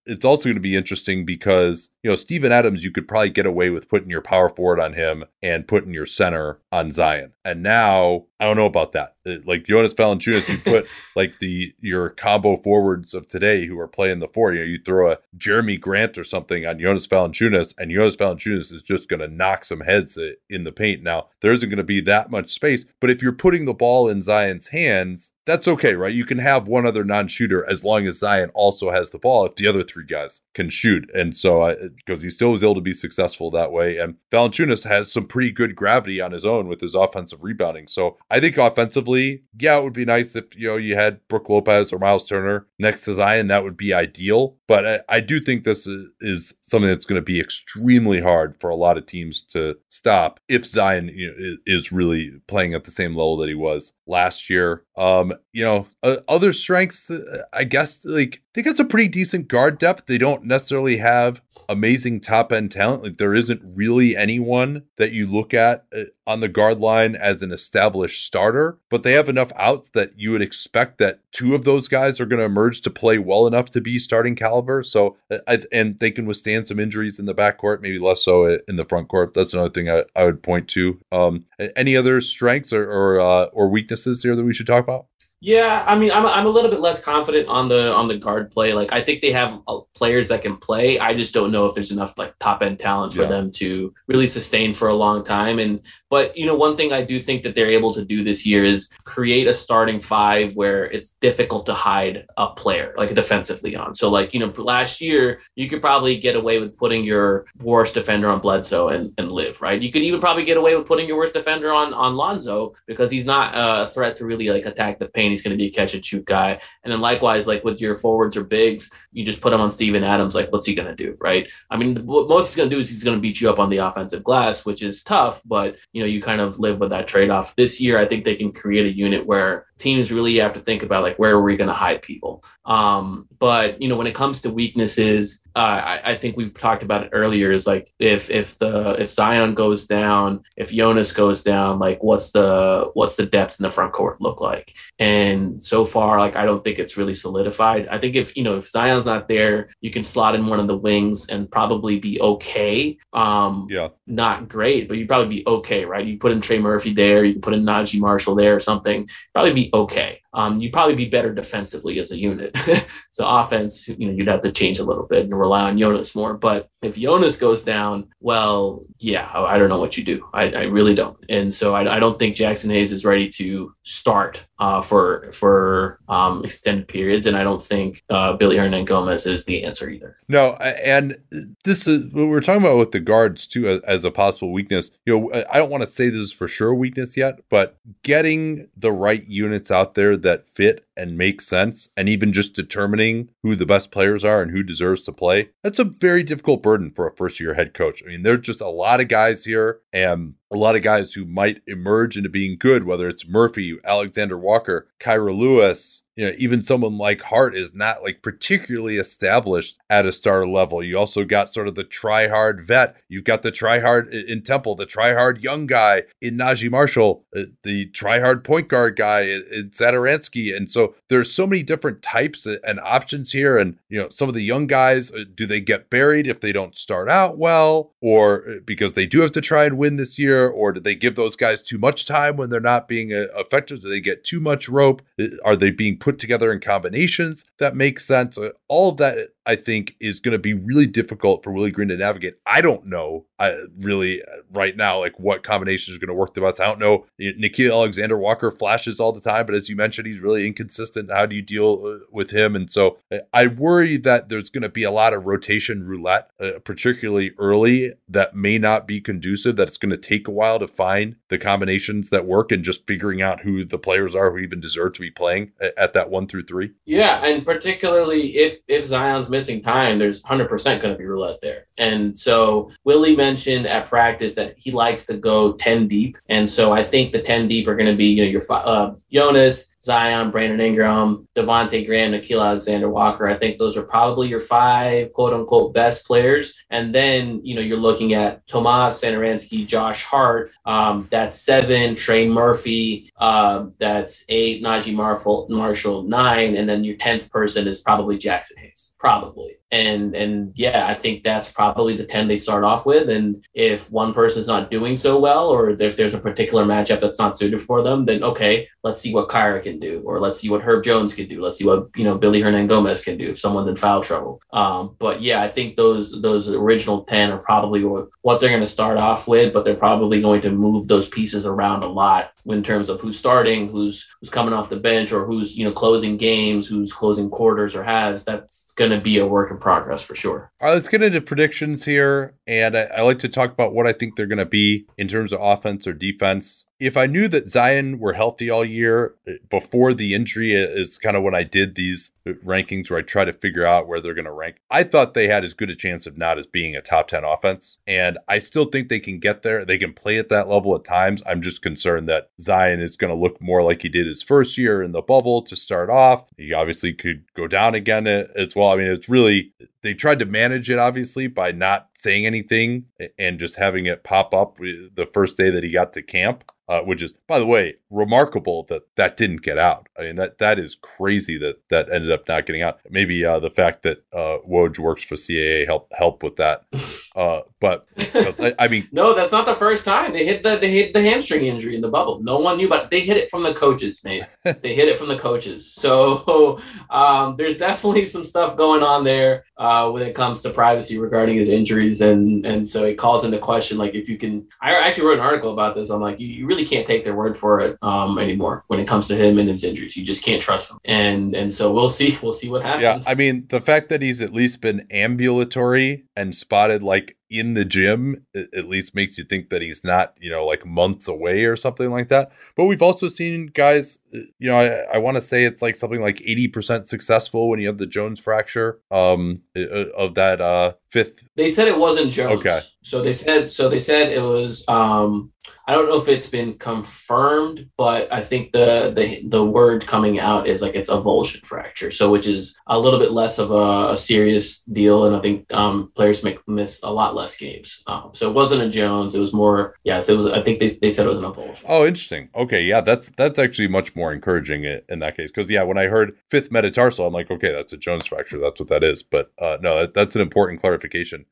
it's also going to be interesting because, you know, Steven Adams, you could probably get away with putting your power forward on him and putting your center on Zion. And now I don't know about that. Like Jonas Valanciunas, you put like the your combo forwards of today who are playing the four. You know, you throw a Jerami Grant or something on Jonas Valanciunas, and Jonas Valanciunas is just going to knock some heads uh, in the paint. Now there isn't going to be that much space, but if you're putting the ball in Zion's hands, that's okay, right? You can have one other non-shooter as long as Zion also has the ball. If the other three guys can shoot, and so because he still was able to be successful that way, and Valanciunas has some pretty good gravity on his own with his offensive rebounding. So I think offensively yeah, it would be nice if you know you had Brook Lopez or Miles Turner next to Zion. That would be ideal. But I, I do think this is, is something that's going to be extremely hard for a lot of teams to stop if Zion you know, is really playing at the same level that he was last year. Um, you know, uh, other strengths, uh, I guess, like they got some pretty decent guard depth. They don't necessarily have amazing top end talent. Like there isn't really anyone that you look at uh, on the guard line as an established starter, but they have enough outs that you would expect that two of those guys are going to emerge to play well enough to be starting caliber. So, I, and they can withstand some injuries in the backcourt, maybe less so in the front court. That's another thing I, I would point to. Um, any other strengths or or, uh, or weaknesses here that we should talk about? Yeah, I mean, I'm, I'm a little bit less confident on the on the guard play. Like, I think they have uh, players that can play. I just don't know if there's enough like top end talent for yeah. them to really sustain for a long time. And but you know, one thing I do think that they're able to do this year is create a starting five where it's difficult to hide a player like defensively on. So like you know, last year you could probably get away with putting your worst defender on Bledsoe and, and live right. You could even probably get away with putting your worst defender on on Lonzo because he's not a threat to really like attack the paint he's going to be a catch and shoot guy. And then likewise, like with your forwards or bigs, you just put him on Steven Adams. Like, what's he going to do? Right. I mean, what most he's going to do is he's going to beat you up on the offensive glass, which is tough, but you know, you kind of live with that trade off. This year, I think they can create a unit where teams really have to think about like where are we going to hide people. Um, but you know, when it comes to weaknesses, uh, I, I, think we talked about it earlier. Is like if if the if Zion goes down, if Jonas goes down, like what's the what's the depth in the front court look like? And so far, like I don't think it's really solidified. I think if you know if Zion's not there, you can slot in one of the wings and probably be okay. Um, yeah, not great, but you'd probably be okay, right? You put in Trey Murphy there, you can put in Naji Marshall there or something, probably be okay um, you'd probably be better defensively as a unit. so offense, you know, you'd have to change a little bit and rely on Jonas more. But if Jonas goes down, well, yeah, I, don't know what you do. I, I really don't. And so I, I, don't think Jaxson Hayes is ready to start uh, for for um, extended periods, and I don't think uh, Willy Hernangomez is the answer either. No, and this is what we're talking about with the guards too as, as a possible weakness. You know, I don't want to say this is for sure weakness yet, but getting the right units out there that fit and make sense, and even just determining who the best players are and who deserves to play, that's a very difficult burden for a first year head coach. I mean, there's just a lot of guys here, and a lot of guys who might emerge into being good, whether it's Murphy, Alexander Walker, Kira Lewis, you know, even someone like Hart is not like particularly established at a starter level. You also got sort of the try hard vet. You've got the try hard in Temple, the try hard young guy in Naji Marshall, uh, the try hard point guard guy in Satoransky. And so there's so many different types and options here. And, you know, some of the young guys, uh, do they get buried if they don't start out well or uh, because they do have to try and win this year? Or do they give those guys too much time when they're not being effective? Do they get too much rope? Are they being put together in combinations that make sense. Uh, all of that I think is going to be really difficult for Willie Green to navigate. I don't know uh, really uh, right now like what combinations are going to work the best. I don't know. Nickeil Alexander Walker flashes all the time, but as you mentioned, he's really inconsistent. How do you deal uh, with him? And so I worry that there's going to be a lot of rotation roulette, uh, particularly early, that may not be conducive. That it's going to take a while to find the combinations that work and just figuring out who the players are who even deserve to be playing at, at that one through three. Yeah, and particularly if if Zion's missing time, there's 100% going to be roulette there. And so Willie mentioned at practice that he likes to go 10 deep. And so I think the 10 deep are going to be, you know, your uh, Jonas, Zion, Brandon Ingram, Devonte Graham, Nickeil Alexander Walker. I think those are probably your five quote unquote best players. And then, you know, you're looking at Tomas Satoransky, Josh Hart. Um, that's seven, Trey Murphy. Uh, that's eight, Naji Marshall, Marshall, nine. And then your 10th person is probably Jaxson Hayes, probably and and yeah i think that's probably the 10 they start off with. And if one person's not doing so well or if there's a particular matchup that's not suited for them then okay let's see what kira can do or let's see what herb jones can do. Let's see what you know willy hernangomez can do if someone's in foul trouble. Um, but yeah i think those those original 10 are probably what they're going to start off with but they're probably going to move those pieces around a lot in terms of who's starting who's who's coming off the bench or who's you know closing games who's closing quarters or halves. That's going to be a work in progress for sure. Let's get into predictions here. And I, I like to talk about what I think they're going to be in terms of offense or defense if I knew that Zion were healthy all year uh, before the injury is kind of when I did these rankings where I try to figure out where they're going to rank. I thought they had as good a chance of not as being a top 10 offense. And I still think they can get there. They can play at that level at times. I'm just concerned that Zion is going to look more like he did his first year in the bubble to start off. He obviously could go down again uh, as well. I mean, it's really, they tried to manage it obviously by not saying anything and just having it pop up the first day that he got to camp uh, which is, by the way, remarkable that that didn't get out. I mean, that that is crazy that that ended up not getting out. Maybe uh, the fact that uh, Woj works for CAA help help with that. Uh, but I, I, mean, no, that's not the first time they hit the they hit the hamstring injury in the bubble. No one knew, about it. they hit it from the coaches, Nate. they hit it from the coaches. So um, there's definitely some stuff going on there uh, when it comes to privacy regarding his injuries, and and so it calls into question like if you can. I actually wrote an article about this. I'm like, you, you really can't take their word for it um, anymore when it comes to him and his injuries. You just can't trust them, and and so we'll see. We'll see what happens. Yeah, I mean, the fact that he's at least been ambulatory and spotted like in the gym at least makes you think that he's not, you know, like months away or something like that. But we've also seen guys, uh, you know, I, I want to say it's like something like 80% successful when you have the Jones fracture um, of that uh, fifth. They said it wasn't Jones. Okay. So they said, so they said it was, um, I don't know if it's been confirmed, but I think the the the word coming out is like it's a avulsion fracture, so which is a little bit less of a, a serious deal, and I think um, players make miss a lot less games. Um, so it wasn't a Jones; it was more yes, it was. I think they, they said it was an avulsion. Oh, interesting. Okay, yeah, that's that's actually much more encouraging in that case because yeah, when I heard fifth metatarsal, I'm like, okay, that's a Jones fracture, that's what that is. But uh, no, that, that's an important clarification,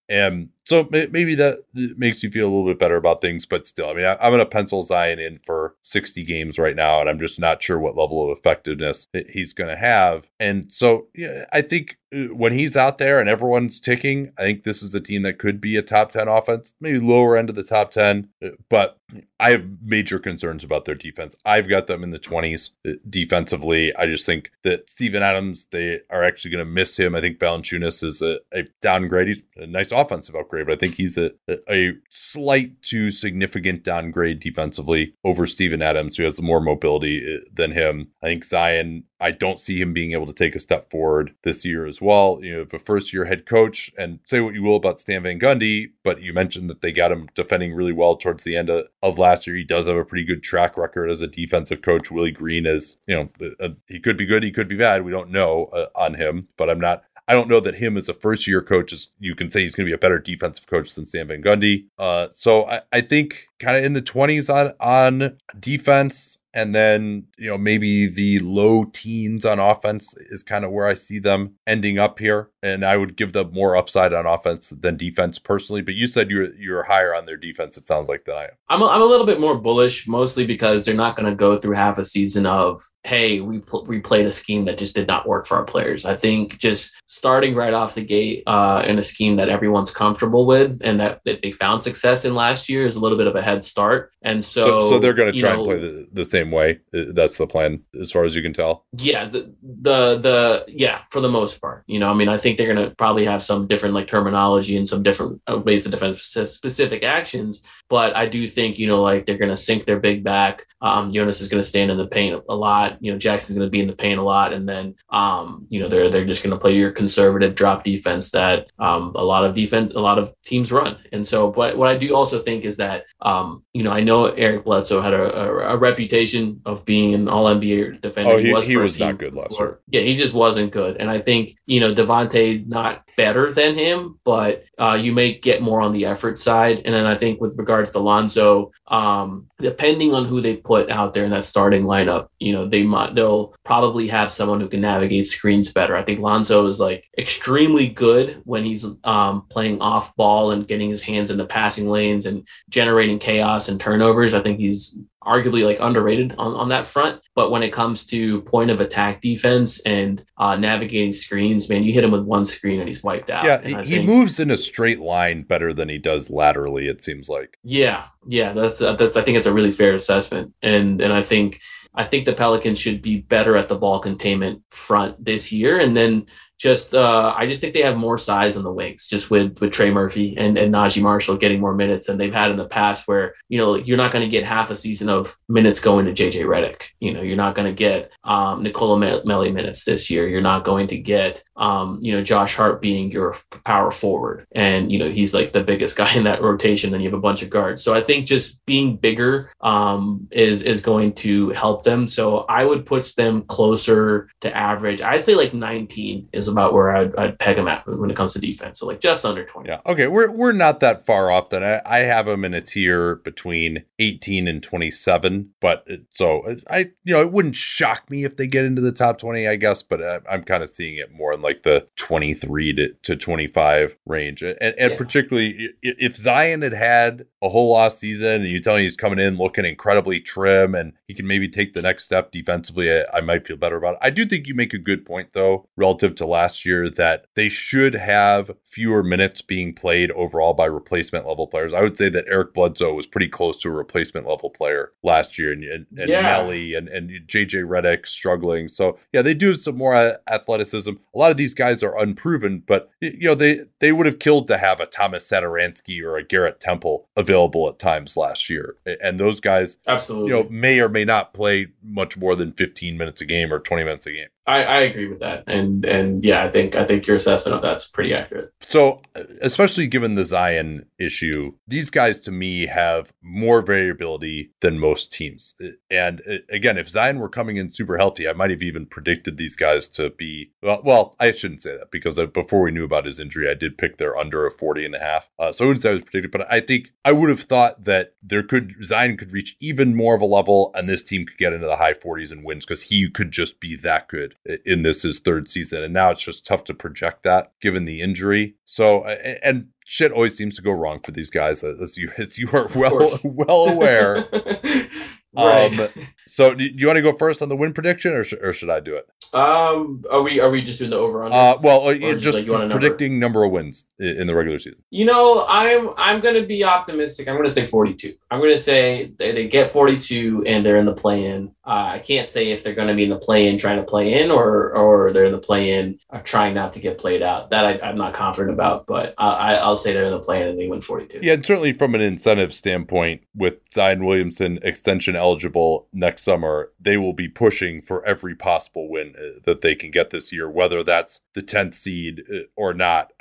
and so maybe that makes you feel a little bit better about things. But still, I mean, I, I'm going to pencil Zion in for 60 games right now, and I'm just not sure what level of effectiveness he's going to have. And so, yeah, I think when he's out there and everyone's ticking, I think this is a team that could be a top 10 offense, maybe lower end of the top 10. Uh, but I have major concerns about their defense. I've got them in the 20s uh, defensively. I just think that Steven Adams, they are actually going to miss him. I think Valanciunas is a, a, downgrade. He's a nice offensive upgrade, but I think he's a, a slight to significant downgrade defensively over Steven Adams, who has more mobility than him. I think Zion I don't see him being able to take a step forward this year as well. You know, a first year head coach, and say what you will about Stan Van Gundy, but you mentioned that they got him defending really well towards the end of, of last year. He does have a pretty good track record as a defensive coach. Willie Green is, you know, a, a, he could be good, he could be bad. We don't know uh, on him, but I'm not I don't know that him as a first year coach is you can say he's going to be a better defensive coach than Stan Van Gundy. Uh, so I, I think kind of in the 20s on on defense and then you know maybe the low teens on offense is kind of where I see them ending up here, and I would give them more upside on offense than defense personally. But you said you're you're higher on their defense. It sounds like that I am. I'm a, I'm a little bit more bullish, mostly because they're not going to go through half a season of hey we pl- we played a scheme that just did not work for our players. I think just starting right off the gate uh, in a scheme that everyone's comfortable with and that, that they found success in last year is a little bit of a head start. And so so, so they're going to try know, and play the, the same way. That's the plan, as far as you can tell. Yeah, the, the the yeah, for the most part. You know, I mean, I think they're gonna probably have some different like terminology and some different uh, ways to defend specific actions. But I do think you know, like they're gonna sink their big back. Um, Jonas is gonna stand in the paint a lot. You know, Jaxson's gonna be in the paint a lot, and then um, you know, they're they're just gonna play your conservative drop defense that um, a lot of defense, a lot of teams run. And so, what what I do also think is that um, you know, I know Eric Bledsoe had a, a, a reputation of being an All NBA defender. Oh, he, he was, he was not good last year. Yeah, he just wasn't good. And I think you know Devonte's not better than him, but uh, you may get more on the effort side. And then I think with regards to Lonzo, um, depending on who they put out there in that starting lineup, you know they might they'll probably have someone who can navigate screens better. I think Lonzo is like extremely good when he's um, playing off ball and getting his hands in the passing lanes and generating chaos and turnovers. I think he's arguably like underrated on, on that front. But when it comes to point of attack defense and uh, navigating screens, man, you hit him with one screen and he's wiped out. Yeah, he, think, he, moves in a straight line better than he does laterally. It seems like. Yeah, yeah, that's uh, that's. I think it's a really fair assessment, and and I think I think the Pelicans should be better at the ball containment front this year, and then just uh, I just think they have more size on the wings, just with with Trey Murphy and, and Naji Marshall getting more minutes than they've had in the past. Where you know you're not going to get half a season of minutes going to JJ Redick. You know you're not going to get um, Nicolò Melli minutes this year. You're not going to get um, you know Josh Hart being your power forward, and you know he's like the biggest guy in that rotation. Then you have a bunch of guards. So I think just being bigger um, is is going to help them. So I would push them closer to average. I'd say like 19 is about where I'd, I'd peg him at when it comes to defense. So like just under 20. Yeah. Okay. We're we're not that far off. Then I, I have him in a tier between 18 and 27. But it, so I you know it wouldn't shock me if they get into the top 20. I guess, but I, I'm kind of seeing it more in like the 23 to, to 25 range, and, and yeah. particularly if Zion had had a whole off season and you tell me he's coming in looking incredibly trim and he can maybe take the next step defensively, I, I might feel better about it. I do think you make a good point though, relative to last year, that they should have fewer minutes being played overall by replacement level players. I would say that Eric Bledsoe was pretty close to a replacement level player last year, and, and, and yeah. And, and JJ Redick struggling. So yeah, they do some more athleticism. A lot of these guys are unproven, but you know they they would have killed to have a Thomas Satoransky or a Garrett Temple available at times last year, and those guys absolutely you know may or may not play much more than 15 minutes a game or 20 minutes a game. I, I agree with that, and and yeah, I think I think your assessment of that's pretty accurate. So, especially given the Zion issue, these guys to me have more variability than most teams. And uh, again, if Zion were coming in super healthy, I might have even predicted these guys to be well. Well, I shouldn't say that because before we knew about his injury, I did pick their under a 40 and a half. Uh, so I wouldn't say I was predicted, but I think I would have thought that there could Zion could reach even more of a level, and this team could get into the high 40s and wins because he could just be that good in this his third season. And now it's just tough to project that given the injury. So, and shit always seems to go wrong for these guys, as you as you are well well aware. right. Um, so, do you want to go first on the win prediction, or, sh- or should I do it? Um, are we are we just doing the over under? Uh, well, uh, just, just like predicting number? number? of wins in the regular season. You know, I'm I'm going to be optimistic. I'm going to say 42. I'm going to say they, they get 42 and they're in the play in. Uh, I can't say if they're going to be in the play in trying to play in or or they're in the play in uh, trying not to get played out. That I, am not confident about, but I, I'll say they're in the play in and they win 42. Yeah, and certainly from an incentive standpoint, with Zion Williamson extension eligible next summer, they will be pushing for every possible win uh, that they can get this year, whether that's the 10th seed uh, or not.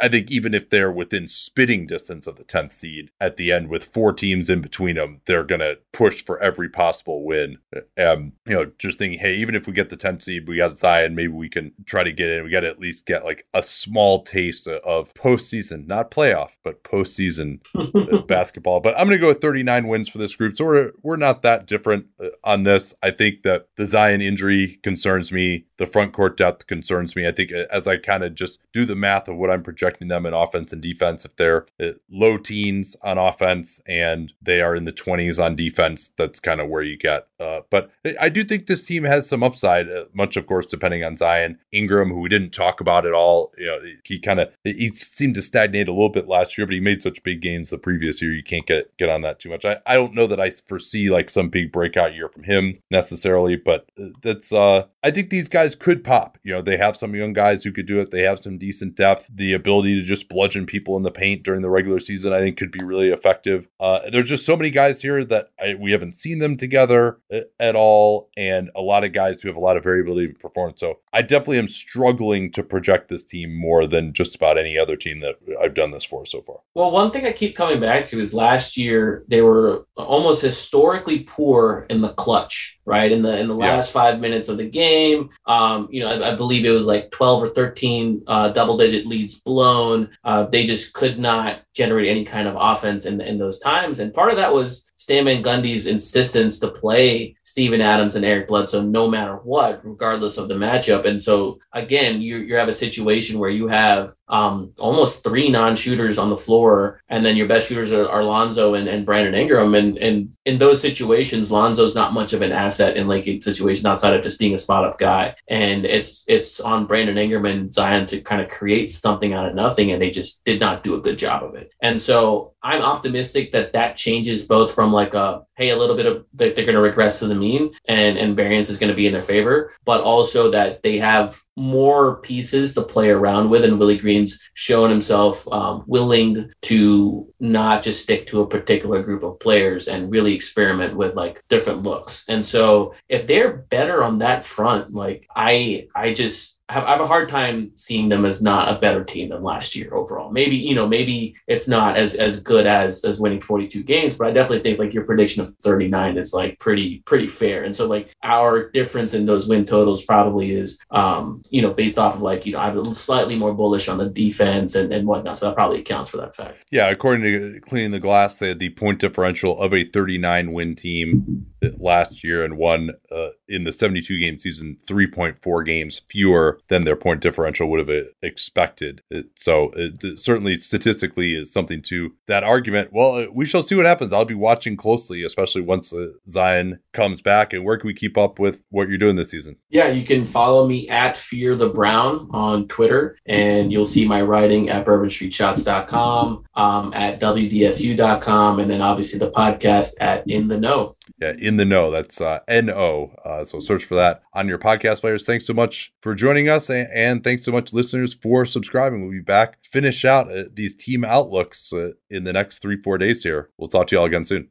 I think even if they're within spitting distance of the 10th seed at the end with four teams in between them, they're going to push for every possible win. Um, you know, just thinking, hey, even if we get the 10th seed, we got Zion, maybe we can try to get in. We got to at least get like a small taste of postseason, not playoff, but postseason basketball. But I'm going to go with 39 wins for this group. So we're, we're not that different uh, on this. I think that the Zion injury concerns me. The front court depth concerns me. I think uh, as I kind of just do the math of what I'm projecting them in offense and defense, if they're uh, low teens on offense and they are in the 20s on defense, that's kind of where you get. Uh, but I do think this team has some upside, uh, much of course depending on Zion Ingram, who we didn't talk about at all. You know, he kind of he seemed to stagnate a little bit last year, but he made such big gains the previous year. You can't get get on that too much. I, I don't know that I foresee like some big breakout year from him necessarily, but that's uh I think these guys could pop. You know, they have some young guys who could do it. They have some decent depth. The ability to just bludgeon people in the paint during the regular season, I think, could be really effective. Uh, there's just so many guys here that I, we haven't seen them together uh, at all, and a lot of guys who have a lot of variability of performance. So I definitely am struggling to project this team more than just about any other team that I've done this for so far. Well, one thing I keep coming back to is last year they were almost historically poor in the clutch, right? In the in the last yeah. five minutes of the game. Um, you know, I, I, believe it was like 12 or 13 uh, double digit leads blown. Uh, they just could not generate any kind of offense in, in those times. And part of that was Stan Van Gundy's insistence to play Steven Adams and Eric Bledsoe no matter what, regardless of the matchup. And so again, you you have a situation where you have um, almost three non-shooters on the floor, and then your best shooters are, are Lonzo and, and Brandon Ingram. And and in those situations, Lonzo's not much of an asset in like situations outside of just being a spot up guy. And it's it's on Brandon Ingram and Zion to kind of create something out of nothing, and they just did not do a good job of it. And so I'm optimistic that that changes both from like a hey, a little bit of that they're going to regress to the mean and and variance is going to be in their favor, but also that they have more pieces to play around with, and Willie Green's shown himself um, willing to not just stick to a particular group of players and really experiment with like different looks. And so if they're better on that front, like I I just have, I have a hard time seeing them as not a better team than last year overall. Maybe you know, maybe it's not as as good as as winning 42 games, but I definitely think like your prediction of 39 is like pretty pretty fair. And so like our difference in those win totals probably is um you know based off of like you know I'm slightly more bullish on the defense and and whatnot. So that probably accounts for that fact. Yeah, according to Cleaning the Glass, they had the point differential of a 39 win team last year and won uh, in the 72 game season 3.4 games fewer than their point differential would have uh, expected. It, so it, certainly statistically is something to that argument. Well, uh, we shall see what happens. I'll be watching closely, especially once uh, Zion comes back. And where can we keep up with what you're doing this season? Yeah, you can follow me at Fear the Brown on Twitter, and you'll see my writing at bourbonstreetshots.com, um, at WDSU.com, and then obviously the podcast at In the Know. Yeah, in the know. That's uh, N O. Uh, so search for that on your podcast players. Thanks so much for joining us, and, and thanks so much, listeners, for subscribing. We'll be back, finish out uh, these team outlooks uh, in the next three, four days here. We'll talk to you all again soon.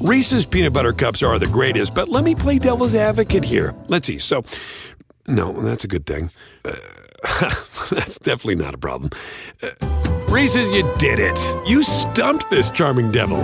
Reese's peanut butter cups are the greatest, but let me play devil's advocate here. Let's see. So, no, that's a good thing. Uh, that's definitely not a problem. Uh, Reese's, you did it. You stumped this charming devil.